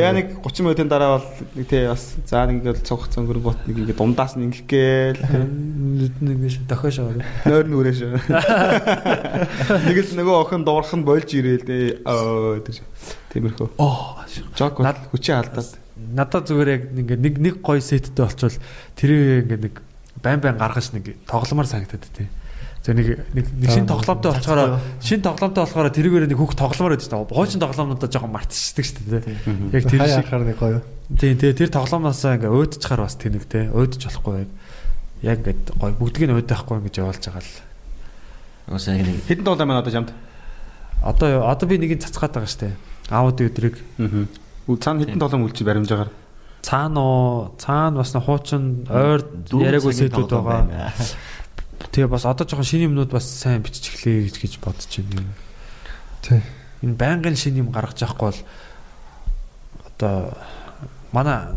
Яа нэг 30 минутын дараа бол нэг тий бас за нэг ингээл цогц цөнгөр гот нэг ингээд дундаас нь ингэх гээл тий. нэг биш дохиош аваад. Нойр нүрээш. Нэг л нөгөө охин дуурах нь болж ирээл тий. Тиймэрхүү. Оо. Жок хүчээ алдаад. Надад зүгээр яг ингээ нэг нэг гоё сеттэй болчвол тэр ингээ нэг байн байн гаргаж нэг тогломоор санагдаад тий. За нэг нэг шин тоглоомтой болчоор шин тоглоомтой болохоор тэрүүгээр нэг хүүхд тогломоор байдаг шүү дээ. Хуучин тоглоомнуудаа жоохон мартчихдаг шүү дээ. Яг тэр шиг хаяахаар нэг гоё. тий тий тэр тоглоомоос ингээ өөдчихаар бас тэнэг тий. Өөдч болохгүй байг. яг ингээд гой бүгдгийг нь өөд байхгүй ингэж явуулж байгаа л. Уусаа нэг Хэдэн долоо маань одоо жамд? Одоо одоо би нэг цацгаад байгаа штэ. Аауди өдрийг Аа. Цаана хэдэн долоо үлчи баримжаагаар. цаана уу цаана бас хуучин ойр яриаггүй сэдвүүд байгаа. Тэгээ бас одоо жоохон шинэ юмнууд бас сайн бичиж эхлэе гэж гэж бодож байна. Тий. Энэ байнгын шинэ юм гаргаж явахгүй бол одоо манай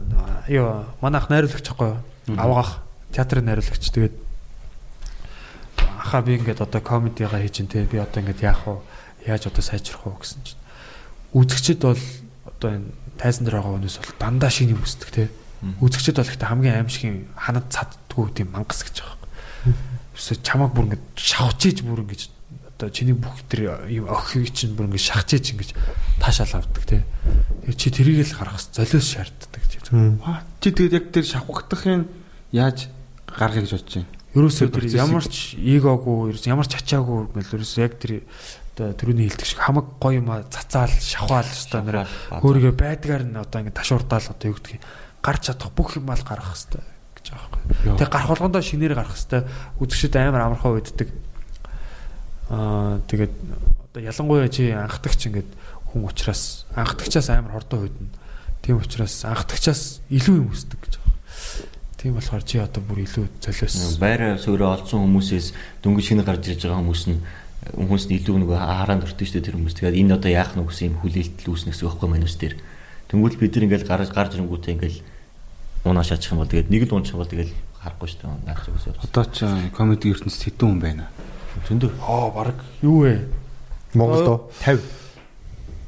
ёо манайх найруулагч байхгүй юу? Авгах театрын найруулагч тэгээд ахаа би ингээд одоо комедигаа хийж ин те би одоо ингээд яах вэ? Яаж одоо сайжрах вэ гэсэн чинь үзэгчд бол одоо энэ тайзан дээр байгаа хүнээс бол дандаа шинэ юм үздэг те. Үзэгчд бол ихтэй хамгийн аимшигын ханад цаддгүй тийм мангас гэж байгаа Юусе чамаг бүр ингээд шавчиж бүр ингээд одоо чиний бүх тэр юм охиг чинь бүр ингээд шахчиж ингээд таашаал авдаг те. Тэгээ чи тэрийг л гаргах золиос шаарддаг гэж. Чи тэгээд яг тэр шавхагдахын яаж гаргахыг гэж бодож байна. Ерөөсөө Тэр ямар ч эгоогүй, ерөөс ямар ч ачаагүй мэл ерөөсөө яг тэр одоо тэрүүний хэлдэг шиг хамаг гоё юм цацаал, шахаал өстой нэрэ өөрийгөө байдгаар нь одоо ингэ ташуурдаал одоо юу гэдгийг гарч чадах бүх юм ал гарах хэвээр гэж байгаа байхгүй. Тэгээ гарах болгондоо шинээр гарах хэвээр үзэгчд амар амархаа үйддэг. Аа тэгээд одоо ялангуяа чи анхдагч ингээд хүн учраас анхдагчаас амар хордоо үйдэнэ. Тийм учраас анхдагчаас илүү юм өсдөг гэж байгаа. Тийм болохоор чи одоо бүр илүү золиос байраа суурь олцсон хүмүүсээс дөнгөж шинэ гарч ирж байгаа хүмүүс нь хүмүүс нь илүү нөгөө хараанд өртөө шүү дээ тэр хүмүүс. Тэгээд энэ одоо яах нь гэсэн юм хүлээлтэл үүснэ гэсэн байхгүй манус дээр. Тэнгүүл бид нар ингээл гараж гарч ирэнгүүтээ ингээл унаа шаачих юм бол тэгээд нэг л унчих юм бол тэгээд харахгүй шүү дээ. Наач үгүйс. Одоо ч комеди ертөнцид хэдэн хүн байна? Зөндөө. Аа баг юу вэ? Монголд 50.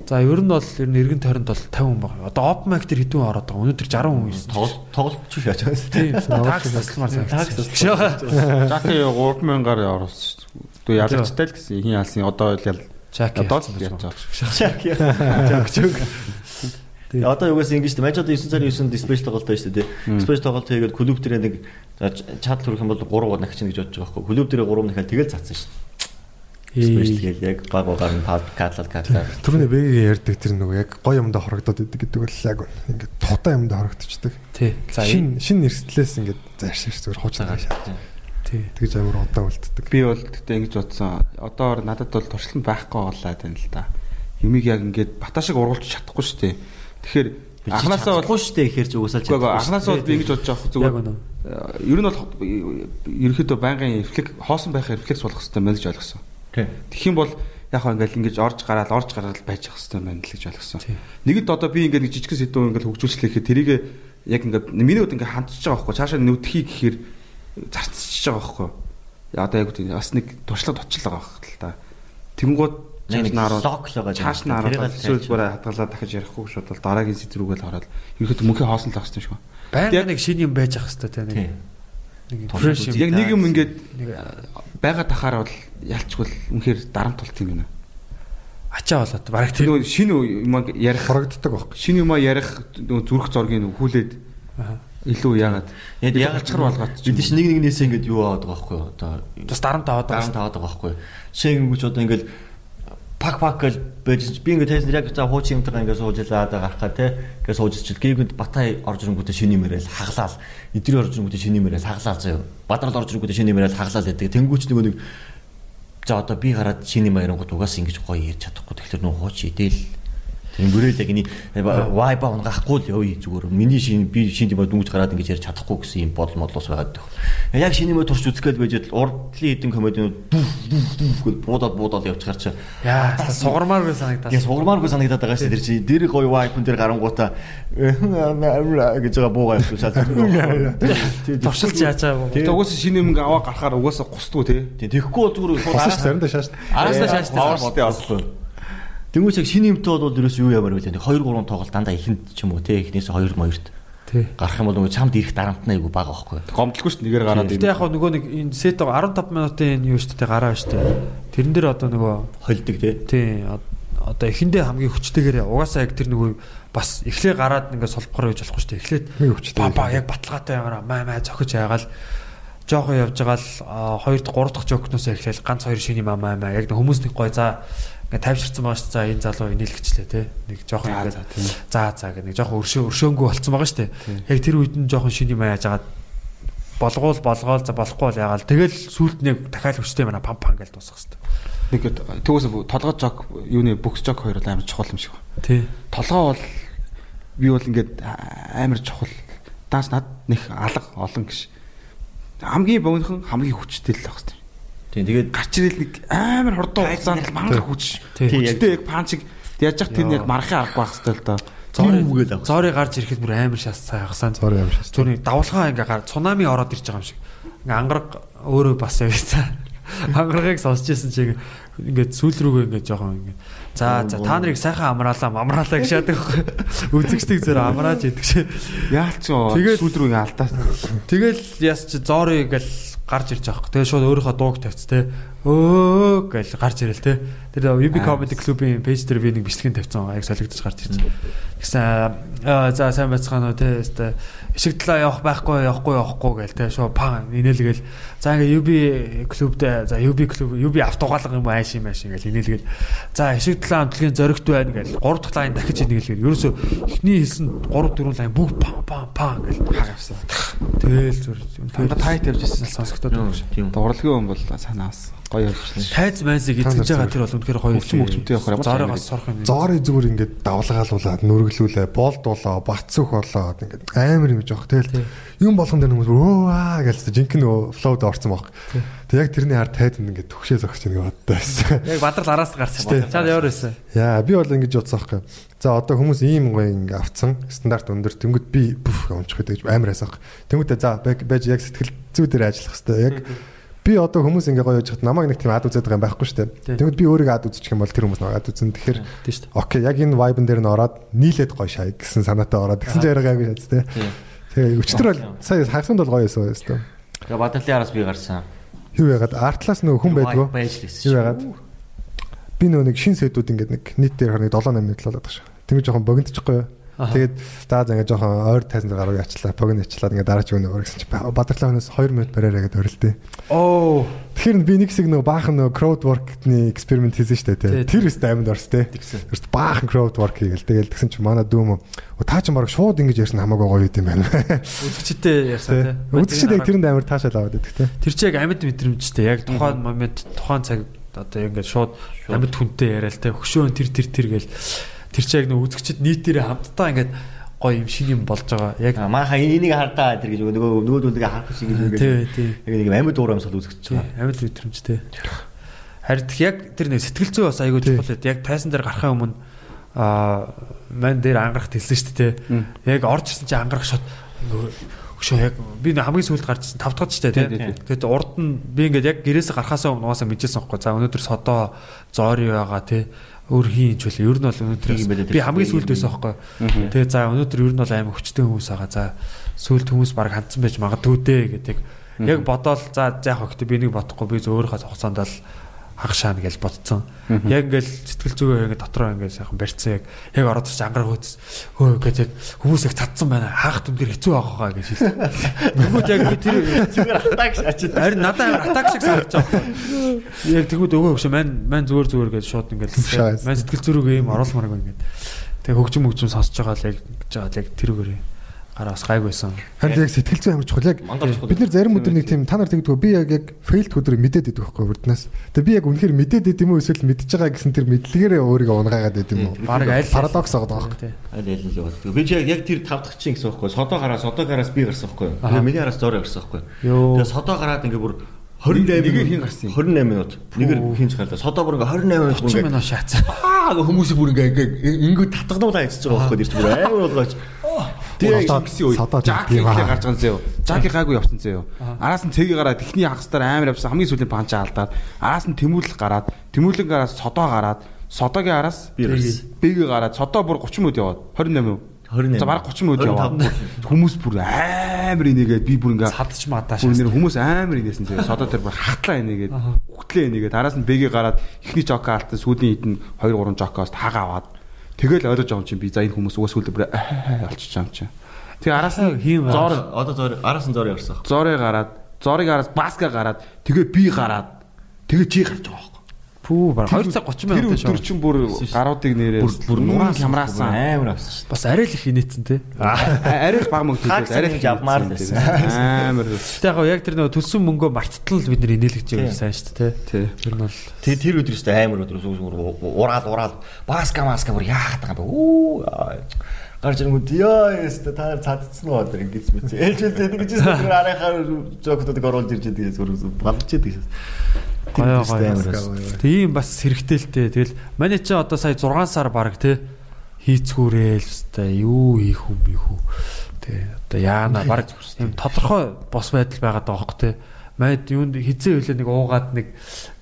За ер нь бол ер нь эргэн тойронд бол 50 хүн байна. Одоо open mic дээр хэдэн хүн ороод байгаа. Өнөөдөр 60 хүн байсан. Тоглолт тоглолт ч яаж байгаа юм. Тийм. Такс тасламар санагдсан. Жаки 3000-аар оруулсан шүү дээ. Тэгвэл ялагчтай л гэсэн хин яалсан одоо л ял Чак. одоо л яаж байгаа. Тэгээ одоо югаас ингэж байж одоо 9 сарын 9-нд спешиал тоглолт шүү дээ. Спешиал тоглолт хийгээд клуб дээр нэг чад төрөх юм бол 3 гоо нахчин гэж бодож байгаа байхгүй. Клуб дээр 3 нахал тэгэл цацсан шүү дээ. Спешиал гээд яг баг багаар нь катлал катлал. Түрүүний бэгийн ярьдаг тэр нөгөө яг гоё юмдаа хорогдоод идэг гэдэг бол яг ингээд тутаа юмдаа хорогдчихдаг. Тий. За Шин шин нэрслээс ингээд заашаа зүгээр хуучаа шаа. тий. Тэгж амар удаа үлддэг. Би бол тэгтээ ингэж бодсон. Одоор надад бол туршлага байхгүй болоод байна л да. Юмиг яг ингээд бата шиг ургуулж чадахгүй шүү дээ. Тэгэхээр анханасаа бол шүү дээ ихээр ч угсаал Үгүй ээ анханасаа бол би ингэж бодож байгаа Яг зүгээр. Э, Ер нь бол ерөөхдөө байнгын рефлекс хоосон байх рефлекс болох хэрэгтэй байна гэж ойлгосон. Тэгэх юм бол яг хаа ингээл ингэж орж гараад орж гараад байж явах хэрэгтэй байна л гэж ойлгосон. Нэгд одоо би ингээд нэг жижигхэн сэдвүүн ингээд хөгжүүлчлэхэд тэрийг яг ингээд миний хувьд ингээд хандчихж байгаа байхгүй цаашаа нүдхий гэхээр зарцчихж байгаа байхгүй. Одоо яг үгүй бас нэг туршлага точлоо байгаа хэрэг л та. Тэнгууд Нэг лок л байгаа. цааш наарууд эсвэл бүрээ хадгалаад дахиж ярихгүй шууд бол дараагийн сэдв рүүгээ л ороод ерөөхдөө мөнхийн хоосон л юм шиг байна. Байнга нэг шинэ юм байж ах хэвээр тий. Нэг Тийм. нэг. Яг нэг юм ингээд Нэг байгаа тахаар бол ялчгүй үнэхээр дарамт болт юм байна. ачаа болоод бараг нөгөө шинэ юм ярих Хорогддог байхгүй. шинэ юм ярих зүрх зоргийг хүлээд илүү яагаад Яг яг галчгар болгоод чинь нэг нэгнээсээ ингэж юу аваад байгаа байхгүй юу? Одоо бас дарамт аваад байгаа. даан таваад байгаа байхгүй юу? Нь гэж одоо ингээл пак пак гэл байж би ингээд тайзан яг за хуучин юмтайгаа ингээд сууж лаад гарахаа те. Ингээд сууж чил гээгүнд батай орж ирэнгүүтээ шиний мөрөөл хаглаал. Эдрий орж ирэнгүүтээ шиний мөрөөл хаглаал заяа. Бадрал орж ирэнгүүтээ шиний мөрөөл хаглаал гэдэг. Тэнгүүч нөгөө нэг за одоо би гараад шиний мөрөнгөд угаас ингэж гоё ярьж чадахгүй. Тэгэхээр нөгөө хууч идэл тэр мөрөөл яг ini вайба унгахгүй л явъя зүгээр миний шин би шин тийм дүнж гараад ингэж ярьж чадахгүй гэсэн юм бодол модлоос байгаад байх яг шиний мөр турш үзгээл байж урдлын хідэн комединууд дүф дүф дүф гэж буудаад буудаад явчихар чи Яа, сугармаар би санагдаад. Я сугамааргүй санагдаад байгаа шүү дээ. чи дээр гоё вайпн дээр гарангуудаа гэж байгаа буугаа явуулсан шал. Туршилж яачаа. Тэгээд угаасаа шинэ юм аваа гарахаар угаасаа гусдгүй те. Тийм тэгэхгүй бол зүгээр Хосч заримдаа шааш. араасаа шааштай. Тэнгүүч яг шинэ юмтай бол ерөөс юу ямар вэ? 2 3 тоглолт дандаа ихэнд ч юм уу те эхнээс 2 2-т Тий. гарах юм бол нөгөө чамд ирэх дарамтнаа айгу бага байхгүй. Гомдлгүй ш нэгээр гараад Гэтэ яг нөгөө нэг энэ сет 15 минутын энэ юу шүү дээ гараа шүү дээ. Тэрэн дээр одоо нөгөө Холдог те. тий одоо эхэндээ хамгийн хүчтэйгээр угаасаа яг тэр нөгөө бас эхлээ гараад ингээд солбохоор байж болохгүй шүү дээ. Эхлээд Нэг өвчтэй. ба ба яг баталгаатай байгаараа маа маа цохиж яагаал жоохон явж байгаа л 2 3 дахь жокноос эхлээл ганц хоёр шиний маа маа яг хүмүүс нэг гой за ингээд тайвширсан байгаа шүү дээ. За энэ залуу инээлгчлээ те. Нэг жоохон ингээд за за гэх нэг жоохон өршөө өршөөнгөө болцсон байгаа шүү дээ. Яг тэр үед нь жоохон шиний маа яаж агаад болгоул болгоол за болохгүй бол ягаал тэгэл сүулт нэг дахиад хүчтэй манай пам пам гэж дуусах хэвээр. Нэг төгөөс толгой жог юуны бөкс жог хоёр амар чухал юм шиг байна. Тий. Толгой бол би бол ингээд амар чухал. Даас над нэг алга олон гэж. Хамгийн богинохон хамгийн хүчтэй л байх хэрэгтэй. Тийм тэгээд гарч ирэл нэг амар хурдан хугацаанд мангар хүч. Хүчтэй яг панчиг яаж яах тэр яг мархаа авах байх хэрэгтэй л доо. Зори зори гарч ирэхэд бүр амар шас цай хагасаа. Зори амар шас. Зүрийн давлгаа ингээ гар цунами ороод ирж байгаа юм шиг. Ингээ ангараг өөрөө бас явцаа. Ангарагыг сонсч ирсэн чинь ингээд сүүл рүүгээ ингээд жоохон ингээд За за та нарыг сайхан амраалаа амраалаа гэж яадаг байхгүй. Үзэгчдийг зөв амрааж идэг шээ. Яалч сүүл рүү алдаа. Тэгэл яс чи зори гэл гарч ирж байгаа. Тэгээ шууд өөрийнхөө дууг тавьц те. Өө гэл гарч ирэл те. Тэр UB Comedy Club-ийн пэйж дээр би нэг бичлэгийн тавьсан байгаа. Яг солигдож гарч ирж. Тэгсэн за сайн байцгаана уу те. Ишиг талаа явах байхгүй явахгүй явахгүй гээл те. Шоо пан инээлгээл. За ингээ UB клубдээ за UB клуб UB автогаалга юм ааш юм ааш ингээл инээлгээл. За ишиг талаа амтлагийн зоригт байна гээл. 3 дахь лайн дахиж инээлгээл. Ерөөсө эхний хэлсэн 3 4 лайн бүгд пан пан пан гээл хаг авсан. Тэгэл зүр. Анда тайт явж ирсэн сонсогдоод байна. Дууралгийн хүн бол санаас гоё явж байна. Тайз майзыг эзэж байгаа тэр бол үнэхээр гоё юм. Мөгчмтэй явах юм. Зороогоос сурах юм. Зори зүгээр ингээд давлгаалуулаад нүргэлүүлээ, болдуулаа, бацсөх болоод ингээд амар юм жоох. Тэгэл юм болгон дээр хүмүүс өө аа гэлээ жинхэнэ флоуд орсон баг. Тэг яг тэрний хар тайд ингээд төгшөө зогсож байгаа боддоо байсан. Яг бадрал араас гарсан байна. Чад яваар байсан. Яа би бол ингэж бодсон байхгүй. За одоо хүмүүс ийм гоё ингээ авцсан стандарт өндөр тэнгууд би бүф гомчих гэдэг амар хайсах. Тэнгуудээ за байж яг сэтгэл зүй дээр ажиллах хэвээр яг би одоо хүмүүс ингээ гоё яж хат намайг нэг тийм ад үзээд байгаа юм байхгүй шүү дээ. Тэнгууд би өөрийгөө ад үзчих юм бол тэр хүмүүс нэг ад үзэн. Тэгэхээр окей яг энэ vibe дээр нь ороод нийлээд гоё шай гэсэн санаатай ороод тэгсэн чинь яргаагүй шатс те. Тэгээ өчтөр бол сая хагсанд бол гоё байсан юм. Тэгээ бадралын араас би гарсан. Юу яагаад артлаас нөгөө хүн байдгүй. Юу яагаад би нөгөө нэг шин сэдвүүд ингээд нэг нийт дээр харны 7 8 минут л болоод байгаа шүү. Тэнгэр жоохон богиндчихгүй юу? Тэгээд за за ингээд жоохон ойр тайсан дээр гаруу ячлаа, богино ячлаа ингээд дараа ч өгнө гэсэн чи бадралаанаас 2 минут бариараа гэдэг орилдээ. Оо. Тэгэхээр би нэг хэсэг нөгөө баахан нөгөө crowd work-ны эксперимент хийсэн шүү дээ. Тэр өст амьд орс тээ. Тэрс баахан crowd work хийгээл тэгэл тэгсэн чи манай дүүм та ч мараг шууд ингэж ярьсан хамаагүй гоё юм байна. Үзэгчтэй ярьсан тээ. Үзэгчтэй тэрэнд амар таашаал аваад байдаг тээ. Тэр чи яг амьд мэдрэмжтэй яг тухайн момент тухайн цаг одоо ингээд шууд амьд хүнтэй яриа л тээ. Хөшөөн тэр тэр тэр гээл тэр чи яг нэг үзэгчд нийтээрээ хамтдаа ингээд гоё юм шиг юм болж байгаа. Яг мааха энийг хардаа тэр гэж нөгөө нөгөө дүнгээ харах шиг гэж Тий, тий. Яг нэг амьд уур амьсгал үзэгч байгаа. Амьд мэдрэмжтэй. Харин яг тэр нэг сэтгэл зүй бас айгүй чухал байд. Яг тайсан дээр гарахын өмнө аа ман дээр ангарах хэлсэн шүү дээ. Яг орж ирсэн чи ангарах шот хөшөө яг би хамгийн сүүлд гарч ирсэн 5 дахь ч дээ. Тэгээд урд нь би ингээд яг гэрээсээ гарахаасаа өмнө угаасаа мэдчихсэн байхгүй. За өнөөдөр содоо зоори байгаа тий өөр хийн ч үл ер нь бол өнөөдөр би хамгийн сүүлд байсан байхгүй. Тэгээ за өнөөдөр ер нь бол амар хүчтэй хүмүүс байгаа. За сүүлд хүмүүс баг хандсан байж магадгүй дээ гэдэг. Яг бодоол за яг хогт би нэг бодохгүй би зөөрийнхөө хугацаанд л хагшаана гэж бодцсон. Яг ингээл сэтгэл зүгээ ингээд дотроо ингээд сайхан барьцсан яг яг ороод ч ангарах хөөс хөө гэж яг хүмүүс их цадсан байна. Хаах дүнгээр хэцүү авах гэж хэлсэн. Тэгмүүд яг би тэр зүгээр атак шаачаад. Харин надад амар атак шиг санагдаж байгаа. Яг тэгмүүд өгөө хөшөө мань мань зүгээр зүгээр гэж шууд ингээд мань сэтгэл зүрэг юм оруулмаар ингээд. Тэг хөгжим хөгжим сонсож байгаа л яг гэж байгаа яг тэрүүгээр гараа бас гайг байсан. Харин яг сэтгэл зүй амар чухал. Яг бид нар зарим өдөр нэг тийм та нар тэгдэггүй би яг яг фейлд өдрийг мэдээд идэх байхгүй урднаас. Тэгээ би яг үнэхээр мэдээд идэм үү эсвэл мэдчихэж байгаа гэсэн тэр мэдлэгээрээ өөрийгөө унгаагаад идэм үү. Бараг аль парадокс байгаа байхгүй. Аль аль л байна. Би ч яг тэр тав дахь чинь гэсэн байхгүй. Содоо гараа содоо гараас би гарсан байхгүй. Тэгээ миний араас зөөр гарсан байхгүй. Тэгээ содоо гараад ингээ бүр 28 нэгээр хин гарсан юм. 28 минут. Нэгээр хинж гарлаа. Содоо бүр ингээ 28 минут ингээ шаацсан. Аа хүмүүсийг бүр ингээ ингээ ингээ татгадуулаа хийж байгаа байхгүй. Тэр бүр амар болгооч. Тэгээ гэсэн үе. Жаки ихлэ гарч байгаа зөө. Жаки гайгүй явсан зөө. Араас нь цэгийг гараад техний хагастаар амар явсан. Хамгийн сүүлийн панча алдаад. Араас нь тэмүүлэл гараад, тэмүүлэн гараад содоо гараад, содоогийн араас бэгийг гараад, содоо бүр 30 минут яваад 28 минут 28. За бараг 30 минут яваад хүмүүс бүр амар инегээд би бүр ингээ садч маадаа шээ. Хүмүүс амар инээсэн зөө. Содоо тэр бүр хатлаа инегээд үхтлээ инегээд араас нь бэгийг гараад ихний жока алдсан сүүлийн хитэн 2 3 жокоос тагаа аваад Тэгэл ойлгож юм чинь би за энэ хүмүүс угаас олчиж байгаа юм чинь. Тэгээ араас нь хийн зор одоо зор араас нь зор ярьсан. Зорыг гараад, зорыг араас баска гараад, тэгээ би гараад, тэгээ чи гарч байгаа. Пүү баг 2 цаг 30 Тэр минут өдөр чинь бүр гаруудыг нэрээ Бүр нураас хямраасан. амар авсан шүү. бас арай л их инээдсэн те. Арай л баг мөнгө төлөөд арай л авмаар л байсан. Амар. Гэтэ яг яг тэр нөгөө төлсөн мөнгөө марттал бид нэр инээлгэж байгаа сайн шүү те. Тий. Тэр нь бол Тэр тэр өдөр өстө амар өдөр зүгээр ураал ураал баска маска бүр яахад байгаа юм бэ? Аа. гарч ирэнгүүт яа яста та нар цадцсан уу одоо ингэж мэт. Ээлжүүлээд ингэж зүгээр арайхаар жокдод оруулж ирж байгаа зүгээр балж идэг. Гой гой. Тийм бас те. Тэгэл манай чи одоо сая 6 сар баг те хийцгүүрээл өстой юу хийх юм бэ хүү. Тэ одоо яана баг юм тодорхой бос байдал байгаа хөөхгүй те. Майд юунд хизээ хөлөө нэг уугаад нэг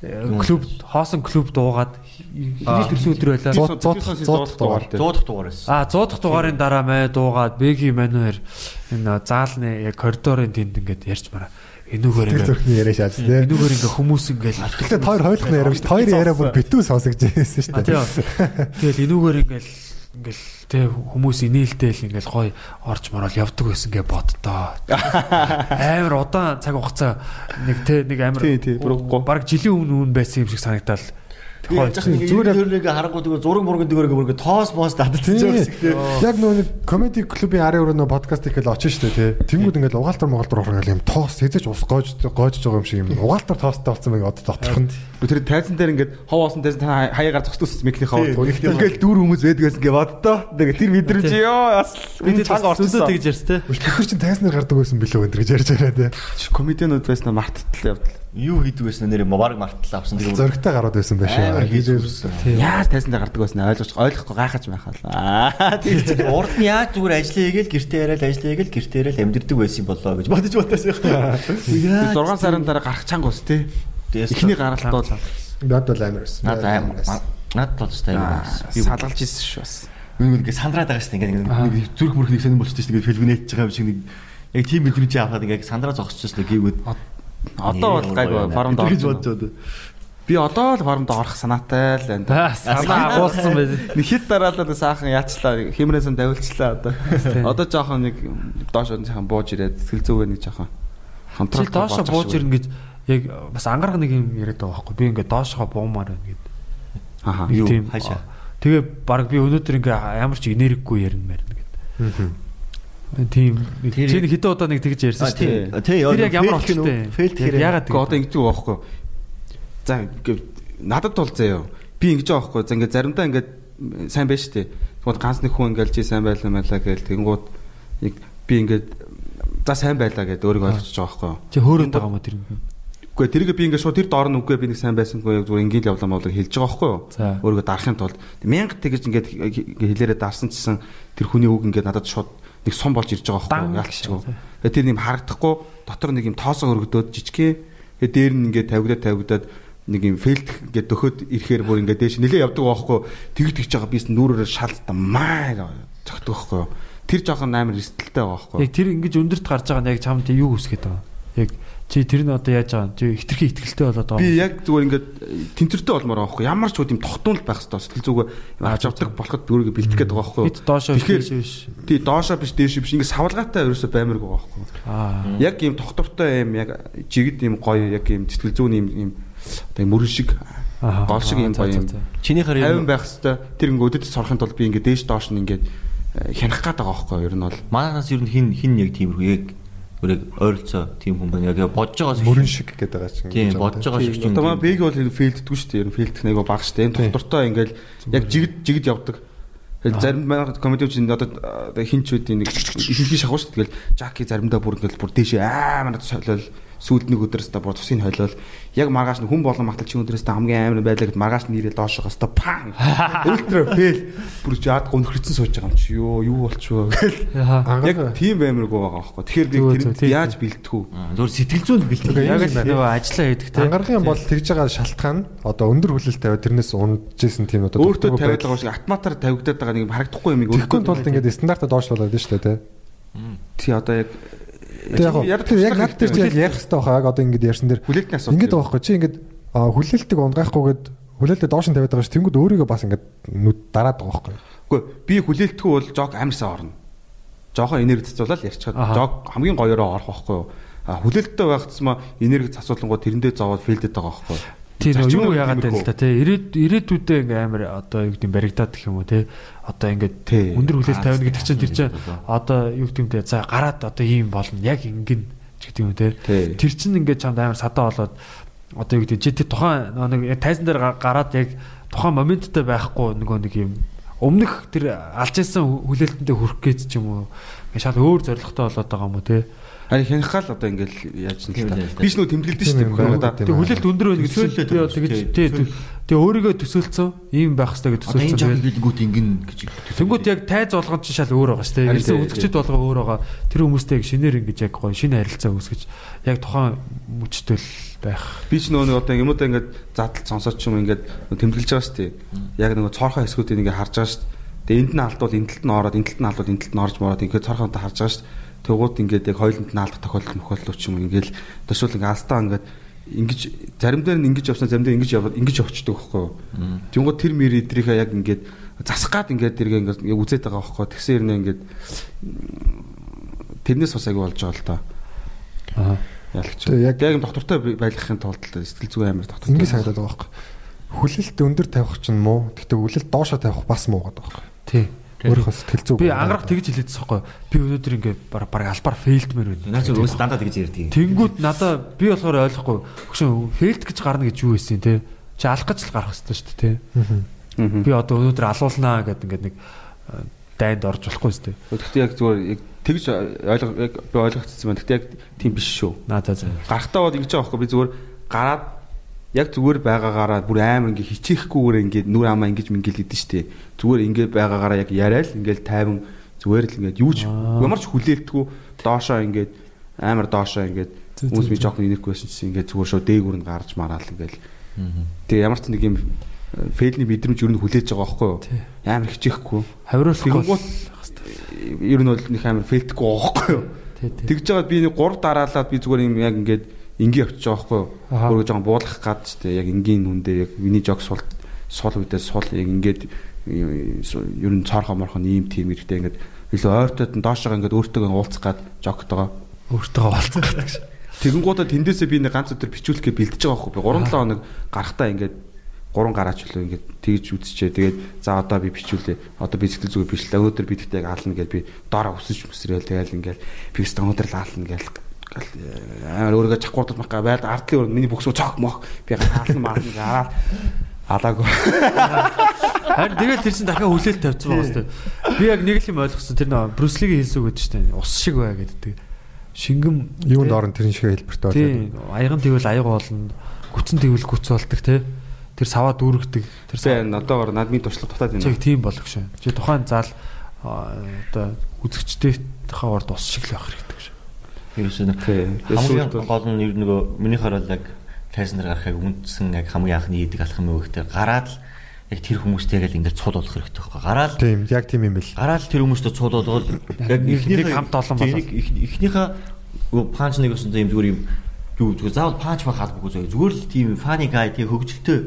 э, клуб хоосон клубд уугаад хэний төрсөн өдөр байлаа. 100 100 дугаар. 100 дахь дугаар байсан. А 100 дахь дугаарын дараа май дуугаад Бэги манер энэ заалны яг коридорын тэнд ингээд ярьж мараа. Энүүгээр Тэр ингээд зүрхний яриа шааж тээ. энүүгээр ингээд хүмүүс ингээд Тэгэхээр хоёр хойлохны яриа биш. Хоёр яриа бүр битүү сонсогдож байсан шүү дээ. Тэгэл энүүгээр ингээл ингээл тэ хүмүүс инээлтэл ингээл гой орж морол явдаг байсан гэ боддоо. Амар удаан цаг хугацаа нэг тэ нэг амар Тий, тий, баг жилийн өмнө үн байсан юм шиг санагдал. Зүгээр зүгээр харангуй зүгээр зураг мурган дэгэр бүр тоос моос дадчихж байгаа шиг тийм. Яг нөгөө нэг комеди клубын арын өрөө нөгөө подкаст ихэл очиж штэ тий. Тэнгүүд ингээл угаалтар моголтор орох юм тоос хэзэж ус гоож гоожж байгаа юм шиг юм. Угаалтар тоостой болсон байг одоо доторх нь. Тэр тайзан дээр ингээд хов оосон тайзан та хаягаар зогсдсон микний хов. Тийм, Ингээд дүүр хүмүүс байдаг гэсэн гээ боддоо. Тэгээ тэр мэдрэмж ёо бас бид чанга орчихсон. тэгж ярьс тэ. Бид нар чинь тайснаар гардаг байсан билүү энэ гэж ярьж байгаа тий. Комедианууд байснаа марттал явдал. Юу хийдэг байсан нэрээ баг мартал авсан тэгээд Зөрөгтэй гарууд байсан байх шүү. Яаж тайзан дээр гардаг байснаа ойлгож ойлгохгүй гайхаж байхаа л. Аа тийм. Урд нь яаж зүгээр ажиллая гээл гэртээ яриад ажиллая гээл гэртээ яриад амьдэрдэг байсан болоо гэж бодож бодож байгаа. 6 сарын дараа гарах чанга ус тий. Эхний гаралт бол Над бол амар байсан. Наад амар. Наад бол ч амар. аа, салгалж ирсэн шүү бас. Нэг ингэ сандраад байгаа шүү дээ. Ингээ нэг зүрх мөрх нэг сонирн болчихсон шүү дээ. Фильм нээж байгаа юм шиг нэг яг тийм мэдрэмж авахад ингээ сандраа зогсчихсон гээгүүд Одоо бол гайг форумд гэж орж байна. Би одоо л форумд орох санаатай л байна. Аа, санаа агуулсан байл. Нэг хит дараалал саахан яачлаа хэмрээсэн давилчлаа одоо. Одоо жоохон нэг доош жоохон бууж ирээд сэтгэл зүгээ нэг жоохон контрол доошо бууж ирнэ гэж яг бас ангараг нэг юм яриад байгаа байхгүй. Би ингээд доошоо буумаар байна гэд. Аха. Юу, хаашаа? Тэгээ баг би өнөөдөр ингээ ямар ч энергигүй ярина мэрнэ гэд. Тийм. Чи нэг хэдэн удаа нэг тэгж ярьсан шүү дээ. тий. Тэр яг ямар болчтой. Фейл Яг тэгэхээр ягаад Гэхдээ одоо ингэж байгаа байхгүй. За ингээ- надад бол заяа. Би ингэж байгаа байхгүй. За ингээ заримдаа ингээ сайн байж штэ. Тэгвэл ганц нэг хүн ингээл чи сайн байлаа мэлаа гээл тэгэнгүүт нэг би ингээ за сайн байлаа гэдээ өөрийгөө ойлгочихж байгаа байхгүй. Чи хөөрөөд байгаа мó тэр юм. Үгүй тэрийг би ингээ шууд тэр доор нь үгүй би нэг сайн байсангүй яг зүгээр ингээл явлаа моолог хэлж байгаа байхгүй юу? Өөрийгөө дарахын тулд мянга тэгэж ингээд хэлээрээ дарсан чсэн тэр хүний үг ингээд надад шууд нэг сум болж ирж байгаа байхгүй? Яалтчгүй. Тэгээ тэр юм харагдахгүй дотор нэг юм тоосоо өргөдөөд жижигхэн тэгээ дээр нь ингээд тавигдаад тавигдаад нэг юм фейлд ингээд дөхөд ирэхээр бүр ингээд дээш нилээ явдаг байхгүй? Тэгж тэгж байгаа бис нүрээрээ шалдтаа маа зөгтөг байхгүй? Тэр жоохон амар эрсдэлтэй байгаа байхгүй? Яг тэр ингэж өндөрт гарч байгаа нь яг чамд юу үсгээд байгаа. Яг чи тэр нь одоо яаж байгаа. Чи хитрхи ихтгэлтэй болоод байгаа. Би яг зүгээр ингээд тэнцвэртэй болмоор байгаа байхгүй ямар ч үгүй юм тогтмол байх хэрэгтэй сэтгэл зүгээ авч авдаг болоход би өөрийгөө бэлтгэх гээд байгаа байхгүй Бид доошоо Тэгэхээр биш биш. тий доошоо биш дээш биш ингээд савлгаатай ерөөсөө баймирг байгаа байхгүй Аа. яг юм тогтвортой юм яг жигд юм гоё яг юм сэтгэл зүйн юм юм одоо юм мөрөн шиг Аа. гол шиг юм За, гоё юм чиний харин тавин байх хэвээр тэр ингээд өдөд сорохын тулд би ингээд дээш доош нь ингээд э, хянах гээд байгаа байхгүй ер нь бол манаас ер нь хин хин яг тиймэрхүү яг үрэг ойролцоо тийм хүн байна. Яг бодож байгаа Мөрөн шиг гэдэг байгаа чинь. Тийм бодож байгаа шиг чинь. Одоо маа бэг бол фейлддэггүй шүү дээ ер нь фейлдэх нэг бага шүү дээ энэ тогтвортой ингээд яг жигд жигд явдаг Тэгэл зарим байгаа комедиуч энэ одоо одоо хинч үүдийн нэг ихэнхий шахуу шүү дээ. Тэгэл Жаки заримдаа бүр ингээл бүр дээшээ амар солиол сүйд нэг өдрөөс та бүр тусыг хойлол яг маргааш нь хүн болон магтал чи өдрөөс та хамгийн амар байлаа гэд маргааш нь нэрээ доошоо хаста пан ультра фейл. Бүр жаад гонхрцэн сууж байгаа юм чи. Ёо юу болчихвоо гэл. Яг тийм амаргүй байгаа байхгүй. Тэгэхээр би тэр яаж үү Зүгээр сэтгэл зүйн бэлтгэх. Яг л нөгөө ажиллаа хийдэг те. Ангаргийн бол тэгж байгаа шалтгаан одоо өндөр хүлээлт тавиад тэрнээс унжсэн тийм одоо өөртөө тавиад байдал. байгаа шиг автоматар тавигдаад байгаа нэг харагдахгүй юм Тэгэхгүй тулд ингээд стандартаа доош болоод шүү дээ тий. тий одоо яг яг яг над дээр чи ярих хэрэгтэй байхаа яг одоо ингээд ярьсан дээр хүлээлтний асуудал ингээд байгаа байхгүй чи ингээд хүлээлтийг унгаахгүйгээд хүлээлтээ доош нь тавиад байгаа ш тэнгууд өөрийгөө бас ингээд нүд дараад байгаа байхгүй. Үгүй би хүлээлтгүй бол жог амарсаа орно. Жохон энерги цацуулаад ярьчихад жог хамгийн гоёроо орох байхгүй юу? А хүлээлттэй байх тусмаа энерги цацуулангууд тэрэндээ зовоод фейлдэд байгаа байхгүй юу? Тийм юу яагаад тиймэрхүү. байл та тий ирээд ирээдүйдээ ингээ амар одоо юу гэдэг нь баригдаад гэх юм уу тий одоо ингээд өндөр хүлээлт Аа, тавина гэдэг чинь тэр чинь одоо юу гэдэг нь тий за гараад одоо ийм болно. Яг ингэн ч гэдэг юм тий Тий. тэр чинь ингээд чамд амар садаа болоод одоо юу гэдэг чи тэр тухайн нэг тайзан дээр га- гараад яг тухайн моменттой байхгүй нөгөө нэг юм өмнөх тэр алж исэн хүлээлтэндээ хүрэх гэж ч юм уу. Шал өөр зоригтой болоод байгаа юм уу тий Харин хянхаал одоо ингээл яаж нэг л та. да. Би ч нөө тэмдэглэдэж шүү дээ. юм байна. Тэг хүлээлт өндөр байна гэж Төсөөлөлөө би одоо тэгэж тий, тэг өөрийгөө төсөөлцөн ийм байх хэрэгтэй гэж Одоо энэ төсөөлцөн. жаг гэлгүүт ингэн гэж. Тэнгүүт яг тайз болгон чи шал өөр байгаа шүү дээ. Ирсэн үзэгчд болгоо өөр байгаа. Тэр хүмүүстэй яг шинээр ингэж яг гоё шинэ харилцаа үүсгэж яг тухайн мөчтөл байх. Би ч нөө нэг одоо юмудаа ингээд задал сонсоод ч юм ингээд тэмдэглэж байгаа шүү дээ. Яг нөгөө цорхоо хэсгүүдийг ингээд харж байгаа шүү дээ. Тэгээ энд нь алдвал энэ талд нь ороод энэ талд нь алдвал энэ талд нь орж мороод ингээд цорхоонтой харж байгаа шүү дээ. Тэгвэл ингээд яг хоёуланд нь алдах тохиолдол мөхөллөө ч юм уу ингээд төсөөл ингээд алстаа ингээд ингэж зарим дээр нь ингэж явсан зарим дээр ингэж яваад ингэж явчихдаг байхгүй юу. Тэнгууд тэр мэр идрийнхээ яг ингээд засах гад ингээд тэргээ ингээд үзээд байгаа байхгүй юу. Тэгсэн юм ингээд тэрнээс бас аягүй болж байгаа л та. Аа. Ялагч. Яг- яг доктортой байлгахын тулд сэтгэл зүйн амар доктортой. Ингээ санагдаад байгаа байхгүй. Хүлээлт өндөр тавих чинь муу. Гэхдээ хүлээлт доошоо тавих бас муу гэдэг байхгүй. Тий. Өөрийнхөө сэтгэл зүйг. Би ангарах тэгж хэлээдсэн байхгүй. Би өнөөдөр ингээ баг албаар фейлдмэр байна. Наач өөс дандаа тэгж ярьдаг. Тэнгүүд надаа би болохоор ойлгохгүй. Хөшөө фейлд гэж гарна гэж юу байсан те? Чи алах гэж л гарах хэрэгтэй шүү дээ те. Аа. Би одоо өнөөдөр алуулнаа гэдэг ингээд нэг э, дайнд орж болохгүй шүү дээ. Гэхдээ яг зүгээр яг тэгж ойлго яг би ойлгогдсон байна. Гэхдээ яг тийм биш шүү. Наа за за. Гарахтаа бод ингэж байгаа байхгүй би зүгээр гараад яг зүгээр байгаагаараа бүр амар ингээ хичээхгүйгээр ингээ нүр амаа ингэж мингэл гэдэг штеп. Зүгээр ингээ байгаагаараа яг яриад ингээл тайван зүгээр л ингээ юу ч ямар ч хүлээлтгүй доошоо ингээд амар доошоо ингээд Зү, хүмүүс би жоохон инерк байсан чинь ингээ зүгээр шоо дээгүүр нь гарч мараал ингээл. Тэгээ ямар ч нэг юм фейлний мэдрэмж юу нь хүлээж байгаа байхгүй юу? Амар хичээхгүй. Хавируулах Тэгэнгუთ ер нь бол нэг амар фейлтэхгүй байгаа байхгүй юу? Тэгж жагаад би нэг 3 дараалаад би зүгээр юм яг ингээд ингийн явчих? Аха. Өөрөө жоохон буулгах гад ч тийм яг энгийн хүндээ яг миний жог сул сул үедээ сул яг ингээд ер нь цоорхоо морхон ийм тийм хэрэгтэй ингээд илүү ойртоод нь доошоо ингээд өөртөө уулзах гад жогтойгоо өөртөө олцох гэдэг шиг. Тэгэнгუудаа тэндээсээ би нэг ганц өдөр бичүүлэхээ бэлдэж байгаа байхгүй би 3 7 хоног гарахтаа ингээд гурван гараач үлээ ингээд тэгж үзчихээ тэгээд за одоо би бичүүлээ. Одоо би сэтгэл зүгээр бичлээ. Өнөөдөр би тэгтээ аална гэж би доороо өсөж өсрөөл тэгээд ингээд би өстө өнөөдөр л аална гэж амар өөрийгөө чакуудад мах байд ардлын өөр миний бүксөө цог мох би хаална маална гэж хараад алаагүй Харин тэгээд тэр чинь дахиад хүлээлт тавьсан байгаа хэвээр. Би яг нэг л юм ойлгосон тэр нөө Брюслигийн хэлсүү гэдэг чинь ус шиг бай гэдэг. Шингэм Юунд орон тэрэн шиг хэлбэртэй Тийм. Аяган тэгвэл аяг болно. Гүцэн тэгвэл гүц болдог те. Тэр саваа дүүргдэг. Тэр би одоогоор надмын туршлага татаад байна тийм болох шээ. Чи тухайн зал а, одоо үзэгчдийнхээ урд ус шиг л байх хэрэгтэй. Ерөөсөө хамгийн гол нь ер нөгөө минийхаар бол яг тайсан дээр гарахыг үндсэн яг хамгийн анхны идэг алхам юу гэхээр гараад л яг тэр хүмүүстэй яг л ингээд цуд болох хэрэгтэй байхгүй. Гараад Тийм, яг тийм юм бэл. гараад тэр хүмүүстэй цуд болгоод яг эхнийхээ- хамт олон ихнийхээ нөгөө панч нэг өсөн юм зүгээр юм юу зүгээр заавал панч мах албагүй зөө зүгээр л тийм фани гай тий хөгжилтэй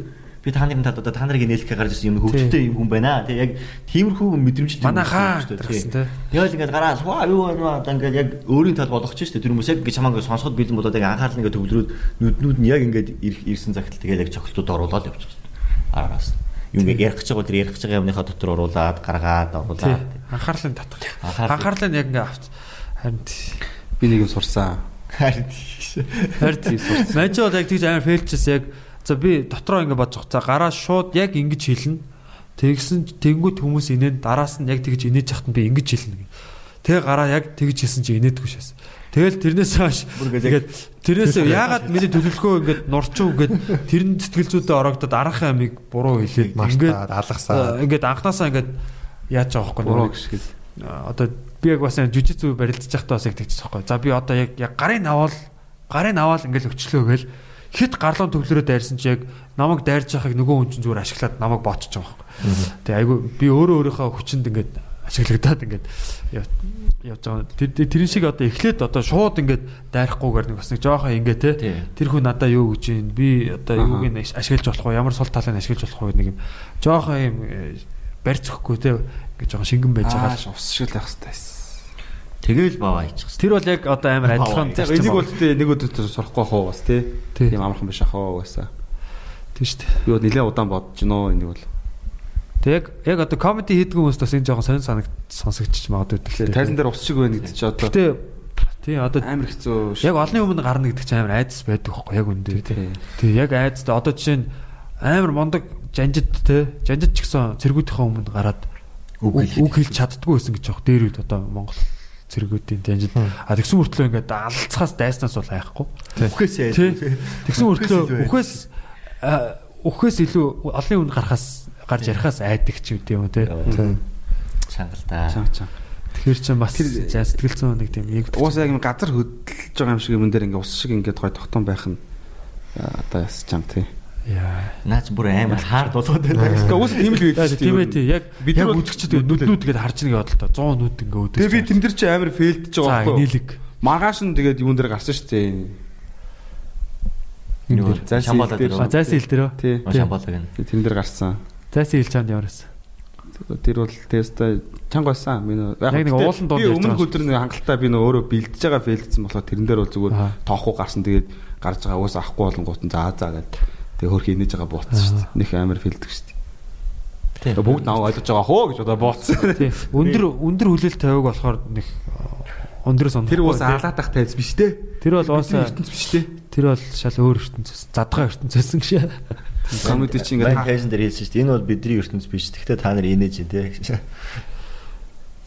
би та нарын тад одоо та нарыг нээлэх гэж гарч ирсэн юм хөгжилтэй юм хүн байна тий яг тиймэрхүү мэдрэмжтэй Манай хүмүүс хаа шүү дээ, тий. гэсэн те. Тэгэл ингээд гараад ваа юу байна одоо ингээд яг өөрийн тал болгоч штэ тэр хүмүүс яг чамаа ингээд сонсоход бэлэн болоод яг анхаарал ингээд төвлөрөөд нүднүүд нь яг ингээд ирсэн цагт тэгэл яг цогцлууд оруулаад явчихсан. Араас нь. Ингээд ярих гэж байгаа тэр ярих гэж байгаа юмныхаа дотор оруулаад гаргаад оруулаад. Анхаарлын татах. Анхаарлын- яг ингээ авч харин би нэг юм сурсан Харин Харин Мэж бол яг тэгж амар фейлчээс яг за би дотроо ингээ бодож. За гараа шууд яг ингэж хэлнэ. Тэгсэн тэнгуут хүмүүс инээд дараас нь яг тэгж инээж яхад нь би ингэж хэлнэ. Тэгээ гараа яг тэгж хэлсэн чи инээдгүй шээс. Тэгэл тэрнээс хойш тэгээд тэрнээс яагаад миний төлөвлөгөө ингээд нурчуу ингээд тэрэн сэтгэл зүйдээ орогдоод арах амиг буруу хэлээд Мартаад, алгасаад. ингээд анханасаа ингээд яаж байгаа байхгүй буруу гişгэл А, одоо би яг бас жижигцүү барилдаж байхдаа бас яг тэгчихсэн байхгүй. За би одоо яг яг гарын аваад гарын аваад ингээл өчлөө гээл хит гарлон төвлөрөө дайрсан чи яг намайг дайрж байхыг нөгөө хүн чинь зүгээр ашиглаад намайг ботчих байхгүй. Тэгээ айгу би өөрөө өөрийнхөө хүчинд ингээд ашиглагдаад ингээд яв- явж байгаа. Тэр шиг одоо эхлээд одоо шууд ингээд дайрахгүйгээр нэг бас нэг жоохоо ингээд те тэр хүн надаа юу гэж юм би одоо юуг нь аш- ашиглаж болох уу ямар сул талыг ашиглаж болох гэдэг нэг юм. Жоохоо юм э, барьц өгөхгүй те ингээд жоохон шингэн байж байгаа. Ус шиг л байх хэрэгтэй тэгэл баваа ичих. Тэр бол яг одоо амар адилхан энийг бол тээ нэг өдөр сурахгүй ах уу бас тий Тий. тийм амархан биш ах уу угаасаа Тийм шүү дээ. Би бол нэлээд удаан бодож гинөө энийг бол. Тэг яг яг одоо комеди хийдэг хүмүүс бас энэ жоохон сонир санагд сонсогдчих магадгүй дээ. тайзан дээр ус шиг байна гэдэг чи одоо Гэтэ тий одоо амар хэцүү. яг олонний өмнө гарна гэдэг чинь амар айдас байдаг хөөхгүй яг үндэ тий. Яг айдас одоо жишээ нь амар мондог жанжид тий жанжид ч гэсэн цэргүүдийнхээ өмнө гараад үг хэлж чаддгүй байсан гэж яг дээр үед одоо Монгол цэргүүдийн жанжид а тэгсэн мөртлөө ингээд алцахаас дайснаас бол айхгүй. Үхээсээ Тий. Тэгсэн мөртлөө үхээс үхээс илүү олонний өмнө гарахаас гарч ярихаас айдаг ч үгүй юм тий. чангалтай. Тэгэхээр чинь бас за сэтгэл зүйн нэг тийм яг Уусаа яг юм газар хөдөлж байгаа юм шиг юм дээр ингээ ус шиг ингээ гой тогтон байх нь одоо яс чам тий. Яа. Наач бүр амар хаард болоод байна. Гэхдээ уусаа тийм л байдаг тийм ээ тий. Яг Бид яг үзэгчд нүднүүд гээд харж нэг бодлоо 100 нүд ингээ өдөж. Тэгээ би тэн дээр чи амар фейлдэж байгаа байхгүй. нийлэг. Маргааш нь тэгээд юун дээр гарсан шүү дээ. Юу шамбалаа дээр. А зайсан хил дээр. Тий. Шамбалаа гэнэ. Тэн дээр гарсан. Зайсан хил чамд ямарсан. Тэр бол теста чанга байсан. Нөө Яг нэг уулын дунд би ярьж өмнөх байгаа өдөр нэг хангалттай би нөө өөрөө бэлдэж байгаа фейлдсэн болохоор тэрэн дээр бол зүгээр тоохгүй гарсан. Тэгээд гарч байгаа уус авахгүй болонгууд нь заа заа гэдэг. Тэгээ хөрх инээж байгаа бууцсан шүү дээ. Нөх амар фейлдэг шүү дээ. Тийм. Тэгээ бүгд нав ойлгож байгаа хөө гэж одоо бууцсан. Тий. Өндөр өндөр хүлээлт тавиаг болохоор нэг өндөрөөс ондох. Тэр уус алаад ах тайз биш те. Тэр бол уусаа ертөнц биш те. тэр бол шал өөр ертөнцөөс задгаа ертөнцөөсөн гэж. Комеди чи Ингээд тайзан дээр хэлсэн шүү дээ. Энэ бол бидний ертөнц биш. Гэхдээ та нар инээж дээ.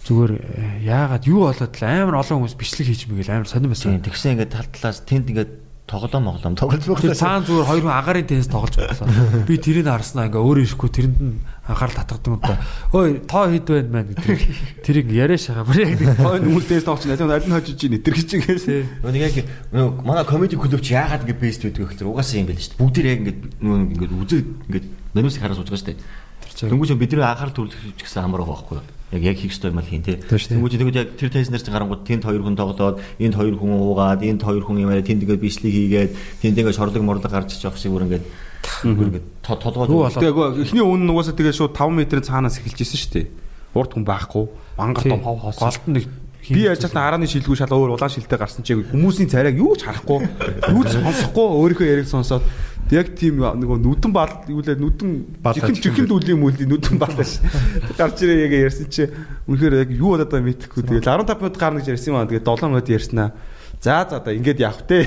Зүгээр э, яагаад юу болоод л амар олон хүмүүс бичлэг хийж мэгэл амар сонирм байсан. Тийм. Тэгсэн ингээд тал талаас тэнд ингээд тоглоом моглоом тоглож Тэр байгаа. цаана зүгээр хоёр хүн агарын теннис тоглож байлаа. Би тэрийг харснаа ингээ өөрөө ирэхгүй тэрэнд нь анхаарал татгадаг юм да. Ой, тоо хэд байна мэн гэдэг. Тэрийг яриа шагаа. Бүр яг хойно нүгэлтээс тоогч аль нь аль нь хожиж ийн итэр гэж ингээс. Нэг яг манай комеди клуб чи яагаад ингэ бест байдаг вэ гэхээр угаасаа юм байл шүү дээ. Бүгд яг ингэ нөгөө ингэ үзэг ингэ нэрмсийг хараа сууж байгаа шүү дээ. Тэнгүүч бидний анхаарал ч гэсэн амар байхгүй юу? Яг яг хийх ёстой юм л хийн тий. Тэнгүүч тэгвэл яг тэр тайзнаар чи гарангууд тэнд хоёр хүн тоглоод энд хоёр хүн уугаад энд хоёр хүн юм аа тэнд ингэ бичлэг хийгээд тэнд ингэ шорлог морлог гарч иж явах шиг бүр ингэ бүр ингэ толгой Тэгээ эхний үн нь угаасаа тэгээ шууд 5 м-ийн цаанаас эхэлж исэн шүү дээ. Урд хүн байхгүй. Мангар том хов хоос. голд нэг Би яаж чадна арааны шилдэггүй шал өөр улаан шилдэг гарсан чи хүмүүсийн царайг юу ч харахгүй? Юу ч сонсохгүй өөрийнхөө яриг сонсоод. Яг тийм нөгөө нүдэн бал юу лээ нүдэн чихэн чихэн дүүлийн мүлийн нүдэн балаш гарч ирээ яг ярьсан чи. Үнэхээр яг юу болоод байгааг мэдэхгүй тэгээд 15 минут гарна гэж ярьсан юм аа. Тэгээд 7 минут ярьснаа За за одоо ингээд явах те.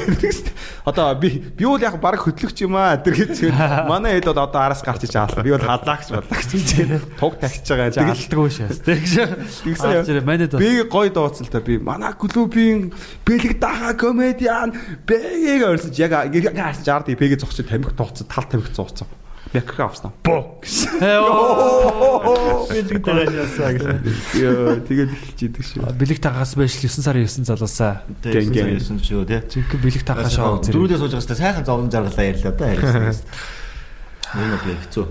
Одоо би би бол яг баг хөтлөгч юм аа тэр гэж. Манай хэд бол одоо араас гарч иж аалаа. Би бол хадлаагч боллагч гэж туг тагчж байгаа. Алдгүй шээс тэг. Тэгсэн бас би гоё дууцсан л та би манай клубийн бэлэг даха комедиан бэгийг орсон яг яг харсан жаар тий пэгээ зогсож тамхи дууцсан тал тамхи зууцсан. Мякка авсан. Бо. бэлэг тагаашаасаа гэж. Йоо тэгээд эхэлж идэг шүү. Бэлэг тагаас байшл 9 сарын 9 залуусаа. гэсэн ч юу тий. Жинхэнэ бэлэг тагаашаа үзэр. Дөрүүдээ сууж байгаа хэвээр сайхан зовлон жаргалаа ярьлаа да ярьсан. Энэ бол хэцүү.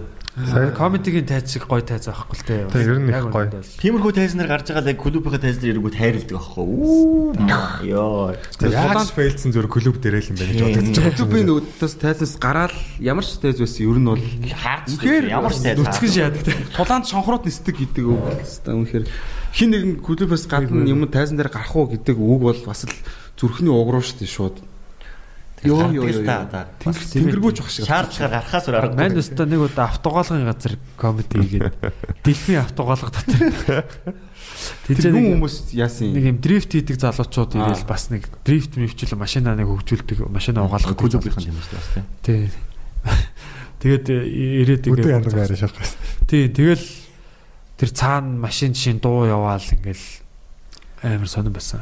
Комедигийн тайз шиг гоё тайз байхгүй л те. Тэг, ер нь их гоё. Тиймэрхүү тайзнаар гарч байгаа л яг клубийнхаа тайзнаар ирэнгүүт хайрладаг аахгүй. Уу. Йоо. Яаж фейлдсэн зүр клуб дээрээ л юм байна гэж бодож байгаа. Клубийн өдөөс тайзнаас гараад ямар ч тайз байсан ер нь бол Хаарч ямар ч тайз. Нүцгэн шаадаг те. тулаанд шонхрууд нисдэг гэдэг үг л хэвээр үнэхээр хин нэгэн клубээс гадна юм тайзан дээр гарах уу гэдэг үг бол бас л зүрхний угруу шүү дээ шууд. Йоо йоо йоо. Тэнгэргүүч бах шиг. Шаардлагаар гарахаас өөр аргагүй. Манд өстө нэг удаа автоголгын газар комеди хийгээд дэлхийн автоголго дотор. Тэр хүн нэг хүмүүс яасан нэг юм дрифт хийдэг залуучууд ирэл бас нэг дрифт мөвчлө машинаа нэг хөгжүүлдэг машинаа угаалгах клубийнхан юм шүү дээ бас тий. Тэгээд ирээд Өдөө янз ингээд гайраа шахах. Тий, тэгэл тэр цаана машин жишээ дуу яваал ингээл амар сонирн байсан.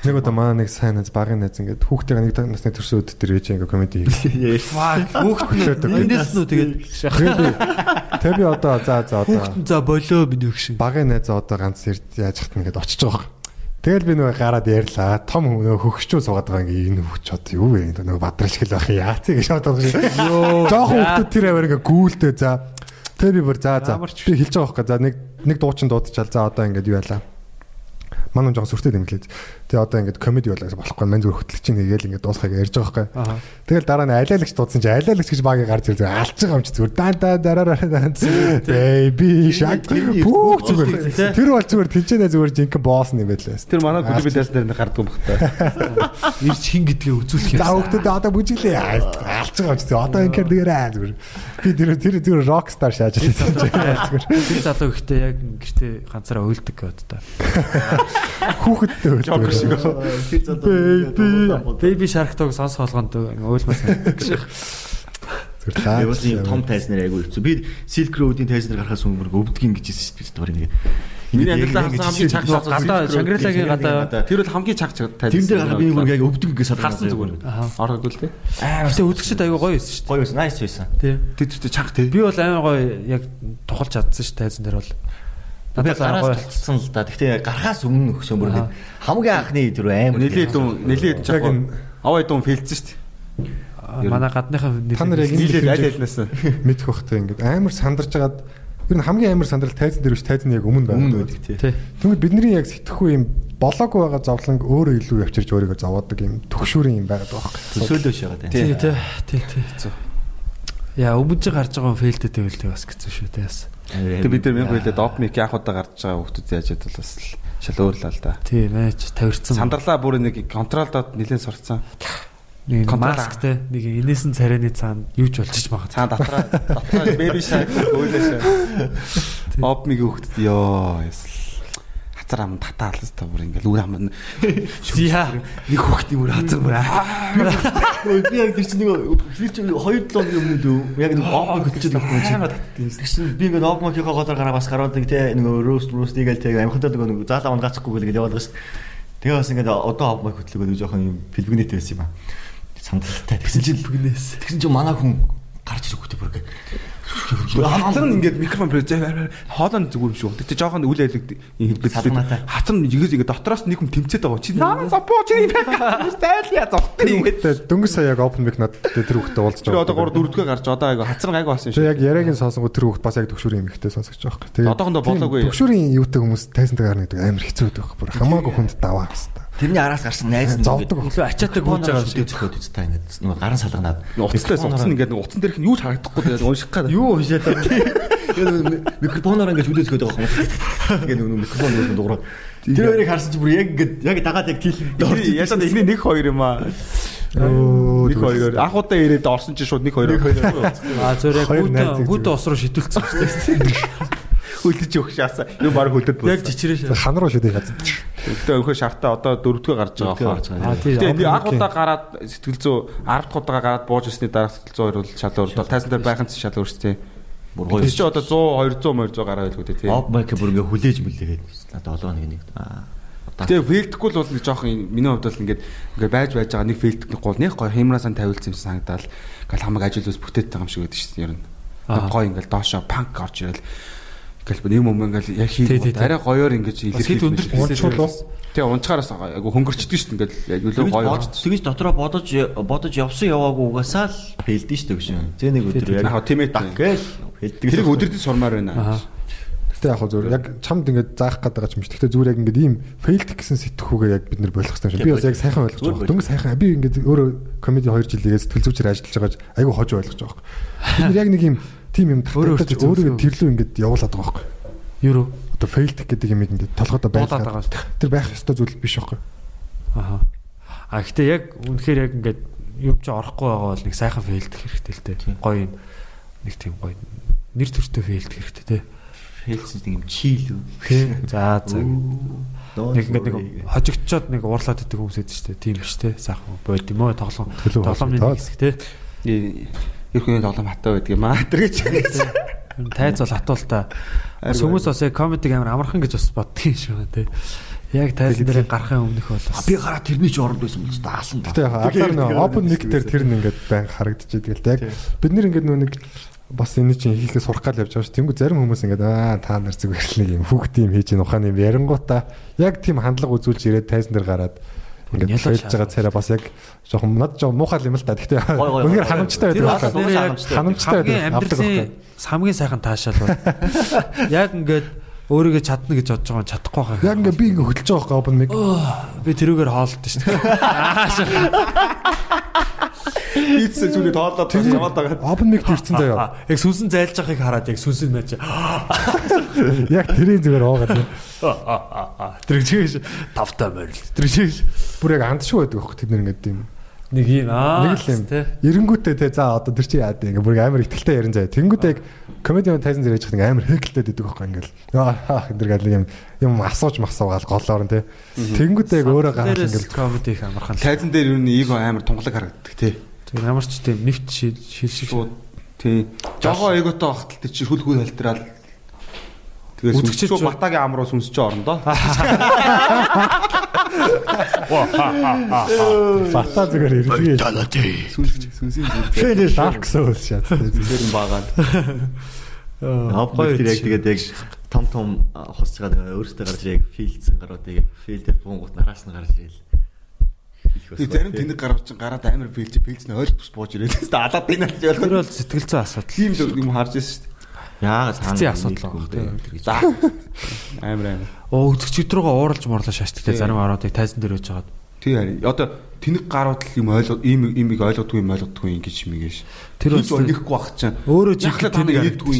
Нэг удаа маа нэг сайн найз багын найз ингээд хүүхдтэйгээ нэг насны төрсөн өдөр тэр ээж ингээ комеди. Фак, хүүхэд нь эндээс нь тэгээд Тэгээ би би одоо за за одоо хүүхэд за болоо миний өгшин. багын найз одоо ганц эрд яаж хат нэгэд очиж байгаа. Тэгэл би нөгөө гараад ярьлаа. Том нөгөө хөгчөө суугаад байгаа ингээ энэ хөгч одоо юу вэ? Нөгөө бадралч хэл байх яа гэж бодож байгаа. Йоо. Жохон хүүхдүүд тэр аваар ингээ гүйлдэ за. Тэгээ би бүр за за. Би хэлж байгаа байхгүй. За нэг нэг дуучин дуудчихал. За одоо ингээд юу ялаа. Манай жохон сүртэй дэмглээ. Тэгээ одоо ингээд комеди болоос болохгүй мань зүр хөтлөж чинь гээл ингээд дуусахыг ярьж байгаа байхгүй. Тэгэл дараа нь алиалагч дуудсан чинь алиалагч гэж багийг гарч ирдэг алж байгаа юм чи зүгээр дан дан дараараа дан baby shag бүх зүгээр. Тэр бол зүгээр тэнцэнэ зүгээр жинхэнэ босс юм байлаа. Тэр манай клубын дэс дээр гардаг юм бахтай. Ирж хин гэдгээ үзүүлэх юм. За хүүхдүүд одоо бүжиглээ алж байгаа юм чи одоо ингээд дээрээ зүгээр. Би тэр тэр зүгээр rockstar шааж байсан зүгээр. Тэр залуу ихтэй яг гэртээ ганцаараа уйлдаг гэдэг та. Хүүхэдтэй Joker шиг. Тэр зодоо Baby Shark Dog сонс болгонд уйлмаас гэж. Зүгээр лаа. Яваас юм том тайзнэр айгүй хэвчээ. Би Silk Road-ийн тайзнэр гарахаас өмнө өвдгийн гэж хэлсэн шүү дээ. Тэр нэг. Миний амьдралаа харсан хамгийн чаг чаг Гадаа Шангрилагийн гадаа Тэр бол хамгийн чаг чаг тайз. Тэрэн дээр гарах би бүр яг өвдөг гэж санаа. харсан зүгээр. Ороогүй л тий. Гэтэ үзэгчд аягүй гоё байсан шүү Гоё байсан. Nice байсан. дээ. Тэр тэр чаг тий. Би бол амар гоё яг тохолж чадсан шүү тайзан дээр бол. Надад гараас тулцсан л да. Гэхдээ гарахаас өмнө өгсөн бүр нэг хамгийн анхны тэр амар Нилээд дүн нилээд чаг. Яг Аваа дүн фэлдсэн шүү дээ. Манай гадныхан Та нар яг Нийлээд аль энэ алинаас мэдэх бахтай ингээд амар сандарч агаад ер нь хамгийн амар сандрал тайзан дээр биш тайзан яг өмнө өмнө байдаг. байдаг тий. Тий. Тэгвэл бидний яг сэтгэхгүй юм болоогүй байгаа зовлонг өөрөө илүү явчирж өөрийгөө зовоодаг юм төгшүүрийн юм байгаад байгаа юм. Төсөөлөж яагаад байна. Тий, тий, тий, тий. Яа, өвөж гарч байгаа фейлдэтэй үлдээ бас гэсэн шүү дээ бас. Тэг бид нар мянга хэлээд оп мик яг удаа гарч байгаа хүмүүс яаж ядвал бас л шал өөрлөө л да. Тий, мэж тавирцсан. Сандарлаа бүр нэг контролдод нэлээд сурцсан. нэг масктэй нэг инээсэн царайны цаана юу ч болчих магад. Цаа дотроо дотроо беби шаг өөлөөш. Оп миг хөхт ёо ясл. Хацар ам татаалс та бүр ингээл үр ам Яа. нэг хөхт юм уу хазар бүр. Би яг тэр чинь нэг хэр чинь 2 7 хоногийн өмнө лөө яг нэг оог хөтлөж байгаа юм чинь. Тэгсэн би ингээд мохиго голоор гараа бас гараадаг те нэг рөөст рөөст игээл те амхантай нэг заалаа он гацхгүй гэлгээд яваад байгаа шүү дээ. Тэгээ бас ингээд одоо оог мох хөтлөгөө жоохон юм филбгнэт байсан юм аа. Сандалтай. Тэгсэн чинь филбгнээс. Тэгсэн чинь манай хүн гарч ирэх хөтө бүр ингээд Хацар нь ингээд микрофон дээр хоолон зүгээр юм шүү. Тэгтээ жоохон үл айлэг хэлбэл хацар нь игэс игээ дотроос нэг хүн тэмцээд байгаа. Чи наа сапо чи бэк. Тайл яа зогт юм гээд. Тэгээд дөнгөж сая яг open mic над дээр тэр хүүхдээ уулзж Тэр одоо 3 4 дэх гарч одоо айгу хацар гайг болсон шүү. яг яриагийн сонсонгоо тэр хүүхд бас яг төгшүүрийн юм ихтэй сонсогч байгаа хэрэг. Тэгээ Одоохондоо болоогүй. Төгшүүрийн юутай хүмүүс тайзантай гарна гэдэг амар хэцүү байдаг байхгүй. Бүр хамаагүй хүнд даваа хэвээр. тэрний араас гарсан найз нь. Илүү ачаатай гүйж байгаа шүү. зөхөд үзтэй ингээд нөгөө гарын салганаад Уцлаас уцсан ингээд уцсан дээрх нь юу ч харагдахгүй тэгээд унших гад. Юу хийшээ та. микрофоноор ингээд хүлээж өгöd байгаа юм. Тэгээд нөгөө микрофон нөгөө дуурай. Тэр хоёрыг харсан чи бүр яг ингээд яг дагаад яг тийл Яшаа эхний нэг хоёр юм аа. Нэг хоёр. Анх удаа ирээд орсон чи шууд нэг хоёр. А зөв яг зүг. гүйтэ ус руу шидүүлсэн шүү дээ. Хөлдөж өгч яасан. Юу баг хөлдөд Яг болсон. чичрээ шээ. хан руу шүдээ хаз. Тэгтээ өнхөө шартаа одоо дөрөвдүгээр гарч байгаа хаа. Энэ анх удаа гараад сэтгэл зүй 10 дахь удаа гараад бууж ирсний дараа сэтгэл зүй хоёр бол шал өөр. Тайсан дээр байхын шал өөрсдөө. бүр Тэр гоё. чи одоо 100 200 200 гараа байлгүй тий. Оп майк бүр ингээд хүлээж мүлээгээд надад олоо нэг нэг аа Тэгээ фейлдэхгүй л бол нэг жоох миний хувьд бол ингээд ингээд байж байж байгаа нэг фейлдэх гол нэг гоё хямраасан тавилсан юм санагдал. Ингээл хамаг ажилус бүтээт байгаа юм шиг байдаг шүү дээ ер нь. Гоё ингээл доошоо панк орж ирэл. Ингээл нэг юм ингээл яг Тий, тий, хийх тий. арай гоёор ингэж Бас хэд өндөр Унчуулаа. Тэгээ унцгаараас айгу хөнгөрчдөг шүү дээ ингээл яг илүү гоё тэгэж дотроо бодож бодож явсан яваагүй угаасаа л фейлдэн шүү дээ. Тэ нэг өдөр яг Яг тийм ээ. гээл фейлдэг. Тэрийг өдөрдөж сурмаар байна. Гэтэ яг зүгээр яг чамд ингээд заах гээд байгаа юм шиг. Гэтэ зүгээр яг ингээд ийм фейлдэх гэсэн сэтгхүүгээ яг бид болох хэрэгтэй юм шиг. Би бас яг сайхан ойлгож байгаа. Дөнгөж сайхан. Би ингээд өөрөө комеди 2 жилээс сэтгэл зүйчээр ажиллаж байгаа айгүй хож ойлгож байгаа. Бид нар яг нэг ийм тим юм өөртөө өөрийгөө тэрлүү ингээд явуулаад байгаа байхгүй. Юу? Одоо фейлдэх гэдэг юм ингээд толгойдоо байлгаад. Тэр байх ёстой зүйл биш байхгүй. Аха. А гэтээ яг үнэхээр яг ингээд юм чи орохгүй байгаа бол нэг сайхан фейлдэх хэрэгтэй л дээ. Гоё юм. Нэг тийм гоё нэр төртөө фейлдэх хэрэгтэй те. фейлдсэн нэг юм чийл үү. За за. Нэг ингээд нэг хожигдчоод нэг уурлаад идэх хүмүүс шүү дээ. Тийм те. Сайхан бод юм уу тоглоом. Тоглоомны нэг хэсэг те. Их хүний тоглоом хатаа байдаг юм аа. Тэр гэж. Тайз бол хатуул та. Бас хүмүүс бас яг комедиг амар амархан гэж бас боддгийн шүү те. Яг тайзан дээр гарахын өмнөх бол би гараа тэрний ч оронд байсан юм л даалан. Гэтэ яг азар нөө open mic дээр тэр нь ингээд байн харагдчихэдэг л да. Яг бид нэр ингээд нөө нэг бас энэ чинь хийхээ сурах гал явж байгаа ш. Тэнгүү зарим хүмүүс ингээд аа та нар зүгээр л нэг юм хүүхд юм хийж ийн ухааны юм ярингуудаа яг тийм хандлага үзүүлж ирээд тайзан дээр гараад ингээд фейлж байгаа цараа бас яг жоохон над жоохон муухай юм л та. Гой, үнээр ханамжтай байдаг. яг Ханамжтай байдаг. Амьдралын хамгийн сайхан таашаал бол яг ингээд өөрийгөө чадна гэж бодож байгаа чадахгүй байгаа. Яг ингээ би ингээ хөдөлж байгаа байхгүй mic. Би тэрүүгээр хоолдсон шүү дээ. Пицца зүгээр тоолоод яваад байгаа. Open mic төрсэн заяа. Яг сүнсэн зайлж байгааг хараад яг сүнсэн байж. Яг тэрийн зүгээр оогаад. Тэр чигш тавтай морил. Тэр чигш Бүр яг андшгүй байдаг байхгүй тэд ингээ юм. Нэг юм аа. Нэг л юм. Эренгүүтээ те за одоо тэр чи яад ингээ бүр амар ихтэлтэй ярин заяа. Тэнгүүтээ яг комеди тайзан зэрэг яж байгаа амар хэкэлтэй байдаг байхгүй ингээл. Аа энэ гал юм юм асууж масуугаал голоор нь те. Тэнгүүтээ яг өөрөө гарах ингээл комеди их амархан. Тайзан дээр юу нэг эго амар тунгалаг харагддаг тий. Тэр ямар ч тийм нэвт шил шил шиг. Шууд тий. Жогоо эготой багтал тий чи хөл хөл халтраад Тэгээ Үзэгчид сүнсчүү ч- батагийн ам руу сүнсч орно доо. бата зүгээр ирдэг. Сүнс сүнсийн зүйл. Dark Souls шат. Зүгээр нь баагаад. Апгрейд тэр яг тэгээд яг том том хусж байгаа нөгөө өөртөө гарч яг филдсэн гарууд яг филдээр буунгууд нараас нь гарч ирэл. Тэгээ зарим тэнэг гарав чинь гараад амар филж филжнэ ойлгох бууж ирээд. Тэ алаад энэ л Тэр ойлгох. бол сэтгэл зүйн асуудал. Тийм л юм харж ирсэн шүү дээ. Яагаад Цэцгийн асуудал байгаа тийм. За. Амар амар. Оо үзэгчд рүүгээ ууралж морлоо шаашдаг зарим ороод тайзан дээр байж байгаад. Тий хари. Одоо тэнэг гарууд л юм ойлгох ийм имийг ойлгодгүй юм ойлгодгүй ингэж мэгэж. Тэр бол нэхгүй баг чинь. Өөрөө жигтэй тэнэг тэнэг ирдгүй.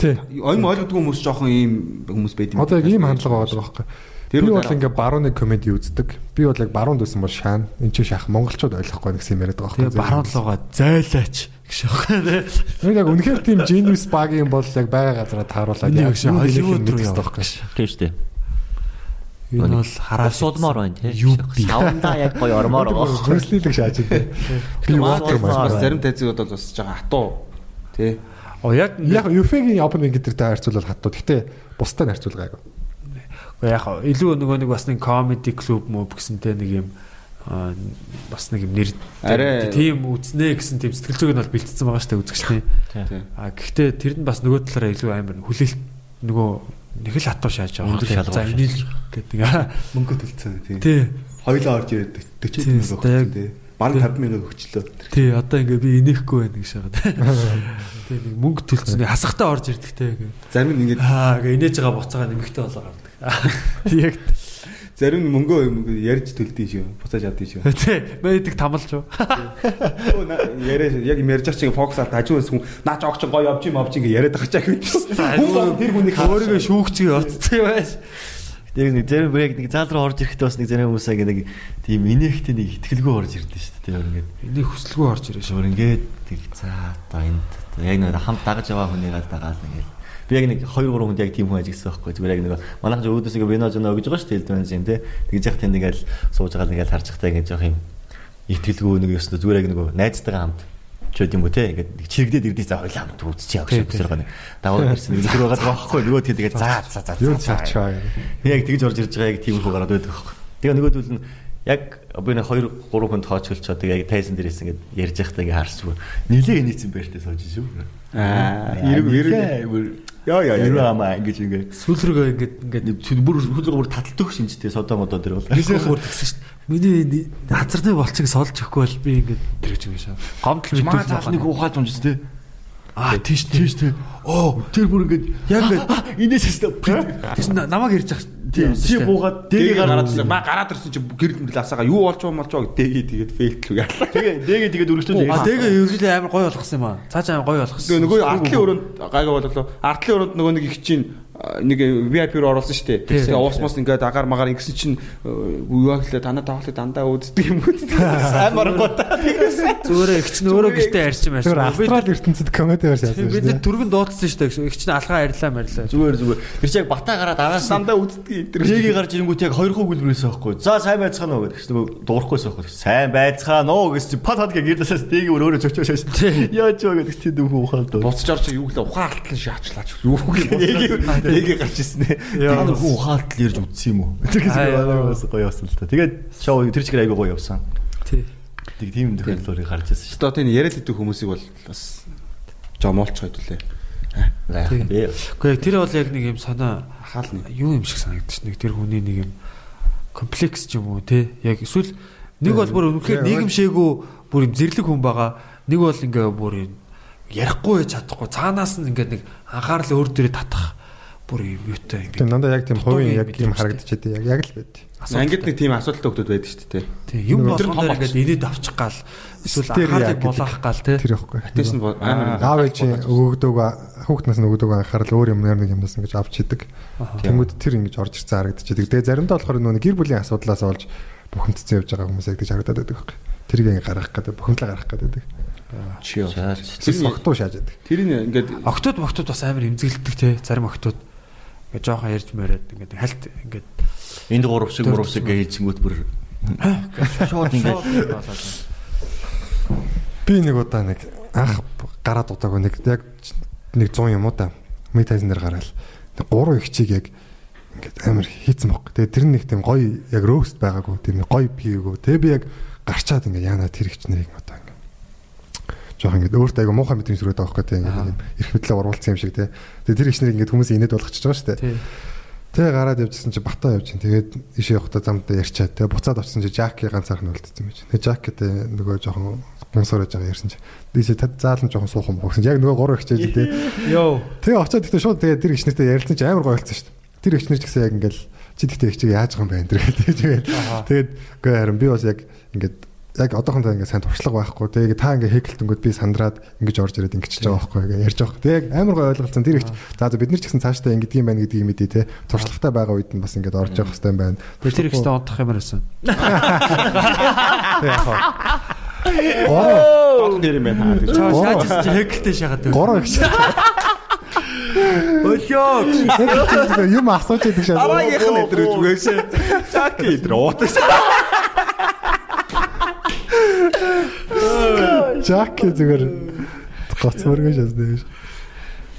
Тий. Ойм ойлгодгүй хүмүүс жоохон ийм хүмүүс байд юм. Одоо ийм хандлага байгаа байхгүй. Тэр Би бол ингээ барууны комеди үздэг. Би бол яг баруунд байсан бол шаан. Энд чинь шах монголчууд ойлгохгүй нэг юм яриад байгаа Тэгээ баруун лугаа зайлаач гэж байна. Нэг яг үнэхээр тийм genius баг юм бол яг байгаа газараа тааруулаад юм Hollywood руу явах байхгүй. Тийм шүү дээ. Энэ бол хараад Судмаар байна тий. Юу би. Савндаа яг гоё ормоор байгаа. Хөрслөлөг шааж идэв. Би Water бас зарим тайзыг бол бас жоохон хатуу. Тий. Оо яг Яг UFG-ийн open mic гэдэртэй харьцуулбал хатуу. Гэтэ бусдад харьцуулгаагүй. Яг илүү нөгөө нэг бас нэг комеди клуб мөв гэсэнтэй нэг юм бас нэг юм нэр тийм үзнэ гэсэн тийм сэтгэл зүйг нь бол бэлтцсэн байгаа дээ үзэгчний. Тий. А гэхдээ тэр нь бас нөгөө талаараа илүү амар хүлээлт нөгөө нэг л хатуу шааж байгаа. Тий. За энийг л гэдэг. Мөнгө төлцсөн тий. Тий. Хоёлоо орж ирээд 40 Тийм, мянга өстой яг- өгсөн тий. Бараг 50 мянга өгчлөө. Тий, одоо ингээ би инехгүй байна гэж байгаа. Тий, нэг мөнгө төлцсөн хасахтаа орж ирдэг те. Зарим нь ингээд Аа, ингээ инээж байгаа буцаага нэмэгтэй болоо гардаг. Яг зарим мөнгөө мөнгө ярьж төлдөг шүү. Буцааж чаддаг шүү. тий, мэддэг. Өө, на- Яриа яг юм ярьж байгаа чинь фокус алт хажуунаас хүн наач огч гоё явж юм авч ингээ яриад байгаа чаа. Хүн бол тэр хүнийг өөрийгөө шүүгчгээ оцсон юм байж. Тэгээ нэг зарим бүр яг нэг заал руу орж ирэхдээ бас нэг зарим хүмүүс яг нэг тийм инээхтэй нэг ихтгэлгүй орж ирдэ шүү дээ. Өөр ингээд Энийг хүсэлгүй орж ирээ шүү. шуур ингээд тэг за одоо энд яг нэг хамт дагаж яваа хүнийгээ дагаал ингээд би яг нэг 2 3 хүнд яг тийм хүн ажигсан байхгүй. Зүгээр яг нэг манайхан ч өөдөөс ингээ вино жоо гэж байгаа шүү дээ элдвэн юм те тэгж яхад тэнд ингээл сууж байгаа ингээл харж захтай ингээд жоох юм. Ихтгэлгүй нэг ёстой зүгээр яг нэг найзтайгаа хамт ч юм уу те ингээд чирэгдээд ирдээ за хойлоо хамт үзчих явах шиг байгаа нэг даваа ирсэн нэг нөхөр байгаа байхгүй. Нөгөө тэгээд за за за Юу. Би яг тэгж орж ирж байгаа яг тийм хөө гараад байдаг байхгүй. Тэгээ нөгөөдөл нь яг би нэг 2 3 хүнд хоочлцоо тэгээ яг тайзан дээрээс ингээд ярьж байхдаа ингээ харсгүй. Нилээ нийцэн байртай сууж шүү. Аа, эрг эрг. Яа яа Юу яа. амаа ингэж ингээ Сүүл рүүгээ ингээд ингээд бүр хүлэг бүр таталдаг шинжтэй содоо модоо дээр бол. Нилээ хурд гэсэн шүү дээ. Миний назарны болчиг солж өгөхгүй бол би ингээд тэр гэж юм шиг. Гомдол Маа мэдүүлэх цаас нэг ухаад юмжс тээ. Аа тийш тийш тий. Оо Тэр бүр ингээ яг ингээд инээс өстө. тийш намайг ярьж ах. Тийм чи буугаад дээг гараад. Маа гараад ирсэн чи гэрэл мэрэл асаага юу болж байгаа молж байгаа дэгээ тэгээд фейлтлүү яалаа. тэгээ дэгээ тэгээд өргөжлөө. А тэгээ ерөөсөө амар гоё болгосон юм аа. Цааш амар гоё болгосон. Нөгөө артлын өрөөнд гайгаа боллоо. Артлын өрөөнд нөгөө нэг их чинь нэг VIP руу оруулсан шүү дээ. Тэгээ уусмаас ингээд агаар магаар ингэсэн чинь юу яаглаа танаа тавхлаа дандаа үүддэг юм уу. Амар гота. Зүгээр их чинь өөрөө гэртээ Тэр маяг. астрал ертөнцид комеди барьж яасан бид дээ. түргэн дуудсан шүү дээ. Их чинь алгаа ярьлаа марилаа. Зүгээр зүгээр. Тэр чи яг бата гараад араас Дандаа үүддэг энэ. Дэгийг гарч ирэнгүүт яг хоёр хуу гүлбэрээсэн байхгүй. За сайн байцгаана уу гэдэг чинь нөгөө дуурахгүйсэн байхгүй. Сайн байцгаана уу гэж чи пад хад гэрдээс дэгийг өөрөө чөчөө шээс. Яаж вэ гэдэг чинь дүү ухаалд. Буцаж орж юу гэлээ ухаан алтлан шаачлаач. Юу гэлээ. Дэгийг гарч ирсэн ээ. Та нар хүн ухаалт ярьж үтсэн юм уу? Тэр гэж бас гоё явсан л та. Тэгээд шоу тэр чигээр айгүй гоё явсан. Тий. Тэг тийм тохиолдлыг байсан шүү Одоо тийм яриад идэх хүмүүсийг бол бас жомоолч хэдүүлээ. дээ. Би Гэхдээ тэр бол яг нэг юм санаа Ахаал нэг. юу юм шиг санагдчих. Нэг тэр хүний нэг юм комплекс ч юм уу те. Яг эсвэл нэг бол бүр үнэхээр нийгэмшээгүү бүр юм зэрлэг хүн байгаа. Нэг бол ингээ бүр юм ярихгүй байж чадахгүй. Цаанаас нь ингээ нэг анхаарал өөр дөрөө татах бүр юутай Тийм ингээд дандаа яг тийм хувийн яг мэдрэмжтэй. харагдчихэд яг яг л байд. Ангид нэг тийм асуудалтай хүмүүс байдаг шүү дээ. тийм юм болгоно том ингээд инээд авчих гал эсвэл яг булаах гал тий. Тэр ихгүй. Attention бол амар Аав ээжийн өгөгдөг хүүхднээс нь өгөгдөг анхаарал өөр юм нэг юмнаас ингэж авч идэг. Тэнгүүд тэр ингэж орж ирсэн харагдчихэдэг. Тэгээ заримдаа болохоор нөгөө гэр бүлийн асуудлаас олж бухимдцсан явж байгаа хүмүүс яг гэж харагдаад байдаг байхгүй. Тэрийг ингэ гаргах гэдэг, бухимдлаа гаргах гэдэг. чи яа. Тэр согтуу шааж байдаг. Тэрийг ингээд Октод моктод бас амар имзэглэдэг тий. Зарим октод ингээд жоохон ярьж мөрөөд ингээд хальт ингээд энд гурав шиг гурав шиг гээжингүүт бүр шууд ингээд Би нэг удаа нэг анх гараад удаагүй нэг яг нэг 100 юм уу та. Метайзен дээр гараал. Нэг гурван их чиг яг ингээд амар хийцэн баг. Тэгээ тэр нэг тийм гоё яг роуст байгаагүй. Нэг гоё пигээгүй. Тэгээ би яг гарчаад ингээд яана тэр ихч нарыг жоох ингээд өөртөө айгу муухай мэдрэмж төрөөд байгаа байхгүй тийм ингээд юм эрх мэдлээ урвалцсан юм шиг тий. Тэгээ тэр их нарыг ингээд хүмүүс инээд болгочихж байгаа шүү дээ. Тэгээ гараад явжсэн чи батаа явж чинь тэгээд ишээ явахдаа замдаа ярьчаад тэгээ буцаад очсон чи Жаки ганцаарх нь үлдсэн чинь. Тэгээ Жакитэй нөгөө жоохон гонсоор яж байгаа ярьсан чи. Дийсээ тад заалан жоохон суух юм болсон. Яг нөгөө гурав ихчээж тий. Йоо. Тэгээ очоод ихтэй шууд тэгээ тэр ихчнэртэй ярилцсан чи амар гоё болсон шүү дээ. Тэр ихчнэр ч гэсэн яг ингээл чи тэгтээ ихчийг яаж байгаа юм бэ энэ тэгээд тэгээд үгүй харин би бас яг ингээд яг одоохондоо ингээд сайн туршлага байхгүй. Тэгээ та ингээд хэкэлтэнгүүд би сандраад ингэж орж ирээд ингэж чиж байгаа байхгүй ингээд ярьж байгаа. Тэгээ амар гоё ойлголцсон тэр ихч. За бид нар ч гэсэн цаашдаа ингэдэг юм байна гэдгийг мэдээ те. Туршлагатай байгаа үед нь бас ингээд орж явах хэрэгтэй юм байна. Тэр тэр ихтэй унтах юмар байсан. Тэгээ яг хаа. Гол нэр юм байна. гэж. Чаа шааж чи хэкэлтэй шахаад байна. Гурав ихч. Өлөө. Юм асууж яадаг шээ. Дараагийнх нь өдөр үгээс Жаки өдөр уутаж. Жаки зүгээр гоц мөргөж шаасан.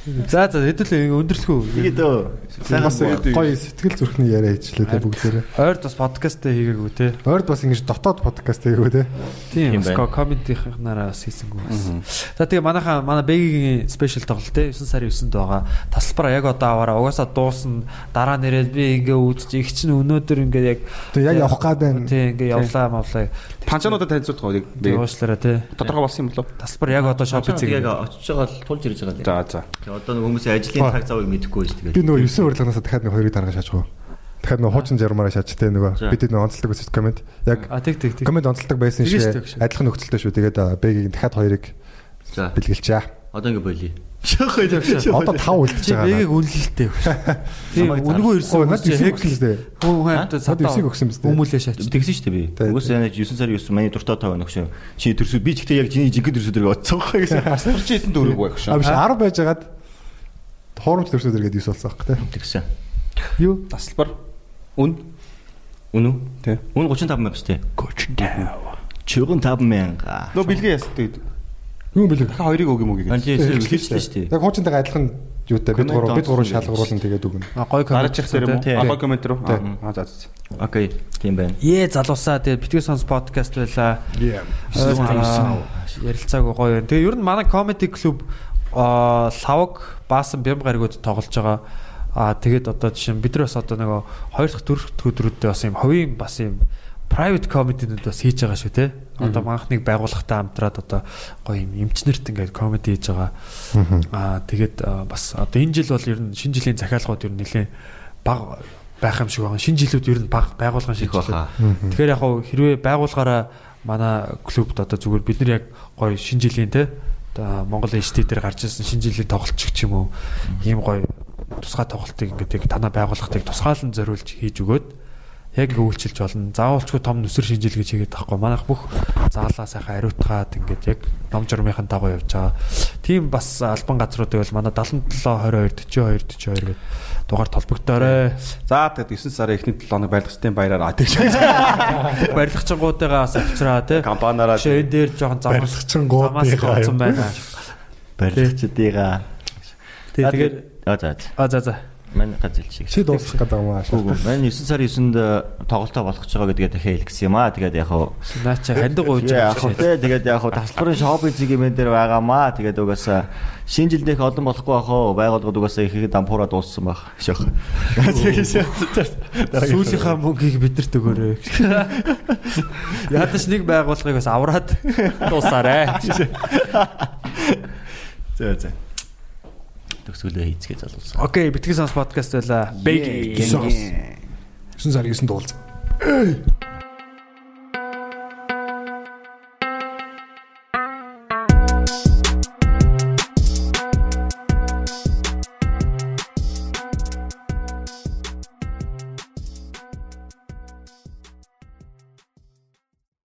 За за хэдүүлээ өндөрлөх үү. тэгээд өө Бас гоё сэтгэл зүрхний яриа хийчлээ те бүгдээрээ. Ойрд бас подкастаа хийгээгүй те. Ойрд бас ингэж дотоод подкаст хийгүү те. Тийм байна. комедийнхнаараа бас хийсэнгүү бас. За тэгээ манайхаа манай Бэгийн спешиал тоглолт те 9 сарын 9-нд байгаа. Тасалбараа яг одоо аваараа угаасаа дуусна. Дараа нэрээд би ингээ үүдэж их чинь өнөөдөр ингээ яг Тэг яг явах гад байна. Тийм ингээ явлаа мавлаа. Панчануудад танилцуулах уу? Тэгээ уушлаараа те. Тодорхой болсон юм болов? Тасалбар яг одоо шоп яг хийх. очиж байгаа л тулж ирж байгаа. За за. Одоо нэг хүмүүсийн ажлын цаг завыг мэдэхгүй байж Би тэгээд. нөгөө 9 урилганаас дахиад нэг хоёрыг дарга шааж гоо. Дахиад нөгөө хуучин жармаараа шааж те нөгөө бид нөгөө онцлог байсан комент. Яг А тэг тэг тэг. комент онцлог байсан шиг адилхан нөхцөлтэй шүү. Тэгээд бэгийг дахиад хоёрыг бэлгэлчээ. одоо ингээ болиё. Шахах байлаа. Одоо 5 үлдчихэж Чи байгаа. Бэгийг үнэлэлтэй. Тийм Самайг үнэгүй ирсэн. Оо над 9 хэг өгсөн л дээ. хамтаа Над садаа 9 өгсөн биз дээ. Хүмүүлээ шаач. Тэгсэн шүү дээ би. Тэ, Угсаа яна 9 сарын 9 миний дуртай тав шин. Чи төрсөд би ч гэхдээ яг чиний жинхэнэ төрсөд дөрөв оцсон байх гэсэн. Асарч хитэн дөрөв байх шүү. биш 10 байжгаад хуурамч төрсөд иргээд 9 болсон байх те. Тэгсэн. Юу? Тасалбар. Үн. Үнүү? Тэ. Үн 35 мянга шүү дээ. 35 мянга. Нөө бэлгээ ястдаг. Юу бэлэг? Дахиад хоёрыг өг юм уу гэж. Хэлчихсэн шүү дээ. Яг хуучинтайгаа адилхан юутай бид гурав бид гурав онцлог шалгаруулна тэгээд өгнө. А гой комент Гараж ирэх юм уу? Агой комент руу. Тэ. Аа за за. Окей, тийм байна. Ээ залуусаа тэгээ битгий сонс подкаст байла. Ярилцаагүй гоё байна. Тэгээ ер нь манай comedy club лавг баасан бям гаригууд тоглож байгаа. Аа тэгээд одоо жишээ нь бид нар бас одоо нөгөө хоёр дахь дөрөв дэх өдрүүдэд бас юм ховын бас юм private comedy-нууд бас хийж байгаа шүү те. Одоо манхныг байгууллагатай хамтраад одоо гоё юм эмчнэрт ингээд comedy хийж байгаа. Аа тэгээд бас одоо энэ жил бол ер нь шинэ жилийн захиалгууд ер нь нэлээд баг байх юм шиг байгаа. Шинэ жилүүд ер нь баг байгуулгын баха. жилүүд. Тэгэхээр яг хэрвээ байгуулгаараа манай клубд одоо зүгээр бид нар яг гоё шинэ жилийн те одоо Монгол HT дээр гарч ирсэн шинэ жилийн тоглолтч ч юм уу ийм гоё тусгай тоглолтыг ингээд танаа байгууллагатыг тусгаалan зориулж хийж өгөөд яг ингээ үйлчилж болно. Заавалчгүй том нүсэр шинжил гэж хийгээд тахгүй. Манайх бүх заалаа сайхан ариутгаад ингээд яг ном журмынхаа дагуу явж байгаа. Тийм бас албан газруудыг бол манай 77 22 42 42 гэдэг дугаар толбогдоорой. За тэгээд 9 сарын эхний 7 хоног байлгачтын баяраар а тэгж. Барилгачингуудыгаа бас авчраа тий. Компаниараа Шээ энэ дээр жоохон замаас гоцсон байна. Барилгачдыгаа. Тэгээд А за. за. а за за. Мань газэл шиг. Чи дуусгах гэдэг юм аа. Үгүй мань 9 сарын 9-нд тоглолтоо болгож байгаа гэдгээ дахиад хэлгэсэн юм аа. Тэгээд яг хаа Наача хандаг ууж яг байгаа. хөө тэ тэгээд яг хөө таслбарын шопинг зэгийн дээр байгаамаа. Тэгээд угаасаа шинэ жилдээ олон болохгүй бах уу. Байгууллагууд угаасаа их их дампуураа дууссан байх. Шах. Сүүлийнхаа мөнгийг бидэрт өгөөрэй. Ядаж нэг байгууллагыг бас авраад дуусаарэ. За за. Төгсгөлөө хийцгээ залуулсан. Окей, битгий сонс подкаст байла. Бэг. 9 сарын 9-нд уулзсан.